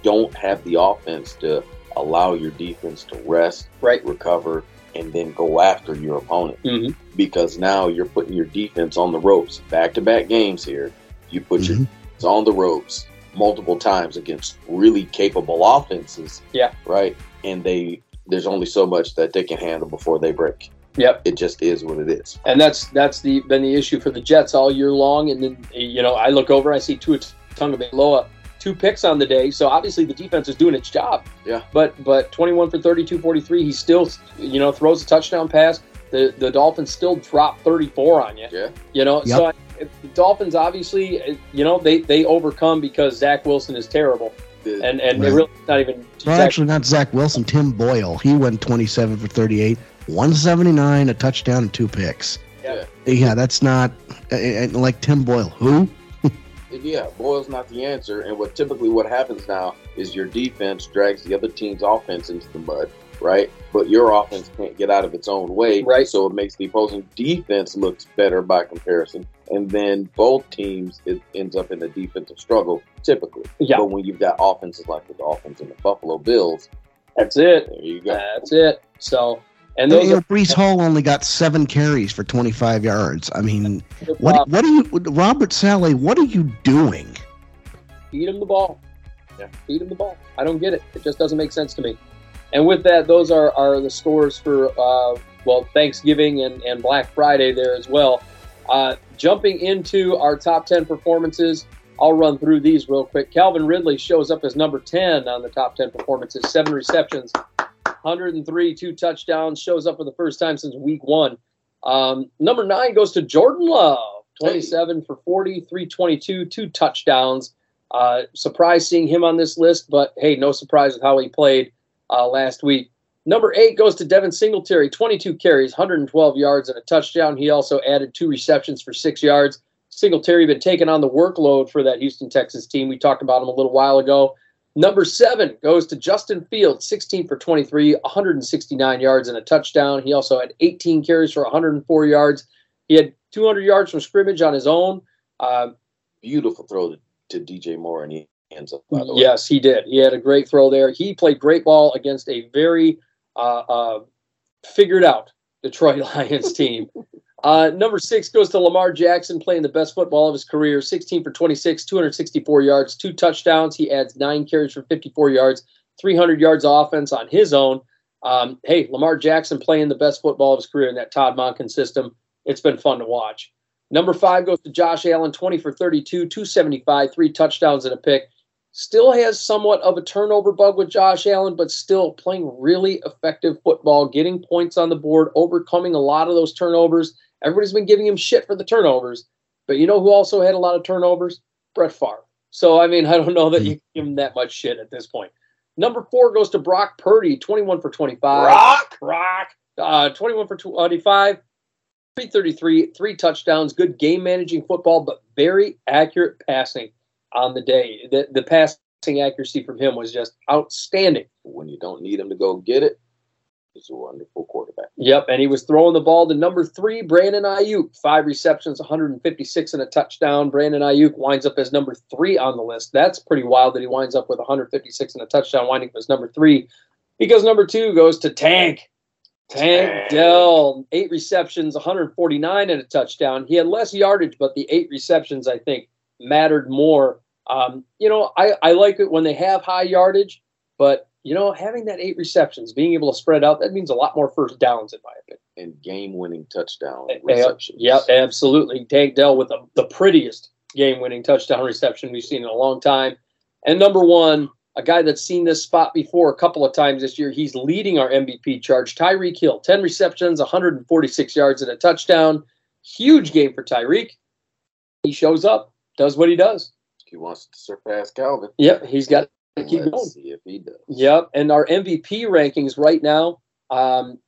don't have the offense to allow your defense to rest, Right. recover, and then go after your opponent. Mhm. Because now you're putting your defense on the ropes. Back to back games here, you put your Mhm. defense on the ropes multiple times against really capable offenses. Yeah. Right. And they there's only so much that they can handle before they break. Yep. It just is what it is. and that's that's the been the issue for the Jets all year long. And then you know I look over, I see Tua Tagovailoa two picks on the day, so obviously the defense is doing its job. Yeah. But but 21 for 32, 43, he still you know throws a touchdown pass. The the Dolphins still drop 34 on you. Yeah. You know, so I, the Dolphins obviously uh, you know they they overcome because Zach Wilson is terrible, The- and and they Right. really not even. Well, Zach- actually, not Zach Wilson. Tim Boyle. He went 27 for 38, 179, a touchdown, and two picks. Yeah. Yeah, that's not uh, uh, like Tim Boyle. Who? yeah, Boyle's not the answer. And what typically what happens now is your defense drags the other team's offense into the mud, right? But your offense can't get out of its own way, Right. So it makes the opposing defense looks better by comparison, and then both teams it ends up in a defensive struggle typically. Yeah. But when you've got offenses like the Dolphins and the Buffalo Bills, that's it. there you go. That's it. So and And those you know, are Breece Hall only got seven carries for 25 yards. I mean, what? What are you, Robert Saleh? What are you doing? feed him the ball. Yeah. Feed him the ball. I don't get it. It just doesn't make sense to me. And with that, those are, are the scores for uh, well Thanksgiving and, and Black Friday there as well. Uh, jumping into our top ten performances, I'll run through these real quick. Calvin Ridley shows up as number ten on the top ten performances. Seven receptions, 103, two touchdowns. Shows up for the first time since week one. Um, number nine goes to Jordan Love, 27 for 40, 322, two touchdowns. Uh, surprised seeing him on this list, but hey, no surprise with how he played uh, last week. Number eight goes to Devin Singletary, 22 carries, 112 yards, and a touchdown. He also added two receptions for six yards. Singletary been taking on the workload for that Houston Texas team. We talked about him a little while ago. Number seven goes to Justin Fields, 16 for 23, 169 yards and a touchdown. He also had 18 carries for 104 yards. He had 200 yards from scrimmage on his own. Uh, Beautiful throw to, to DJ Moore, and he ends up by the way. Yes, he did. He had a great throw there. He played great ball against a very uh, uh, figured out Detroit Lions team. Uh, number six goes to Lamar Jackson, playing the best football of his career 16 for 26, 264 yards, two touchdowns. He adds nine carries for 54 yards, 300 yards offense on his own. Um, hey, Lamar Jackson playing the best football of his career in that Todd Monken system. It's been fun to watch. Number five goes to Josh Allen, 20 for 32, 275, three touchdowns and a pick. Still has somewhat of a turnover bug with Josh Allen, but still playing really effective football, getting points on the board, overcoming a lot of those turnovers. Everybody's been giving him shit for the turnovers, but you know who also had a lot of turnovers? Brett Favre. So, I mean, I don't know that you can give him that much shit at this point. Number four goes to Brock Purdy, 21 for 25. Rock! Rock. Uh, 21 for 25. 333, three touchdowns, good game managing football, but very accurate passing on the day. The, the passing accuracy from him was just outstanding. When you don't need him to go get it, he's a wonderful quarterback. Yep, and he was throwing the ball to number three, Brandon Aiyuk. Five receptions, 156 and a touchdown. Brandon Aiyuk winds up as number three on the list. That's pretty wild that he winds up with 156 and a touchdown, winding up as number three, because number two goes to Tank. Tank Tank. Dell, eight receptions, 149 and a touchdown. He had less yardage, but the eight receptions, I think, mattered more. Um, you know, I, I like it when they have high yardage, but you know, having that eight receptions, being able to spread out, that means a lot more first downs, in my opinion. And game winning touchdown receptions. Yep, absolutely. Tank Dell with the, the prettiest game winning touchdown reception we've seen in a long time. And number one, a guy that's seen this spot before a couple of times this year. He's leading our MVP charge. Tyreek Hill, 10 receptions, 146 yards, and a touchdown. Huge game for Tyreek. He shows up, does what he does. He wants to surpass Calvin. Yep, he's got keep Let's going. see if he does. Yep, and our MVP rankings right now, um,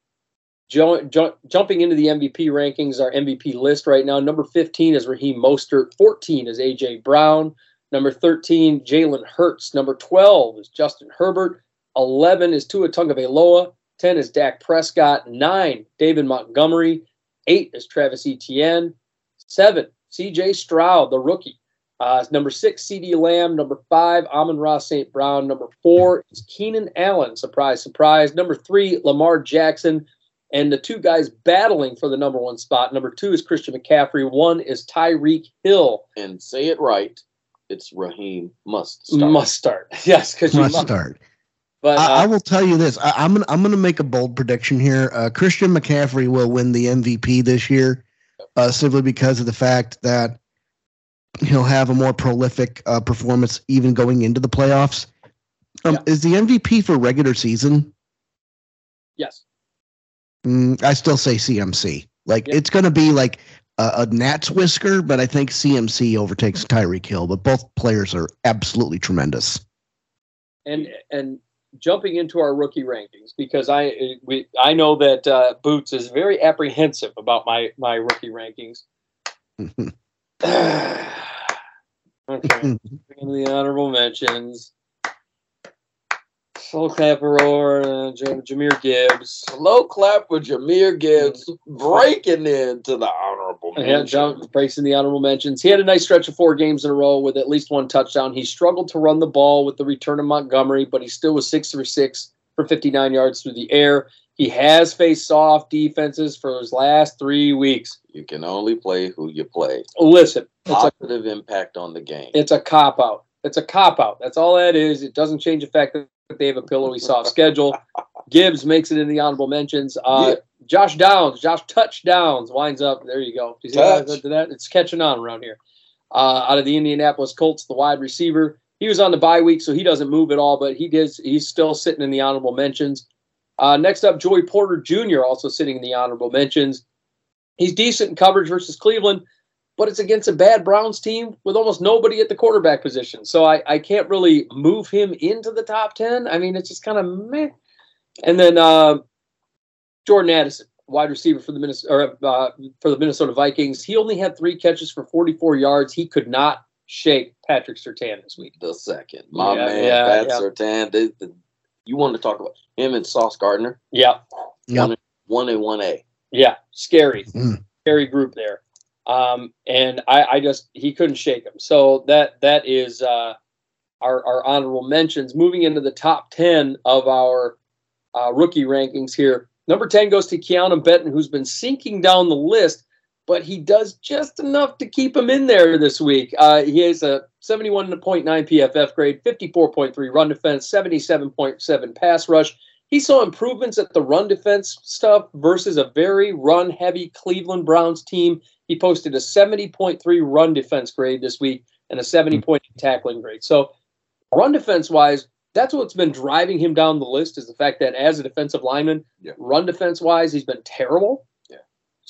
jo- jo- jumping into the MVP rankings, our MVP list right now. Number 15 is Raheem Mostert. 14 is AJ Brown. Number 13, Jalen Hurts. Number 12 is Justin Herbert. 11 is Tua Tagovailoa. 10 is Dak Prescott. 9, David Montgomery. 8 is Travis Etienne. 7, CJ Stroud, the rookie. Uh, number six, CeeDee Lamb. Number five, Amon-Ra St. Brown. Number four is Keenan Allen. Surprise, surprise. Number three, Lamar Jackson. And the two guys battling for the number one spot. Number two is Christian McCaffrey. One is Tyreek Hill. And say it right. It's Raheem must start. Must start. Yes, because you Must must. start. But I, I uh, will tell you this. I, I'm gonna I'm gonna make a bold prediction here. Uh, Christian McCaffrey will win the MVP this year, uh, simply because of the fact that he'll have a more prolific uh, performance even going into the playoffs. Um, Yeah. Is the MVP for regular season? yes. Mm, I still say CMC. Like it's going to be like a, a gnat's whisker, but I think CMC overtakes Tyreek Hill. But both players are absolutely tremendous. and and jumping into our rookie rankings because I we I know that uh, Boots is very apprehensive about my my rookie rankings. okay, into the honorable mentions. Slow clapper or uh, J- Jahmyr Gibbs. Slow clap for Jahmyr Gibbs breaking into the honorable Yeah, mention. jump breaks in the honorable mentions. He had a nice stretch of four games in a row with at least one touchdown. He struggled to run the ball with the return of Montgomery, but he still was six for six for 59 yards through the air. He has faced soft defenses for his last three weeks. You can only play who you play. Listen, it's a, Positive impact on the game. it's a cop out. It's a cop out. That's all that is. It doesn't change the fact that they have a pillowy soft schedule. Gibbs makes it in the honorable mentions. Uh, Josh Downs, Josh touchdowns winds up. There you go. Do you see how I to that? It's catching on around here. Uh, out of the Indianapolis Colts, the wide receiver. He was on the bye week, so he doesn't move at all, but he does. He's still sitting in the honorable mentions. Uh, next up, Joey Porter Jr. also sitting in the honorable mentions. He's decent in coverage versus Cleveland, but it's against a bad Browns team with almost nobody at the quarterback position. So I, I can't really move him into the top 10. I mean, it's just kind of meh. And then uh, Jordan Addison, wide receiver for the Minnesota, or, uh, for the Minnesota Vikings. He only had three catches for 44 yards. He could not shake Patrick Surtain this week. the second. My Yeah, man, yeah, Pat yeah. Surtain. You want to talk about him and Sauce Gardner? Yeah, Yep. One and one A. yeah, scary, Mm. scary group there. Um, and I, I just he couldn't shake him. So that that is uh, our our honorable mentions. Moving into the top ten of our uh, rookie rankings here. Number ten goes to Keanu Benton, who's been sinking down the list, but he does just enough to keep him in there this week. Uh, he has a 71.9 PFF grade, 54.3 run defense, 77.7 pass rush. He saw improvements at the run defense stuff versus a very run heavy Cleveland Browns team. He posted a 70.3 run defense grade this week and a 70 point tackling grade. So, run defense wise, that's what's been driving him down the list is the fact that as a defensive lineman, Yeah. run defense wise, he's been terrible.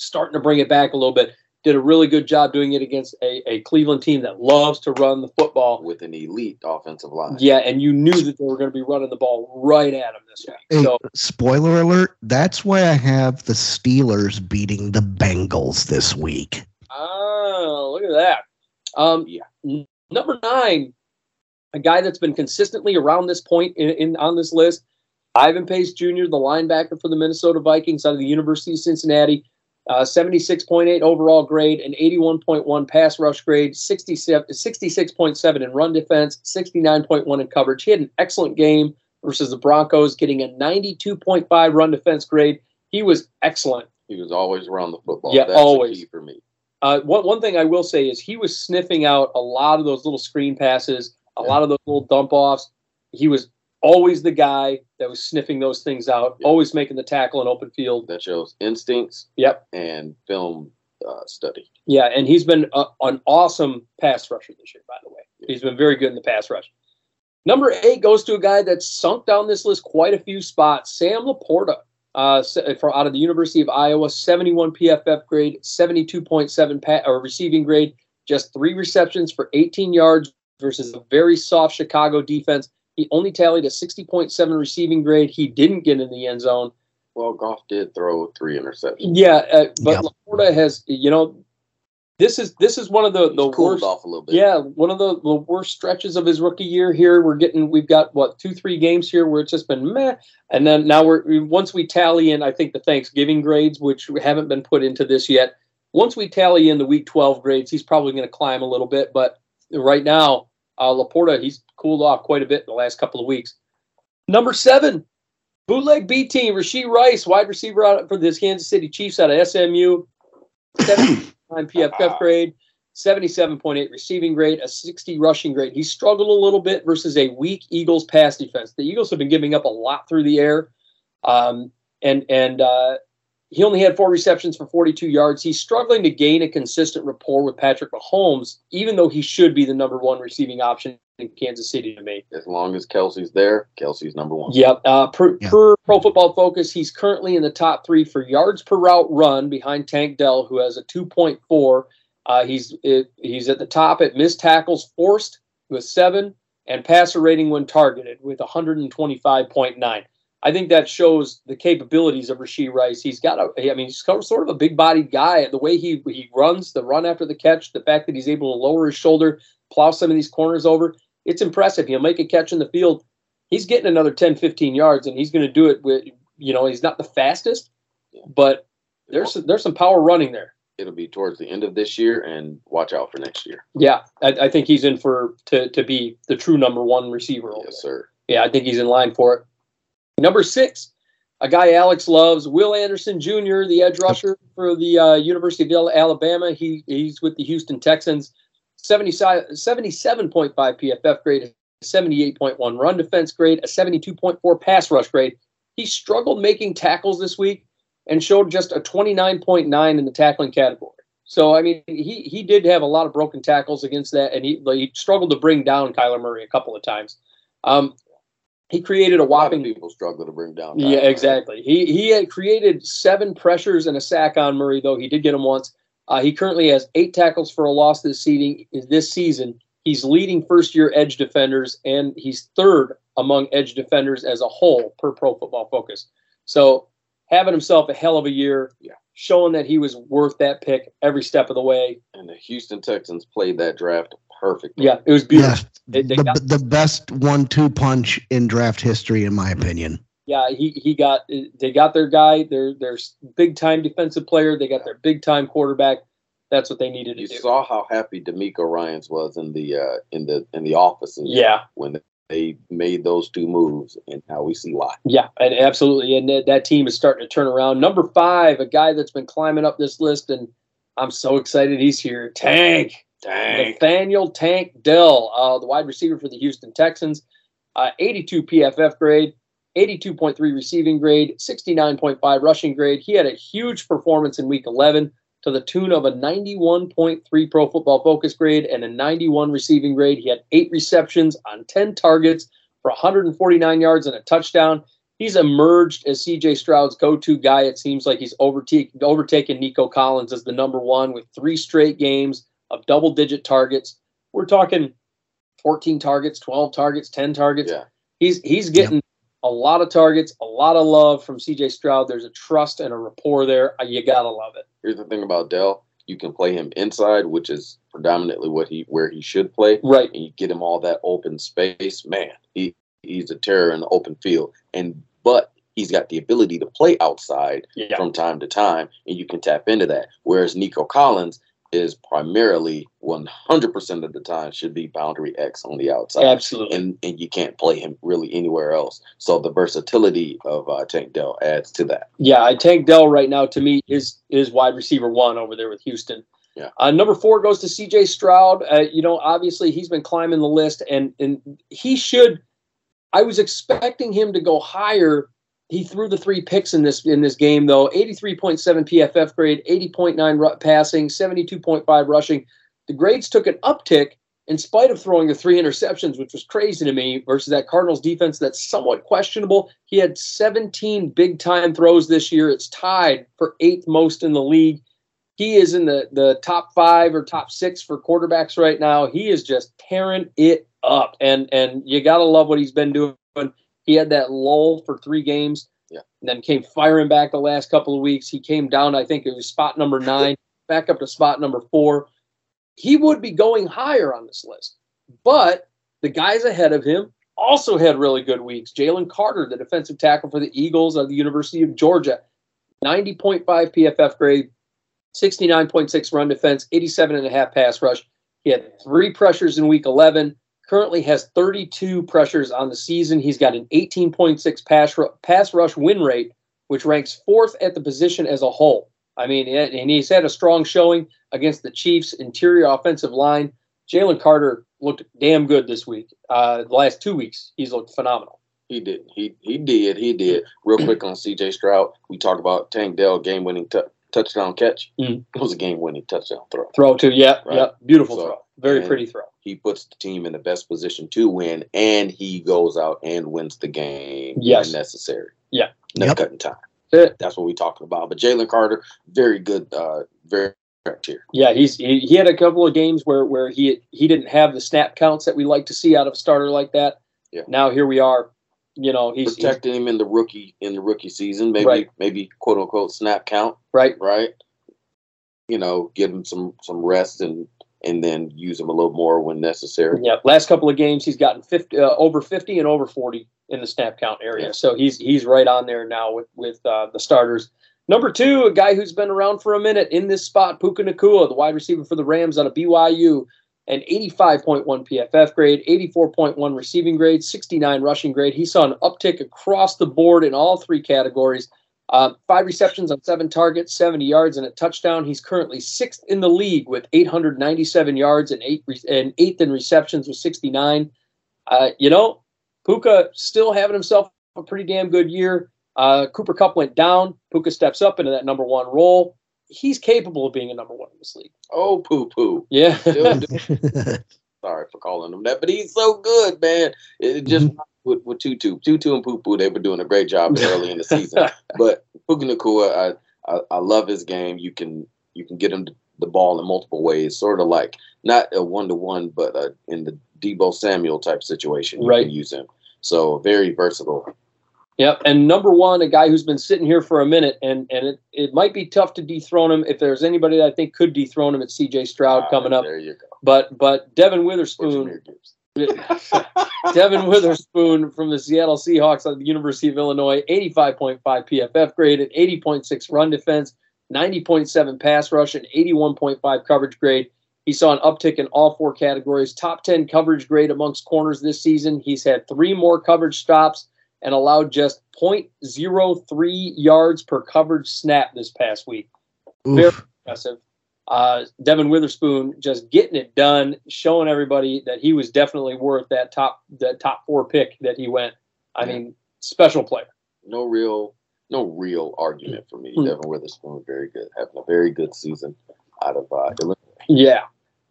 Yeah. Starting to bring it back a little bit. Did a really good job doing it against a, a Cleveland team that loves to run the football. with an elite offensive line. Yeah, and you knew that they were going to be running the ball right at him this week. Hey, So spoiler alert. That's why I have the Steelers beating the Bengals this week. Oh, look at that. Um, Yeah. n- number nine, a guy that's been consistently around this point in, in on this list, Ivan Pace Jr., the linebacker for the Minnesota Vikings out of the University of Cincinnati, uh, 76.8 overall grade, an 81.1 pass rush grade, 67, 66.7 in run defense, 69.1 in coverage. He had an excellent game versus the Broncos, getting a 92.5 run defense grade. He was excellent. He was always around the football. Yeah, That's always. key for me. Uh, one, one thing I will say is he was sniffing out a lot of those little screen passes, a Yeah. lot of those little dump offs. He was always the guy that was sniffing those things out, Yeah. always making the tackle in open field. That shows instincts Yep. and film uh, study. Yeah, and he's been a, an awesome pass rusher this year, by the way. He's been very good in the pass rush. Number eight goes to a guy that's sunk down this list quite a few spots, Sam Laporta. Uh, s- from out of the University of Iowa, 71 PFF grade, 72.7 pa- or receiving grade, just three receptions for 18 yards, versus a very soft Chicago defense. He only tallied a 60.7 receiving grade. He didn't get in the end zone. Well, Goff did throw three interceptions. Yeah, uh, but Yeah. Laporta has, you know, this is this is one of the the worst. off a little bit. Yeah, one of the, the worst stretches of his rookie year here. We're getting, we've got what two, three games here where it's just been meh, and then now we're once we tally in, I think the Thanksgiving grades, which haven't been put into this yet. Once we tally in the Week 12 grades, he's probably going to climb a little bit, but right now, uh, Laporta he's cooled off quite a bit in the last couple of weeks. Number seven, bootleg B team, Rashee Rice, wide receiver out for this Kansas City Chiefs out of SMU, 79 PFF grade. 77.8 receiving grade, a 60 rushing grade. He struggled a little bit versus a weak Eagles pass defense. The Eagles have been giving up a lot through the air, um, and and uh, he only had four receptions for 42 yards. He's struggling to gain a consistent rapport with Patrick Mahomes, even though he should be the number one receiving option in Kansas City to me. As long as Kelce's there, Kelce's number one. Yep. Uh, per, Yeah. per Pro Football Focus, he's currently in the top three for yards per route run behind Tank Dell, who has a 2.4. Uh, he's it, he's at the top at missed tackles forced with seven and passer rating when targeted with 125.9. I think that shows the capabilities of Rashee Rice. He's got a, I mean, he's sort of a big bodied guy. The way he he runs, the run after the catch, the fact that he's able to lower his shoulder, plow some of these corners over, it's impressive. He'll make a catch in the field. He's getting another 10, 15 yards, and he's going to do it with, you know, he's not the fastest, but there's some, there's some power running there. It'll be towards the end of this year, and watch out for next year. Yeah, I, I think he's in for to to be the true number one receiver. Yes, sir. Yeah, I think he's in line for it. Number six, a guy Alex loves, Will Anderson Jr., the edge rusher for the uh, University of Alabama. He he's with the Houston Texans. 75 77.5 PFF grade, a 78.1 run defense grade, a 72.4 pass rush grade. He struggled making tackles this week and showed just a 29.9 in the tackling category. So I mean, he he did have a lot of broken tackles against that, and he he struggled to bring down Kyler Murray a couple of times. Um, he created a A lot of whopping people struggle to bring down. yeah, exactly. He he had created seven pressures and a sack on Murray, though he did get him once. Uh, he currently has eight tackles for a loss this season. This season, he's leading first-year edge defenders, and he's third among edge defenders as a whole per Pro Football Focus. So, having himself a hell of a year, Yeah. showing that he was worth that pick every step of the way. And the Houston Texans played that draft perfectly. Yeah, it was beautiful. Yeah, They- they the, got- the best one-two punch in draft history, in my opinion. yeah, he he got they got their guy, their their big time defensive player, they got their big time quarterback. That's what they needed to You saw how happy DeMeco Ryans was in the uh, in the in the office, and Yeah, when they made those two moves, and now we see why. yeah, and absolutely, and that, that team is starting to turn around. Number five, a guy that's been climbing up this list, and I'm so excited he's here. Tank, Nathaniel Tank Dell, uh, the wide receiver for the Houston Texans, uh, 82 PFF grade, 82.3 receiving grade, 69.5 rushing grade. He had a huge performance in Week 11 to the tune of a 91.3 Pro Football Focus grade and a 91 receiving grade. He had eight receptions on 10 targets for 149 yards and a touchdown. He's emerged as CJ Stroud's go-to guy. It seems like he's overtaken Nico Collins as the number one with three straight games of double-digit targets. We're talking 14 targets, 12 targets, 10 targets. Yeah, He's he's getting a lot of targets, a lot of love from CJ Stroud. There's a trust and a rapport there. Uh, You gotta love it. here's the thing about Dell: you can play him inside, which is predominantly what he where he should play, Right. and you get him all that open space. Man, he he's a terror in the open field, and but he's got the ability to play outside Yeah. from time to time, and you can tap into that. Whereas Nico Collins is primarily 100% of the time should be boundary X on the outside. Absolutely. And, and you can't play him really anywhere else. So the versatility of uh, Tank Dell adds to that. Yeah, I Tank Dell right now to me is is wide receiver one over there with Houston. Yeah. Uh, number four goes to C.J. Stroud. Uh, you know, obviously he's been climbing the list, and and he should. I was expecting him to go higher. He threw the three picks in this in this game though. 83.7 PFF grade, 80.9 ru- passing, 72.5 rushing. The grades took an uptick in spite of throwing the three interceptions, which was crazy to me, versus that Cardinals defense that's somewhat questionable. He had 17 big time throws this year. It's tied for eighth most in the league. he is in the the top five or top six for quarterbacks right now. He is just tearing it up, and and you gotta love what he's been doing. He had that lull for three games, Yeah. and then came firing back the last couple of weeks. He came down, I think it was spot number nine, back up to spot number four. He would be going higher on this list, but the guys ahead of him also had really good weeks. Jalen Carter, the defensive tackle for the Eagles of the University of Georgia, 90.5 PFF grade, 69.6 run defense, 87.5 pass rush. He had three pressures in week 11. Currently has 32 pressures on the season. He's got an 18.6 pass, pass rush win rate, which ranks fourth at the position as a whole. I mean, and he's had a strong showing against the Chiefs' interior offensive line. Jalen Carter looked damn good this week. Uh, the last two weeks, he's looked phenomenal. He did. He he did. He did. Real quick on C.J. Stroud. We talked about Tank Dell game winning t- touchdown catch. Mhm. It was a game winning touchdown throw. Throw to, yeah, Right. yeah, beautiful So, throw, very pretty throw. He puts the team in the best position to win, and he goes out and wins the game Yes. when necessary. Yeah. no Yep. cutting time. That's it. That's what we're talking about. But Jalen Carter, very good. Uh, very here. Yeah, he's he, he had a couple of games where where he he didn't have the snap counts that we like to see out of a starter like that. Yeah. Now here we are. You know, he's, he's Protecting him in the rookie in the rookie season, maybe Right. maybe quote unquote snap count. right. right? You know, give him some some rest and and then use him a little more when necessary. Yeah, last couple of games he's gotten 50 uh, over 50 and over 40 in the snap count area. Yeah. So he's he's right on there now with with uh, the starters. Number two, a guy who's been around for a minute in this spot, Puka Nacua, the wide receiver for the Rams out of BYU, an 85.1 PFF grade, 84.1 receiving grade, 69 rushing grade. He saw an uptick across the board in all three categories. Uh, five receptions on seven targets, 70 yards, and a touchdown. He's currently sixth in the league with 897 yards and eight re- and eighth in receptions with 69. Uh, you know, Puka still having himself a pretty damn good year. Uh, Cooper Kupp went down. Puka steps up into that number one role. He's capable of being a number one in this league. Oh, poo poo. Yeah. Sorry for calling him that, but he's so good, man. It just with, with Tutu, Tutu and Poo Poo, they were doing a great job early in the season. But Puka Nacua, I, I I love his game. You can you can get him the ball in multiple ways, sort of like not a one to one, but uh, in the Deebo Samuel type situation, you Right. can use him. So very versatile. Yep. And number one, a guy who's been sitting here for a minute, and and it, it might be tough to dethrone him. If there's anybody that I think could dethrone him, it's C.J. Stroud coming Ah, up. There you go. But but Devon Witherspoon, Devon Witherspoon from the Seattle Seahawks at the University of Illinois, 85.5 PFF grade, and 80.6 run defense, 90.7 pass rush, and 81.5 coverage grade. He saw an uptick in all four categories. Top 10 coverage grade amongst corners this season. He's had three more coverage stops and allowed just 0.03 yards per coverage snap this past week Very- impressive. Uh, Devon Witherspoon just getting it done, showing everybody that he was definitely worth that top that top four pick that he went. I Yeah. mean, special player. no real no real argument for me. Hmm. Devin Witherspoon, very good, having a very good season out of uh, Illinois. Yeah.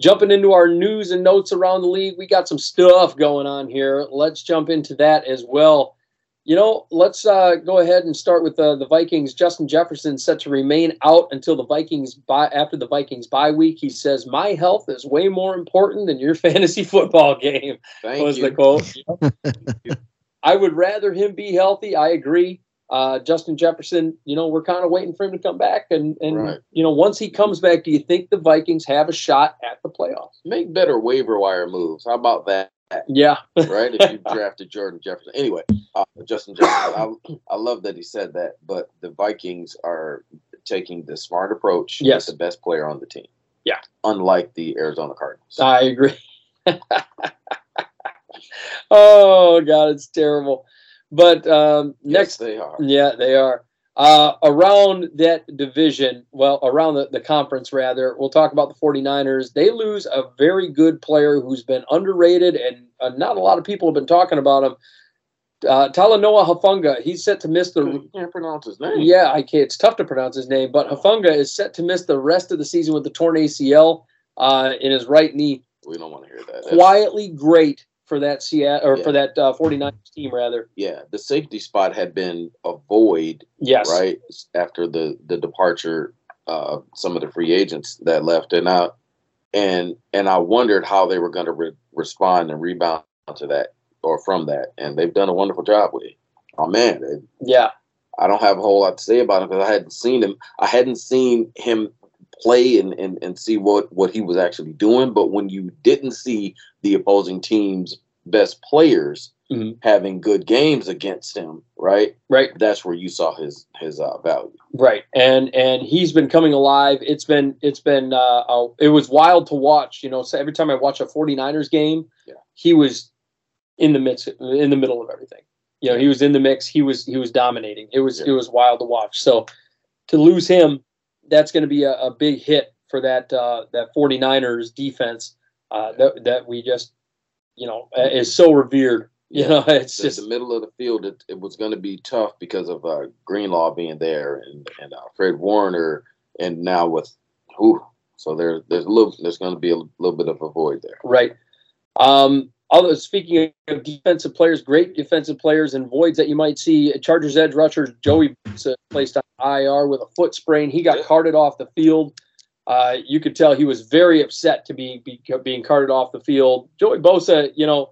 Jumping into our news and notes around the league, we got some stuff going on here. Let's jump into that as well. You know, let's uh, go ahead and start with uh, the Vikings. Justin Jefferson set to remain out until the Vikings buy after the Vikings bye week. He says, "My health is way more important than your fantasy football game." Thank was you. the quote. I would rather him be healthy. I agree. Uh, Justin Jefferson, you know, we're kind of waiting for him to come back, and and Right. you know, once he comes back, do you think the Vikings have a shot at the playoffs? Make better waiver wire moves. How about that? Yeah, Right? if you drafted Jordan Jefferson. Anyway, uh, Justin Jefferson, I, I love that he said that, but the Vikings are taking the smart approach. Yes. With the best player on the team. Yeah. Unlike the Arizona Cardinals. I agree. oh God, it's terrible. But um, Yes, next, they are. Yeah, they are. Uh, around that division, well, around the, the conference, rather, we'll talk about the 49ers. They lose a very good player who's been underrated, and uh, not a lot of people have been talking about him. Uh, Talanoa Hafunga, he's set to miss the. You can't pronounce his name. Yeah, I can't. It's tough to pronounce his name, but Hafunga is set to miss the rest of the season with the torn ACL uh, in his right knee. We don't want to hear that. Quietly great for that Seattle or Yeah. for that uh, 49ers team, rather. yeah, the safety spot had been a void Yes. right after the the departure uh, some of the free agents that left, and I and and I wondered how they were going to re- respond and rebound to that or from that, and they've done a wonderful job with it. Oh man, it, Yeah. I don't have a whole lot to say about him because I hadn't seen him. I hadn't seen him play and, and, and see what, what he was actually doing. But when you didn't see the opposing team's best players Mhm. having good games against him, right? Right. That's where you saw his his uh, value. Right, and and he's been coming alive. It's been it's been uh, uh, it was wild to watch. You know, so every time I watch a 49ers game, Yeah. he was in the midst in the middle of everything. You know, he was in the mix. He was he was dominating. It was Yeah. it was wild to watch. So to lose him, that's going to be a, a big hit for that uh, that 49ers defense uh, that that we just you know is so revered. You know, it's The, just the middle of the field, it, it was going to be tough because of uh, Greenlaw being there and and uh, Fred Warner, and now with who. So there, there's a little, there's going to be a little bit of a void there. Right. Um, although speaking of defensive players, great defensive players and voids that you might see, Chargers edge rusher Joey Bosa placed on IR with a foot sprain. He got carted off the field. Uh, you could tell he was very upset to be, be being carted off the field. Joey Bosa, you know,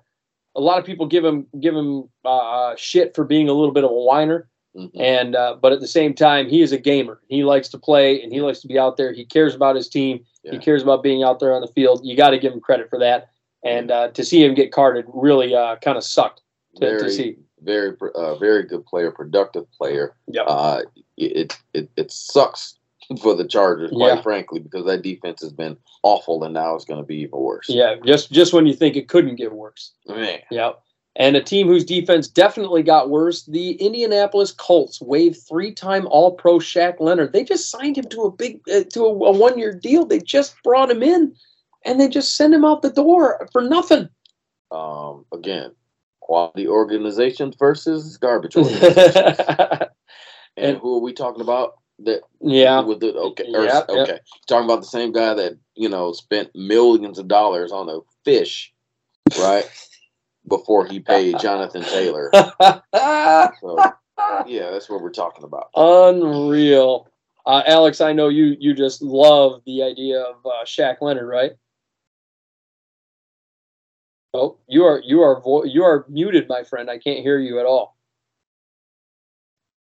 a lot of people give him give him uh, shit for being a little bit of a whiner, Mhm. and uh, but at the same time, he is a gamer. He likes to play and he likes to be out there. He cares about his team. He cares about being out there on the field. You got to give him credit for that. And uh, to see him get carded really uh, kind of sucked to, to very, see. very, uh, very good player, productive player. Yep. Uh, it, it it sucks for the Chargers, quite Yeah. frankly, because that defense has been awful, and now it's going to be even worse. Yeah, just just when you think it couldn't get worse. man. Yeah. And a team whose defense definitely got worse, the Indianapolis Colts waived three-time All-Pro Shaq Leonard. They just signed him to a big uh, to a, a one-year deal. They just brought him in, and they just send him out the door for nothing. Um, again, quality organizations versus garbage organizations. and And- who are we talking about? That yeah, with the okay, or- Yep, yep. okay, talking about the same guy that you know spent millions of dollars on a fish, right? Before he paid Jonathan Taylor. So yeah, that's what we're talking about. unreal. Uh, Alex, I know you you just love the idea of uh, Shaq Leonard, right? Oh, you are you are vo- you are muted, my friend. I can't hear you at all.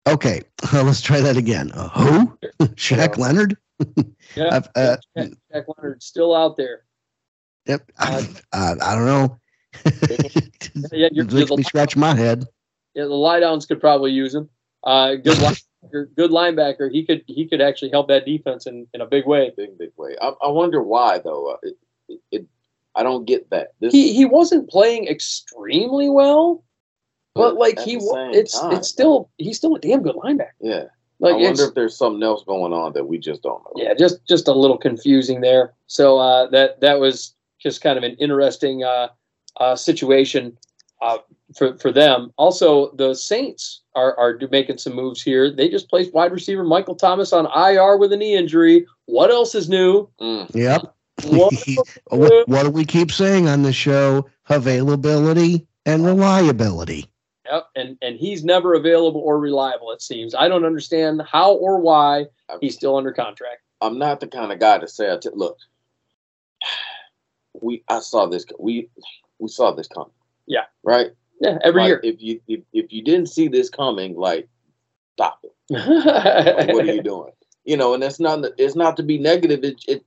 Okay, let's try that again. Uh, who? Shaq Yeah. Leonard? Yeah, I've, uh, Shaq, Shaq Leonard's still out there. Yep. I, I, I don't know. Yeah, you're, it makes me scratch my head. yeah, the lie downs could probably use him. Uh, good linebacker, good linebacker. He could he could actually help that defense in, in a big way. Big big way. I, I wonder why though. Uh, It, it, it I don't get that. This He he wasn't playing extremely well, but like he the wa- same it's time, it's still he's still a damn good linebacker. yeah. Like I wonder if there's something else going on that we just don't know. yeah, just just a little confusing there. So uh, that that was just kind of an interesting uh, uh, situation uh, for for them. Also, the Saints are are making some moves here. They just placed wide receiver Michael Thomas on IR with a knee injury. What else is new? Mm. Yep. What what, what do we keep saying on the show? Availability and reliability. Yep, and and he's never available or reliable. It seems. I don't understand how or why he's still under contract. I'm not the kind of guy to say, I t- "Look, we I saw this. We we saw this coming." Yeah. Right. Yeah, every Like, year. If you if, if you didn't see this coming, like stop it. Like, what are you doing? You know, and it's not it's not to be negative. It, it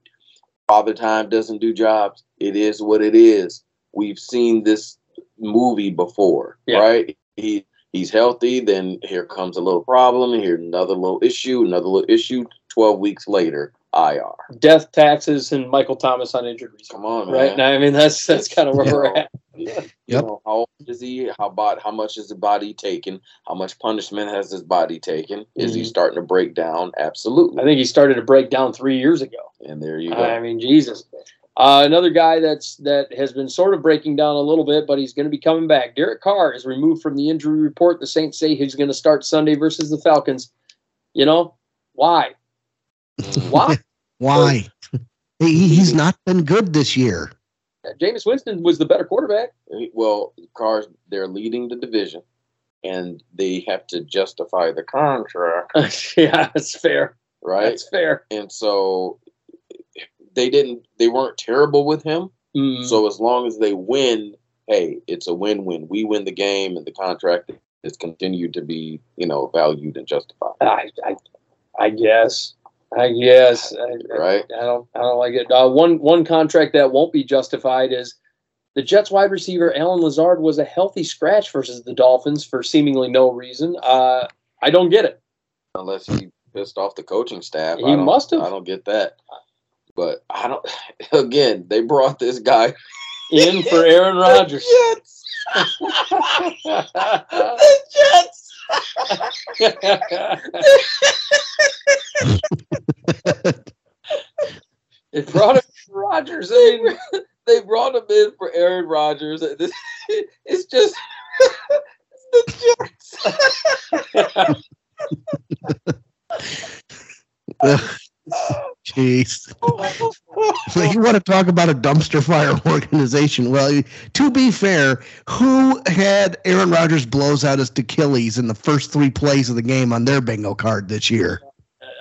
father time doesn't do jobs. It is what it is. We've seen this movie before, Yeah. right? He he's healthy, then here comes a little problem, here another little issue, another little issue. Twelve weeks later, IR. Death, taxes, and Michael Thomas on injured reserve. Come on, Right man. now, I mean that's that's kind of where You we're at. Yeah. Yep. know, how old is he? How about how much is the body taken? How much punishment has his body taken? Is he Mhm. starting to break down? Absolutely. I think he started to break down three years ago. and there you go. I mean, Jesus. Uh, another guy that's that has been sort of breaking down a little bit, but he's going to be coming back. Derek Carr is removed from the injury report. The Saints say he's going to start Sunday versus the Falcons. You know why? Why? Why? he, he's not been good this year. Jameis Winston was the better quarterback. Well, cars they're leading the division, and they have to justify the contract. yeah, that's fair. right? That's fair. and so they didn't. They weren't terrible with him. Mm, So as long as they win, hey, it's a win-win. We win the game, and the contract is continued to be, you know, valued and justified. I, I, I guess. I guess. I, I- Right. I don't. I don't like it. Uh, one one contract that won't be justified is the Jets wide receiver Allen Lazard was a healthy scratch versus the Dolphins for seemingly no reason. Uh, I don't get it. Unless he pissed off the coaching staff, He I don't- must have. I don't get that. But I don't. Again, they brought this guy In for Aaron Rodgers. Jets. the Jets. It brought him Rodgers. I mean, They brought him in for Aaron Rodgers. It's just it's the Jets. Jeez. you want to talk about a dumpster fire organization? Well, to be fair, who had Aaron Rodgers blows out his Achilles in the first three plays of the game on their bingo card this year?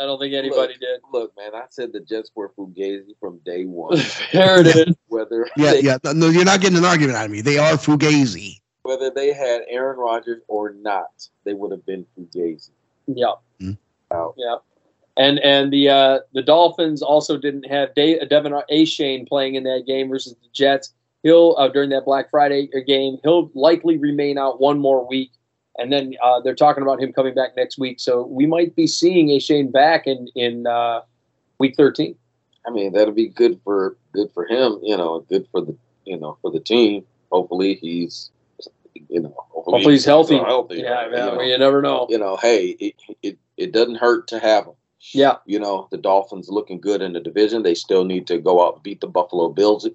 I don't think anybody did. Look, man, I said the Jets were fugazi from day one. there it is. Whether Yeah, they, yeah. No, you're not getting an argument out of me. They are fugazi. whether they had Aaron Rodgers or not, they would have been fugazi. Yeah. Hmm. Wow. Yeah. And and the uh, the Dolphins also didn't have De- Devin A. Shane playing in that game versus the Jets. He'll uh, during that Black Friday game. He'll likely remain out one more week, and then uh, they're talking about him coming back next week. So we might be seeing Achane back in in uh, week thirteen. I mean, that'll be good for good for him, you know, good for the you know for the team. Hopefully he's you know Hopefully he's healthy. healthy. Yeah, you, yeah, know, well, you never know. you know, hey, it, it it doesn't hurt to have him. Yeah, You know, the Dolphins looking good in the division. They still need to go out and beat the Buffalo Bills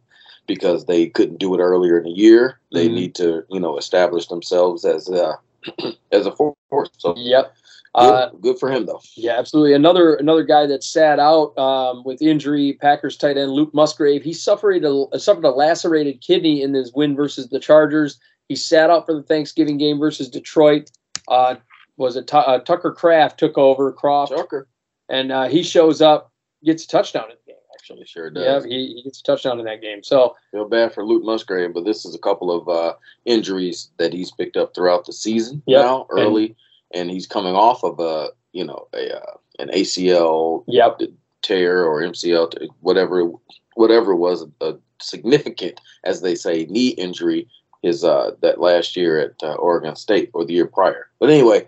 because they couldn't do it earlier in the year. They Mhm. need to, you know, establish themselves as a as a force. So yep. good, Uh, good for him though. Yeah, absolutely. Another another guy that sat out um, with injury, Packers tight end Luke Musgrave. He suffered a suffered a lacerated kidney in his win versus the Chargers. He sat out for the Thanksgiving game versus Detroit. Uh, was it Tu- uh, Tucker Kraft took over Croft, Tucker, and uh, he shows up, gets a touchdown in the game. Actually, He sure yeah, does. he, he gets a touchdown in that game. So Feel bad for Luke Musgrave, but this is a couple of uh, injuries that he's picked up throughout the season Yep. now, early, and, he's coming off of a you know a uh, an ACL yep, tear or MCL, t- whatever whatever it was a significant, as they say, knee injury. His uh, that last year at uh, Oregon State or the year prior. But anyway,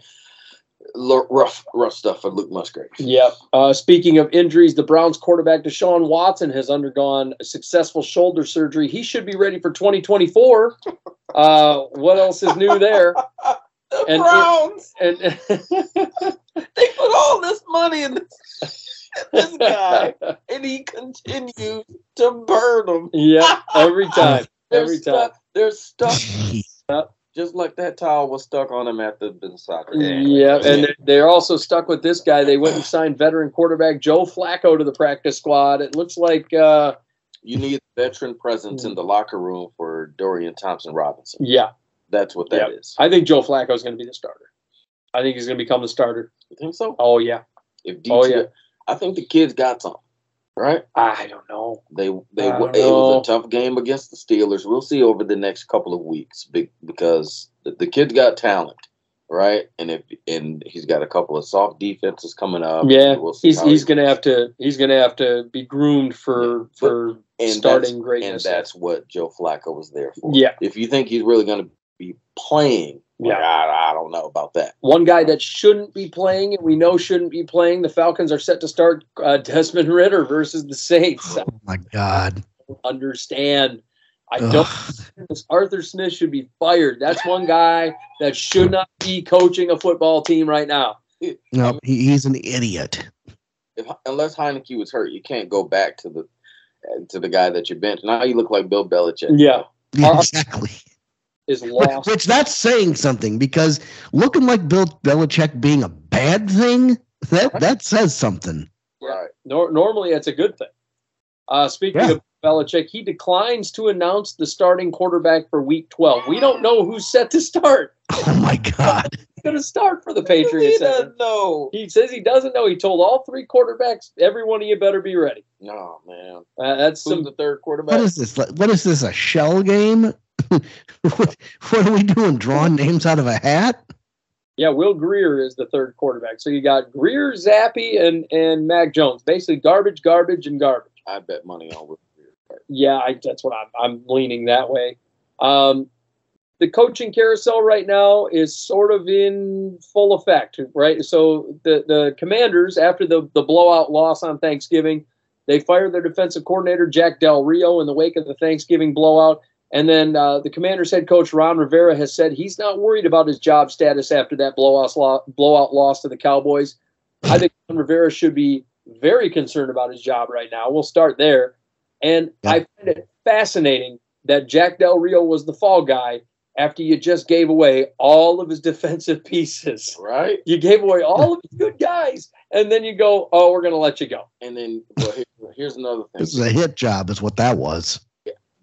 rough rough stuff for Luke Musgrave. Yep. Uh, speaking of injuries, the Browns quarterback Deshaun Watson has undergone a successful shoulder surgery. He should be ready for 2024. Uh, what else is new there? The And- Browns, And they put all this money in this, this guy, and he continues to burn them. yeah, every time, every time. They're stuck, Jeez. Just like that towel was stuck on him at the, the soccer game. Yeah, and they're, they're also stuck with this guy. They went and signed veteran quarterback Joe Flacco to the practice squad. It looks like, uh, You need veteran presence in the locker room for Dorian Thompson Robinson. yeah, That's what that is. I think Joe Flacco is going to be the starter. I think he's going to become the starter. You think so? Oh yeah, If Oh, yeah. I think the kids got something, right? I don't know. They they don't it was a tough game against the Steelers. We'll see over the next couple of weeks because the, the kid's got talent, right? And if and he's got a couple of soft defenses coming up. Yeah, we'll see he's he's he- going to have to he's going to have to be groomed for Yeah, for and starting and that's what Joe Flacco was there for. Yeah. If you think he's really going to be playing, Yeah. I, I don't know about that. One guy that shouldn't be playing, and we know shouldn't be playing. The Falcons are set to start uh, Desmond Ridder versus the Saints. Oh my God. don't understand. I don't. Ugh. think Arthur Smith should be fired. That's one guy that should not be coaching a football team right now. No, he, he's an idiot. If, unless Heinicke was hurt, you can't go back to the to the guy that you benched. Now you look like Bill Belichick. Yeah, Uh, Exactly. Is Which, lost. which that's saying something because looking like Bill Belichick being a bad thing, that that says something. Right. Nor- normally, it's a good thing. Uh, speaking Yeah. of Belichick, he declines to announce the starting quarterback for Week 12. We don't know who's set to start. Oh my God. going to start for the He Patriots. doesn't know. He says he doesn't know. He told all three quarterbacks, every one of you better be ready. No, man. Uh, that's Who's some. the third quarterback? What is this? What is this? A shell game? What, what are we doing? Drawing names out of a hat? Yeah, Will Grier is the third quarterback. So you got Grier, Zappe, and and Mac Jones. Basically, garbage, garbage, and garbage. I bet money on Will Grier. Yeah, I, that's what I'm. I'm leaning that way. Um, the coaching carousel right now is sort of in full effect, right? So the the Commanders, after the the blowout loss on Thanksgiving, they fired their defensive coordinator Jack Del Rio in the wake of the Thanksgiving blowout. And then uh, the Commanders head coach Ron Rivera has said he's not worried about his job status after that blowout lo- blowout loss to the Cowboys. I think Ron Rivera should be very concerned about his job right now. We'll start there. And Yeah. I find it fascinating that Jack Del Rio was the fall guy after you just gave away all of his defensive pieces. Right? You gave away all of his good guys, and then you go, "Oh, we're going to let you go." And then well, here, here's another thing. This is a hit job, is what that was.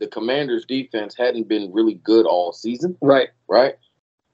The Commanders' defense hadn't been really good all season, Right. right?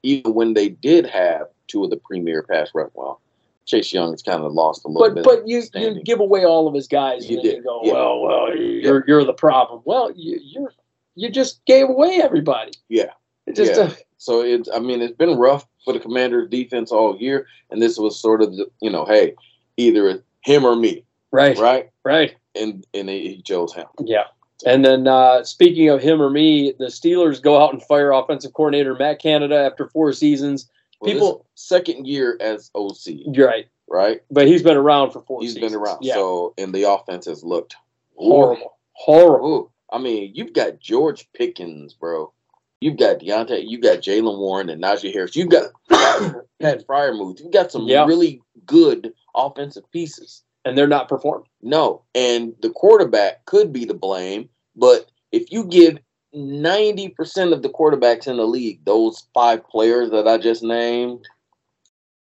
Even when they did have two of the premier pass rush, well, Chase Young has kind of lost a little But bit. but you you give away all of his guys, You did, you go, yeah. "Well, well, you're you're the problem." Well, you you're you just gave away everybody. Yeah. It just Yeah. uh, So it's, I mean, it's been rough for the Commanders' defense all year, and this was sort of, the, you know, hey, either him or me, right, right? right. And and he chose him. Yeah. And then uh, speaking of him or me, the Steelers go out and fire offensive coordinator Matt Canada after four seasons. Well, People- second year as OC, right, right? but he's been around for four. He's seasons. been around. Yeah, So and the offense has looked horrible, horrible. Ooh, I mean, you've got George Pickens, bro. You've got Diontae. You've got Jaylen Warren and Najee Harris. You've got Pat Freiermuth. You've got some Yeah. really good offensive pieces. And they're not performing. No, and the quarterback could be to blame, but if you give ninety percent of the quarterbacks in the league those five players that I just named,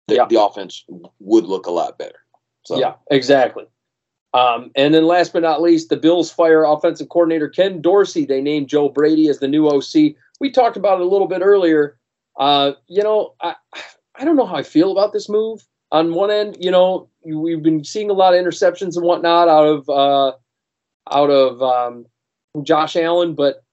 the, Yeah. the offense would look a lot better. So Yeah, exactly. Um, and then last but not least, the Bills fire offensive coordinator Ken Dorsey. They named Joe Brady as the new OC. We talked about it a little bit earlier. Uh, you know, I I don't know how I feel about this move. On one end, you know, we've been seeing a lot of interceptions and whatnot out of uh, out of um, Josh Allen, but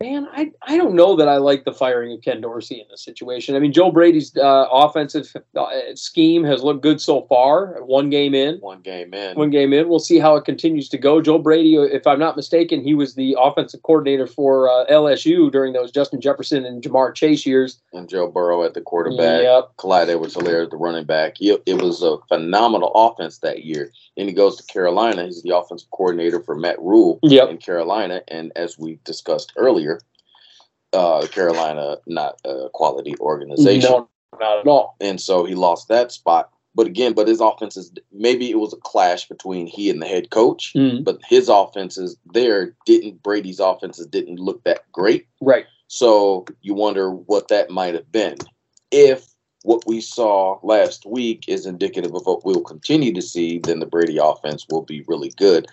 man, I I don't know that I like the firing of Ken Dorsey in this situation. I mean, Joe Brady's uh, offensive uh, scheme has looked good so far. One game in, one game in. one game in. We'll see how it continues to go. Joe Brady, if I'm not mistaken, he was the offensive coordinator for uh, LSU during those Justin Jefferson and Ja'Marr Chase years. and Joe Burrow at the quarterback. Yep. Clyde Edwards Helaire at the running back. It, it was a phenomenal offense that year. Then he goes to Carolina. He's the offensive coordinator for Matt Rhule Yep. in Carolina. And as we discussed earlier, uh, Carolina not a quality organization. No, not at all. And so he lost that spot. But again, but his offenses maybe it was a clash between he and the head coach. Mm, But his offenses there didn't Brady's offenses didn't look that great. right. So you wonder what that might have been. If what we saw last week is indicative of what we'll continue to see, then the Brady offense will be really good.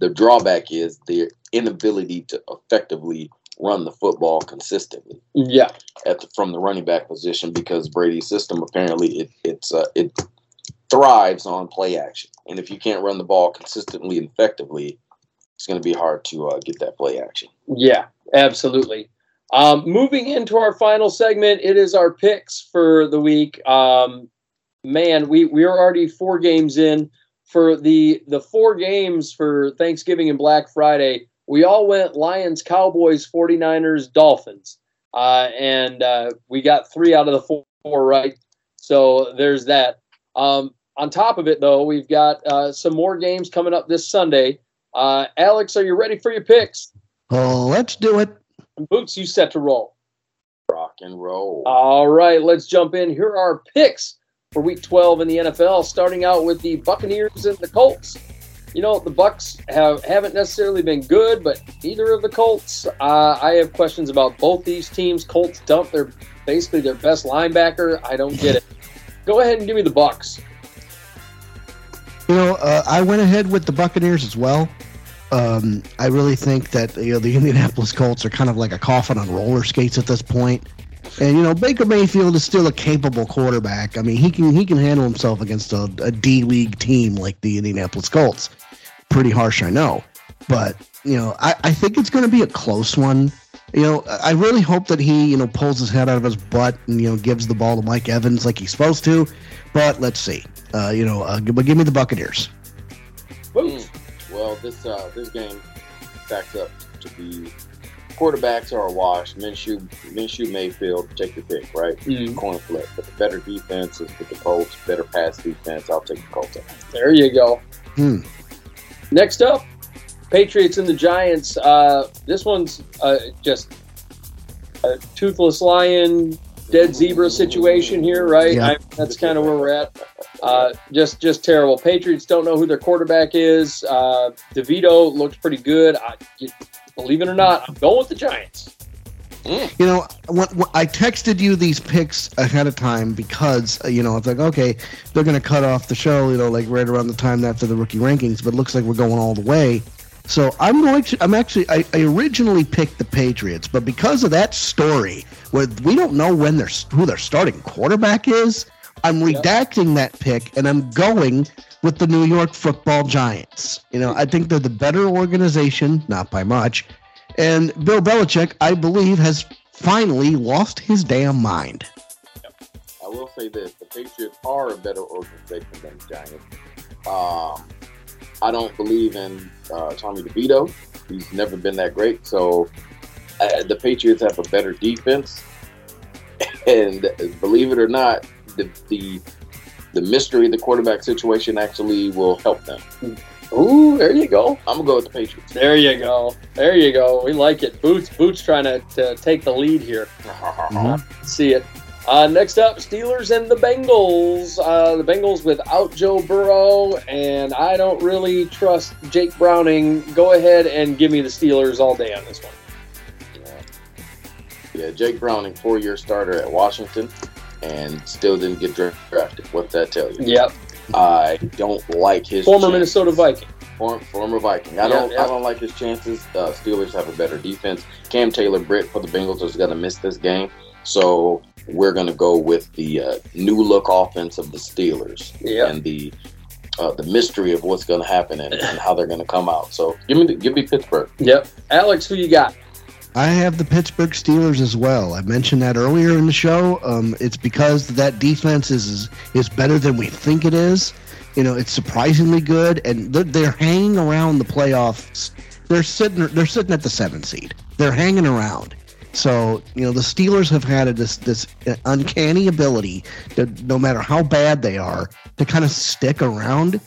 The drawback is their inability to effectively run the football consistently Yeah. at the, from the running back position because Brady's system apparently it it's uh, it thrives on play action, and if you can't run the ball consistently and effectively, it's going to be hard to uh, get that play action. Yeah, absolutely. Um, moving into our final segment, it is our picks for the week. Um, man, we we are already four games in for the the four games for Thanksgiving and Black Friday. We all went Lions, Cowboys, 49ers, Dolphins, uh, and uh, we got three out of the four, four right. So there's that. Um, on top of it, though, we've got uh, some more games coming up this Sunday. Uh, Alex, are you ready for your picks? Oh, let's do it. Boots, you set to roll. Rock and roll. All right, let's jump in. Here are our picks for Week 12 in the NFL. Starting out with the Buccaneers and the Colts. You know the Bucs have haven't necessarily been good, but either of the Colts, uh, I have questions about both these teams. Colts dump their basically their best linebacker. I don't get it. Go ahead and give me the Bucs. You know, uh, I went ahead with the Buccaneers as well. Um, I really think that you know the Indianapolis Colts are kind of like a coffin on roller skates at this point. And you know Baker Mayfield is still a capable quarterback. I mean he can he can handle himself against a, a D League team like the Indianapolis Colts. Pretty harsh, I know, but you know I, I think it's going to be a close one. You know I really hope that he you know pulls his head out of his butt and you know gives the ball to Mike Evans like he's supposed to. But let's see. Uh, you know, uh, but give me the Buccaneers. Mm. Well, this uh, this game stacks up to be quarterbacks are a wash. Minshew, Minshew, Mayfield, take your pick, right? Mm. Coin flip. But the better defense is with the Colts. Better pass defense. I'll take the Colts. There you go. Hmm. Next up, Patriots and the Giants. Uh, this one's uh, just a toothless lion, dead zebra situation here, right? Yeah. I, that's kind of where we're at. Uh, just, just terrible. Patriots don't know who their quarterback is. Uh, Devito looks pretty good. I, believe it or not, I'm going with the Giants. You know, when, when I texted you these picks ahead of time because uh, you know it's like okay, they're going to cut off the show, you know, like right around the time after the rookie rankings, but it looks like we're going all the way. So I'm going to. I'm actually. I, I originally picked the Patriots, but because of that story, where we don't know when their who their starting quarterback is, I'm Yep. redacting that pick and I'm going with the New York Football Giants. You know, I think they're the better organization, not by much. And Bill Belichick, I believe, has finally lost his damn mind. I will say this: the Patriots are a better organization than the Giants. Um, I don't believe in uh, Tommy DeVito. He's never been that great. So uh, the Patriots have a better defense, and believe it or not, the the the mystery of the quarterback situation actually will help them. Ooh, there you go. I'm gonna go with the Patriots. There you go. There you go. We like it. Boots, Boots trying to, to take the lead here. Mhm. See it. Uh, next up, Steelers and the Bengals. Uh, the Bengals without Joe Burrow, and I don't really trust Jake Browning. Go ahead and give me the Steelers all day on this one. Yeah, Jake Browning, four-year starter at Washington, and still didn't get drafted. What's that tell you? Yep. I don't like his Former chances. Minnesota Viking. Form, former Viking. I don't. yeah. I don't like his chances. Uh, Steelers have a better defense. Cam Taylor Britt for the Bengals is going to miss this game, so we're going to go with the uh, new look offense of the Steelers and the uh, the mystery of what's going to happen and, and how they're going to come out. So give me the, give me Pittsburgh. Yep. Alex, who you got? I have the Pittsburgh Steelers as well. I mentioned that earlier in the show. Um, it's because that defense is, is better than we think it is. You know, it's surprisingly good, and they're, they're hanging around the playoffs. They're sitting they're sitting at the seventh seed. They're hanging around. So you know, the Steelers have had this this uncanny ability that no matter how bad they are, to kind of stick around,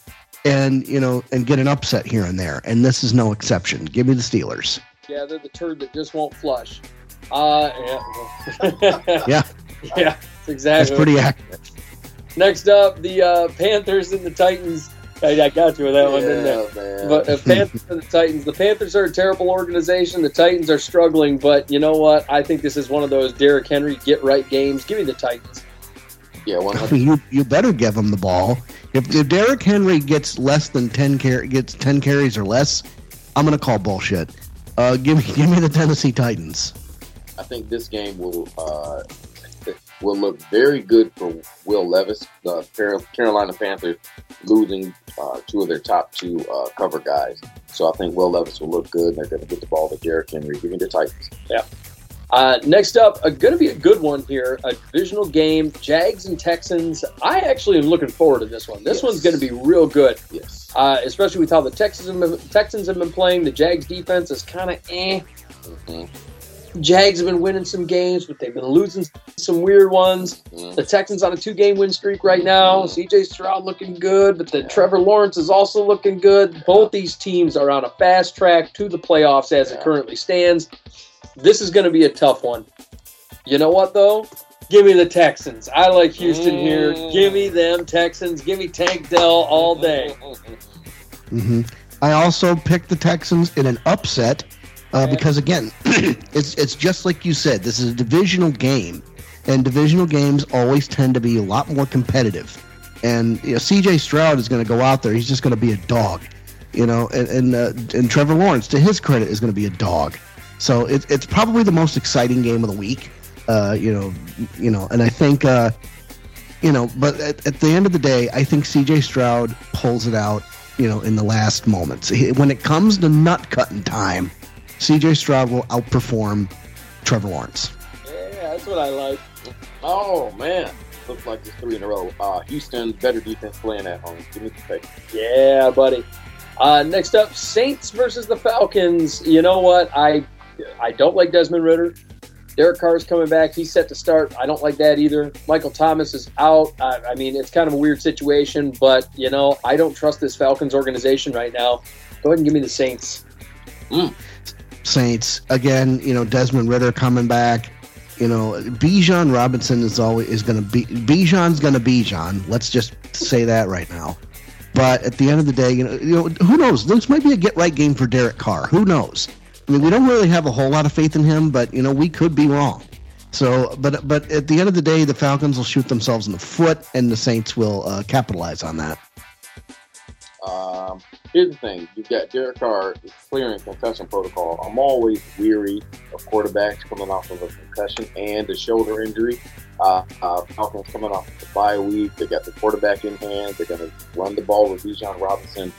and you know, and get an upset here and there. And this is no exception. Give me the Steelers. Yeah, they're the turd that just won't flush. Uh, yeah. Yeah. Yeah, that's exactly. That's pretty accurate. Next up, the uh, Panthers and the Titans. I, I got you with that one, didn't I? man. But uh, Panthers and the Titans. The Panthers are a terrible organization. The Titans are struggling, but you know what? I think this is one of those Derrick Henry get right games. Give me the Titans. yeah, one hundred. you you better give him the ball. If, if Derrick Henry gets less than ten car- gets ten carries or less, I'm gonna call bullshit. Uh, give me give me the Tennessee Titans. I think this game will uh, will look very good for Will Levis. The Carolina Panthers losing uh, two of their top two uh, cover guys, so I think Will Levis will look good. And they're going to get the ball to Derrick Henry. Give me the Titans. Uh, next up, uh, going to be a good one here. A divisional game, Jags and Texans. I actually am looking forward to this one. This Yes. one's going to be real good, Yes. uh, especially with how the Texans have been, Texans have been playing. The Jags defense is kind of eh. Mhm. Jags have been winning some games, but they've been losing some weird ones. Mhm. The Texans on a two-game win streak right now. CJ Stroud looking good, but the Trevor Lawrence is also looking good. Both these teams are on a fast track to the playoffs as it currently stands. This is going to be a tough one. You know what though? Give me the Texans. I like Houston here. Mm. Give me them Texans. Give me Tank Dell all day. hmm I also picked the Texans in an upset uh, Okay. because again, it's it's just like you said. This is a divisional game, and divisional games always tend to be a lot more competitive. And you know, C.J. Stroud is going to go out there. He's just going to be a dog, you know. And and, uh, and Trevor Lawrence, to his credit, is going to be a dog. So it, it's probably the most exciting game of the week. Uh, you know, you know, and I think, uh, you know, but at, at the end of the day, I think C.J. Stroud pulls it out. You know, in the last moments, when it comes to nut cutting time, C.J. Stroud will outperform Trevor Lawrence. Yeah, that's what I like. Oh man, looks like it's three in a row. Uh, Houston better defense playing at home. Give me the pick. Yeah, buddy. Uh, next up, Saints versus the Falcons. You know what? I I don't like Desmond Ridder. Derek Carr's coming back. He's set to start. I don't like that either. Michael Thomas is out. I, I mean, it's kind of a weird situation, but you know, I don't trust this Falcons organization right now. Go ahead and give me the Saints. Mm. Saints again. You know, Desmond Ridder coming back. You know, Bijan Robinson is always is going to be Bijan's going to Bijan. Let's just say that right now. But at the end of the day, you know, you know, who knows? This might be a get right game for Derek Carr. Who knows? I mean, we don't really have a whole lot of faith in him, but you know, we could be wrong. So, but but at the end of the day, the Falcons will shoot themselves in the foot, and the Saints will uh, capitalize on that. Um, here's the thing: you've got Derek Carr clearing concussion protocol. I'm always weary of quarterbacks coming off of a concussion and a shoulder injury. Uh, uh, Falcons coming off the bye week. They got the quarterback in hand. They're going to run the ball with Bijan Robinson.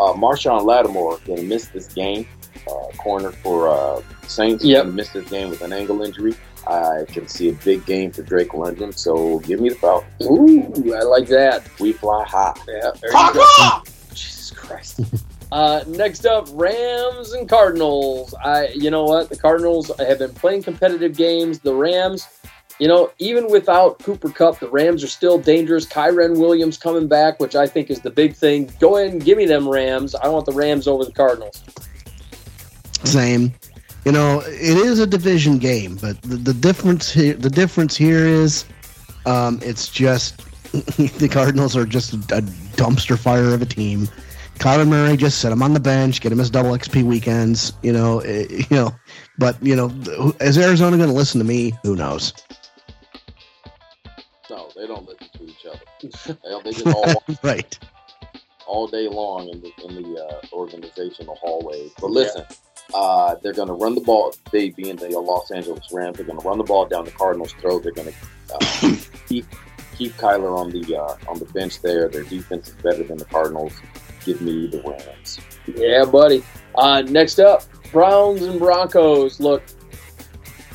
Uh, Marshon Lattimore going to miss this game. Uh, corner for uh, Saints. Yep. Going to miss this game with an ankle injury. I can see a big game for Drake London. So give me the Falcons. Ooh, I like that. We fly high. Yeah. Jesus Christ. Uh, next up, Rams and Cardinals. I, you know what, the Cardinals have been playing competitive games. The Rams, you know, even without Cooper Kupp, the Rams are still dangerous. Kyren Williams coming back, which I think is the big thing. Go ahead and give me them Rams. I want the Rams over the Cardinals. Same. You know, it is a division game, but the, the difference here, the difference here is, um, it's just the Cardinals are just a dumpster fire of a team. Kyler Murray just set him on the bench, get him his double XP weekends. You know, eh, you know, but you know, is Arizona going to listen to me? Who knows? No, they don't listen to each other. They, just all right. all day long in the in the uh, organizational hallways. But listen, uh, they're going to run the ball. They being the Los Angeles Rams, they're going to run the ball down the Cardinals' throat. They're going to uh, keep keep Kyler on the uh, on the bench there. Their defense is better than the Cardinals. Give me the Rams. Yeah, buddy. Uh, next up, Browns and Broncos. Look,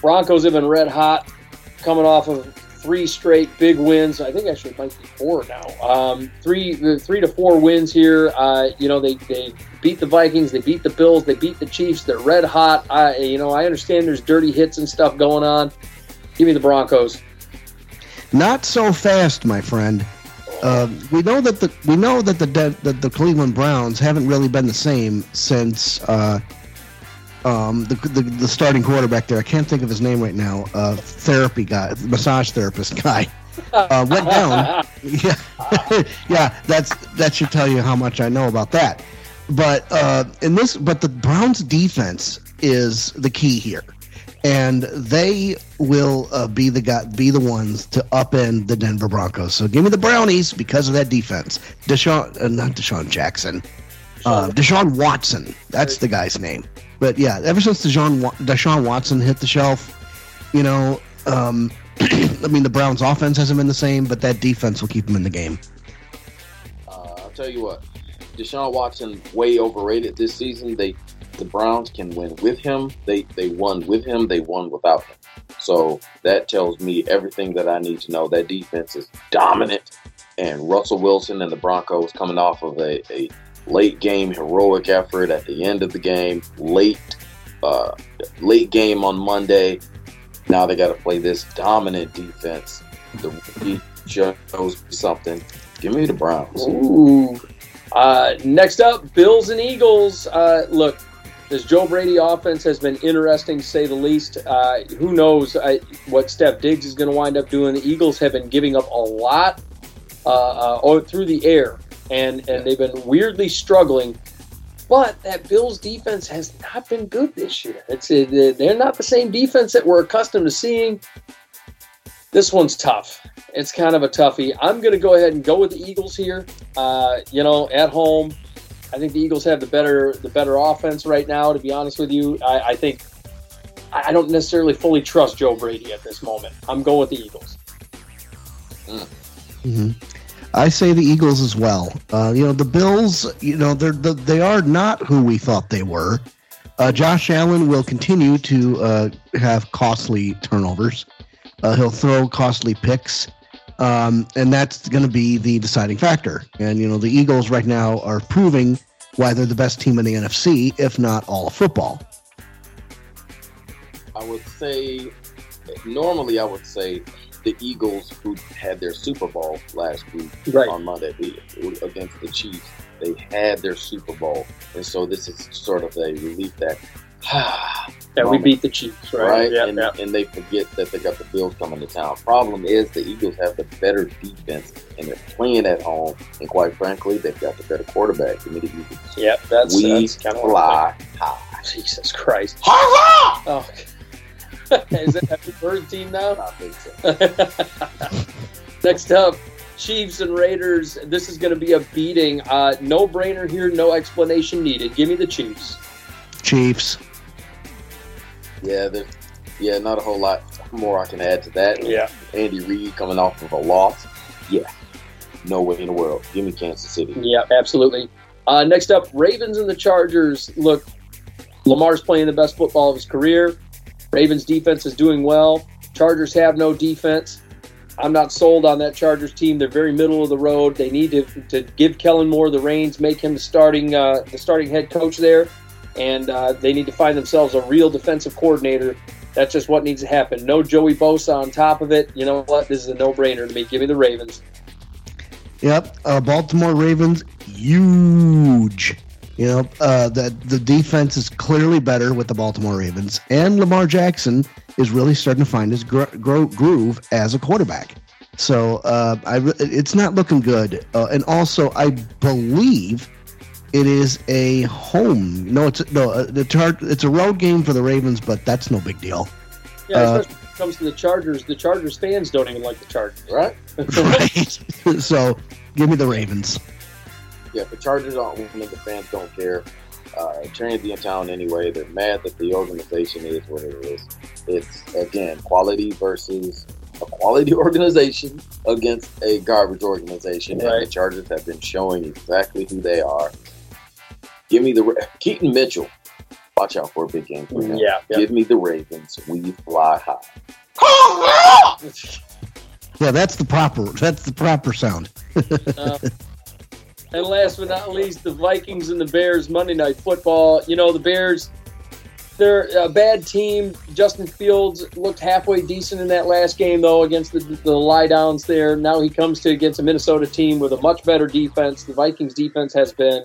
Broncos have been red hot, coming off of three straight big wins. I think actually it might be four now. Um, three, the three to four wins here. Uh, you know, they they beat the Vikings, they beat the Bills, they beat the Chiefs. They're red hot. I, you know, I understand there's dirty hits and stuff going on. Give me the Broncos. Not so fast, my friend. Uh, we know that the we know that the that the Cleveland Browns haven't really been the same since uh, um, the, the the starting quarterback there. I can't think of his name right now. Uh, therapy guy, massage therapist guy, uh, went down. yeah, yeah. That's that should tell you how much I know about that. But uh, in this, but the Browns defense is the key here, and they will uh, be the guy, be the ones to upend the Denver Broncos. So give me the Brownies because of that defense. Deshaun, uh, not Deshaun Jackson, uh, Deshaun Watson. That's the guy's name. But yeah, ever since Deshaun Deshaun Watson hit the shelf, you know, um, I mean the Browns' offense hasn't been the same, but that defense will keep them in the game. Uh, I'll tell you what, Deshaun Watson way overrated this season. They the Browns can win with him. They they won with him. They won without him. So that tells me everything that I need to know. That defense is dominant, and Russell Wilson and the Broncos coming off of a, a late game heroic effort at the end of the game, late uh, late game on Monday. Now they got to play this dominant defense. The rookie shows me something. Give me the Browns. Ooh. Uh, next up, Bills and Eagles. Uh, look, this Joe Brady offense has been interesting say the least. Uh, who knows uh, what Stef Diggs is going to wind up doing? The Eagles have been giving up a lot uh, uh, oh, through the air, and and they've been weirdly struggling. But that Bills defense has not been good this year. It's uh, they're not the same defense that we're accustomed to seeing. This one's tough. It's kind of a toughie. I'm going to go ahead and go with the Eagles here. Uh, you know, at home, I think the Eagles have the better the better offense right now. To be honest with you, I, I think I I don't necessarily fully trust Joe Brady at this moment. I'm going with the Eagles. hmm I say the Eagles as well. Uh, you know, the Bills. You know, they're the, they are not who we thought they were. Uh, Josh Allen will continue to uh, have costly turnovers. Uh, he'll throw costly picks, um, and that's going to be the deciding factor. And you know, the Eagles right now are proving why they're the best team in the NFC, if not all of football. I would say, normally I would say the Eagles, who had their Super Bowl last week Right. on Monday against the Chiefs, they had their Super Bowl, and so this is sort of a relief that, Yeah, we beat the Chiefs, right? right? Yeah, and, and they forget that they got the Bills coming to town. Problem is, the Eagles have the better defense, and they're playing at home, and quite frankly, they've got the better quarterback. Give me the Eagles. Yeah, that's we that's kind of fly high. Jesus Christ. Ha Oh, is it that the bird team now? I think so. Next up, Chiefs and Raiders. This is going to be a beating. Uh, no brainer here, no explanation needed. Give me the Chiefs. Chiefs. Yeah, there's yeah, not a whole lot more I can add to that. Yeah. Andy Reid coming off of a loss. Yeah. No way in the world. Give me Kansas City. Yeah, absolutely. Uh, next up, Ravens and the Chargers. Look, Lamar's playing the best football of his career. Ravens defense is doing well. Chargers have no defense. I'm not sold on that Chargers team. They're very middle of the road. They need to, to give Kellen Moore the reins, make him the starting uh, the starting head coach there, and uh, they need to find themselves a real defensive coordinator. That's just what needs to happen. No Joey Bosa on top of it. You know what? This is a no-brainer to me. Give me the Ravens. Yep, uh, Baltimore Ravens, huge. You know, uh, the the defense is clearly better with the Baltimore Ravens, and Lamar Jackson is really starting to find his gro- gro- groove as a quarterback. So uh, I, re- it's not looking good. Uh, and also, I believe it is a home. No, it's no, uh, the tar- It's a road game for the Ravens, but that's no big deal. Yeah, Uh, when it comes to the Chargers. The Chargers fans don't even like the Chargers. Right? Right. so give me the Ravens. Yeah, the Chargers aren't winning. The fans don't care. Uh, transient in town anyway. They're mad that the organization is what it is. It's again quality versus a quality organization against a garbage organization, and the Chargers have been showing exactly who they are. Give me the Ra- Keaton Mitchell. Watch out for a big game for him. Yeah, yeah. Give me the Ravens. We fly high. Yeah, that's the proper. That's the proper sound. Uh, and last but not least, the Vikings and the Bears Monday Night Football. You know, the Bears, they're a bad team. Justin Fields looked halfway decent in that last game, though, against the, the lie downs there. Now he comes to against a Minnesota team with a much better defense. The Vikings defense has been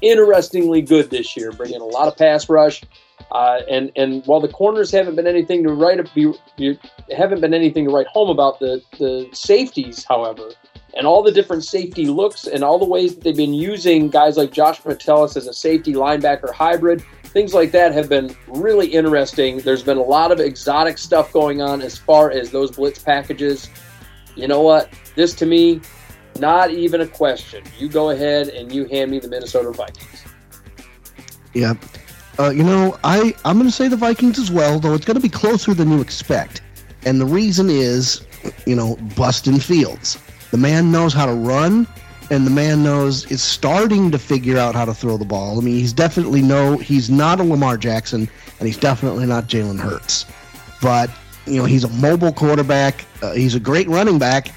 interestingly good this year, bringing a lot of pass rush. Uh, and and while the corners haven't been anything to write be, haven't been anything to write home about, the the safeties, however, and all the different safety looks and all the ways that they've been using guys like Josh Metellus as a safety linebacker hybrid, things like that have been really interesting. There's been a lot of exotic stuff going on as far as those blitz packages. You know what? This to me, not even a question. You go ahead and you hand me the Minnesota Vikings. Yeah. Uh, you know, I I'm going to say the Vikings as well, though it's going to be closer than you expect. And the reason is, you know, Bustin Fields. The man knows how to run, and the man knows is starting to figure out how to throw the ball. I mean, he's definitely no, he's not a Lamar Jackson, and he's definitely not Jalen Hurts. But you know, he's a mobile quarterback. Uh, he's a great running back.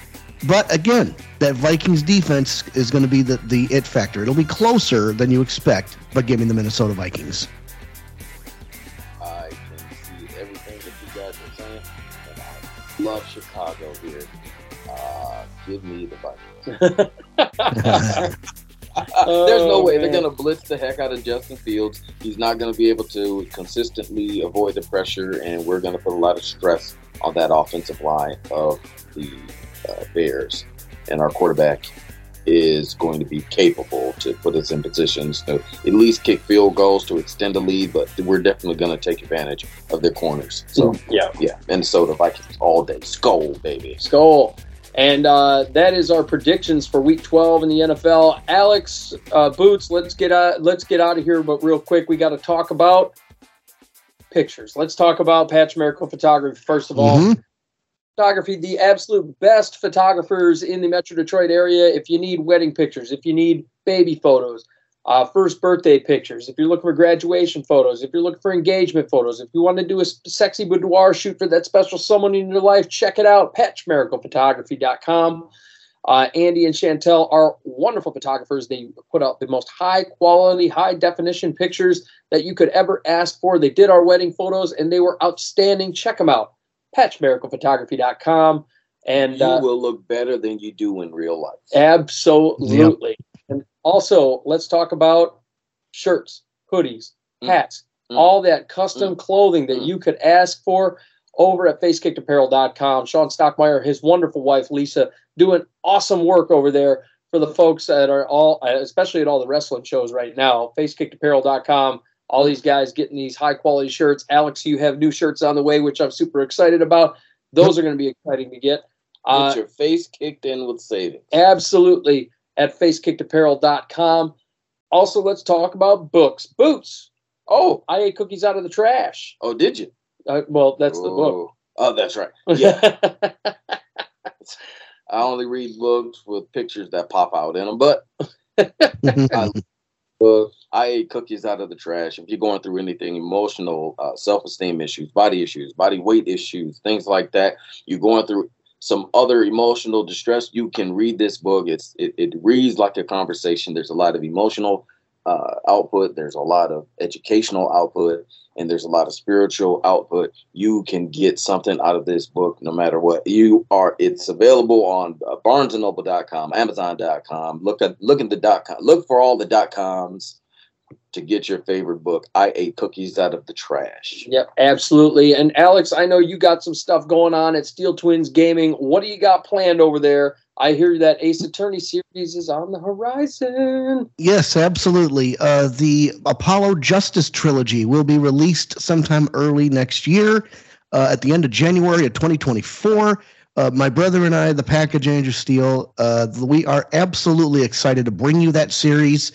But again, that Vikings defense is going to be the, the it factor. It'll be closer than you expect, but give me the Minnesota Vikings. I can see everything that you guys are saying, and I love Chicago here. Give me the Vikings. There's no Oh, way they're going to blitz the heck out of Justin Fields. He's not going to be able to consistently avoid the pressure, and we're going to put a lot of stress on that offensive line of the uh, Bears. And our quarterback is going to be capable to put us in positions to at least kick field goals to extend the lead, but we're definitely going to take advantage of their corners. So, yeah, yeah, Minnesota Vikings all day. Skol, baby. Skol. And uh, that is our predictions for Week 12 in the NFL. Alex uh, Boots, let's get out. Let's get out of here. But real quick, we got to talk about pictures. Let's talk about Patch Miracle Photography first of all. Mhm. Photography, the absolute best photographers in the Metro Detroit area. If you need wedding pictures, if you need baby photos, uh, first birthday pictures, if you're looking for graduation photos, if you're looking for engagement photos, if you want to do a sexy boudoir shoot for that special someone in your life, check it out, patchmiraclephotography.com. Uh, Andy and Chantel are wonderful photographers. They put out the most high quality, high definition pictures that you could ever ask for. They did our wedding photos and they were outstanding. Check them out, patchmiraclephotography.com. And you uh, will look better than you do in real life. Absolutely. And also, let's talk about shirts, hoodies, Mm. hats, Mm. all that custom clothing that Mm. you could ask for over at facekickedapparel.com. Sean Stockmeyer, his wonderful wife, Lisa, doing awesome work over there for the folks that are all, especially at all the wrestling shows right now. Facekickedapparel.com. All these guys getting these high quality shirts. Alex, you have new shirts on the way, which I'm super excited about. Those are going to be exciting to get. Uh, Get your face kicked in with savings. absolutely at facekickedapparel.com. Also, let's talk about books. Boots. Oh, I ate cookies out of the trash. Oh, did you? Uh, well, that's the book. Oh. Oh, that's right. Yeah, I only read books with pictures that pop out in them, but uh, I ate cookies out of the trash. If you're going through anything emotional, uh, self-esteem issues, body issues, body weight issues, things like that, you're going through some other emotional distress, you can read this book. It's it, it reads like a conversation. There's a lot of emotional uh, output. There's a lot of educational output, and there's a lot of spiritual output. You can get something out of this book, no matter what you are. It's available on uh, BarnesandNoble.com, Amazon.com. Look at look at the dot com. Look for all the dot coms to get your favorite book. I ate cookies out of the trash. yep, absolutely. And Alex, I know you got some stuff going on at Steele Twins Gaming. What do you got planned over there? I hear that Ace Attorney series is on the horizon. Yes, absolutely. Uh, the Apollo Justice trilogy will be released sometime early next year, uh, at the end of January of 2024. Uh, my brother and I, the Package Andrew Steele, uh, we are absolutely excited to bring you that series.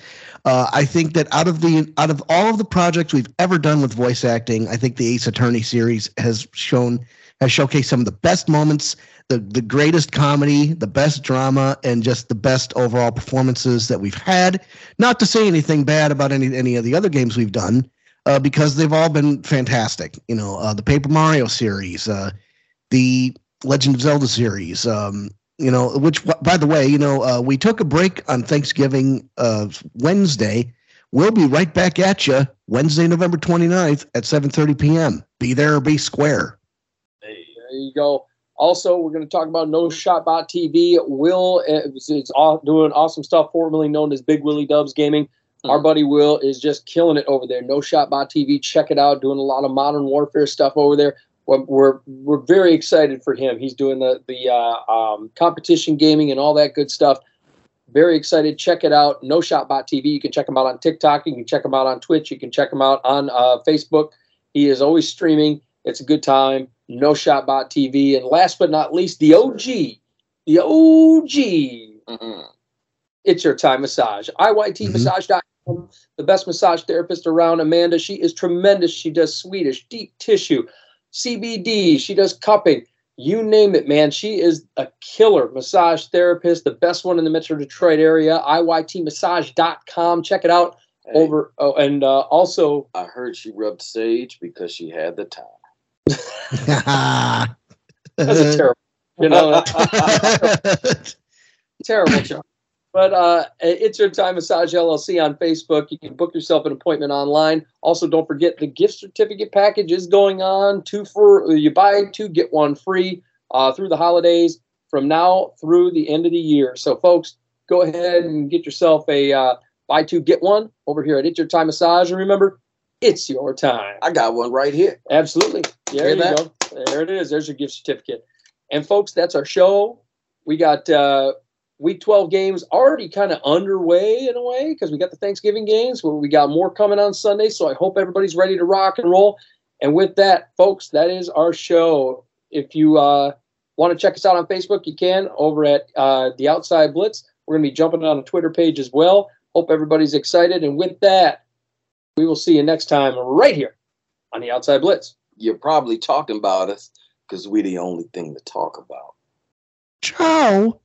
Uh, I think that out of the out of all of the projects we've ever done with voice acting, I think the Ace Attorney series has shown has showcased some of the best moments, the the greatest comedy, the best drama, and just the best overall performances that we've had. Not to say anything bad about any any of the other games we've done, uh, because they've all been fantastic. You know, uh, the Paper Mario series, uh, the Legend of Zelda series. Um, you know, which by the way, you know, uh, we took a break on Thanksgiving uh, Wednesday. We'll be right back at you Wednesday, November 29th at 7:30 p.m. Be there or be square. There you go. Also, we're going to talk about No Shot Bot TV. Will is, is aw- doing awesome stuff, formerly known as Big Willie Dubs Gaming. Our buddy Will is just killing it over there. No Shot Bot TV. Check it out. Doing a lot of modern warfare stuff over there. We're we're, we're very excited for him. He's doing the the uh, um, competition gaming and all that good stuff. Very excited. Check it out. No Shotbot TV. You can check him out on TikTok. You can check him out on Twitch. You can check him out on uh, Facebook. He is always streaming. It's a good time. No Shotbot TV. And last but not least, the OG, the OG. Mhm. It's your time massage. IYTmassage.com, the best massage therapist around. Amanda, she is tremendous. She does Swedish, deep tissue, CBD. She does cupping. You name it, man. She is a killer massage therapist, the best one in the Metro Detroit area. IYTmassage.com. Check it out. Hey, Over oh, and uh, also I heard she rubbed sage because she had the time. that's a terrible, you know, terrible job. But uh, it's your time massage LLC on Facebook. You can book yourself an appointment online. Also, don't forget the gift certificate package is going on. Two for you buy two get one free uh, through the holidays from now through the end of the year. So, folks, go ahead and get yourself a uh, buy two get one over here at It's Your Time Massage. And remember, it's your time. I got one right here. Absolutely. There you that? go. There it is. There's your gift certificate. And folks, that's our show. We got uh, week 12 games already kind of underway in a way because we got the Thanksgiving games where we got more coming on Sunday. So I hope everybody's ready to rock and roll. And with that, folks, that is our show. If you uh, want to check us out on Facebook, you can over at uh, the Outside Blitz. We're going to be jumping on a Twitter page as well. Hope everybody's excited. And with that, we will see you next time right here on the outside blitz. You're probably talking about us because we're the only thing to talk about. Joe.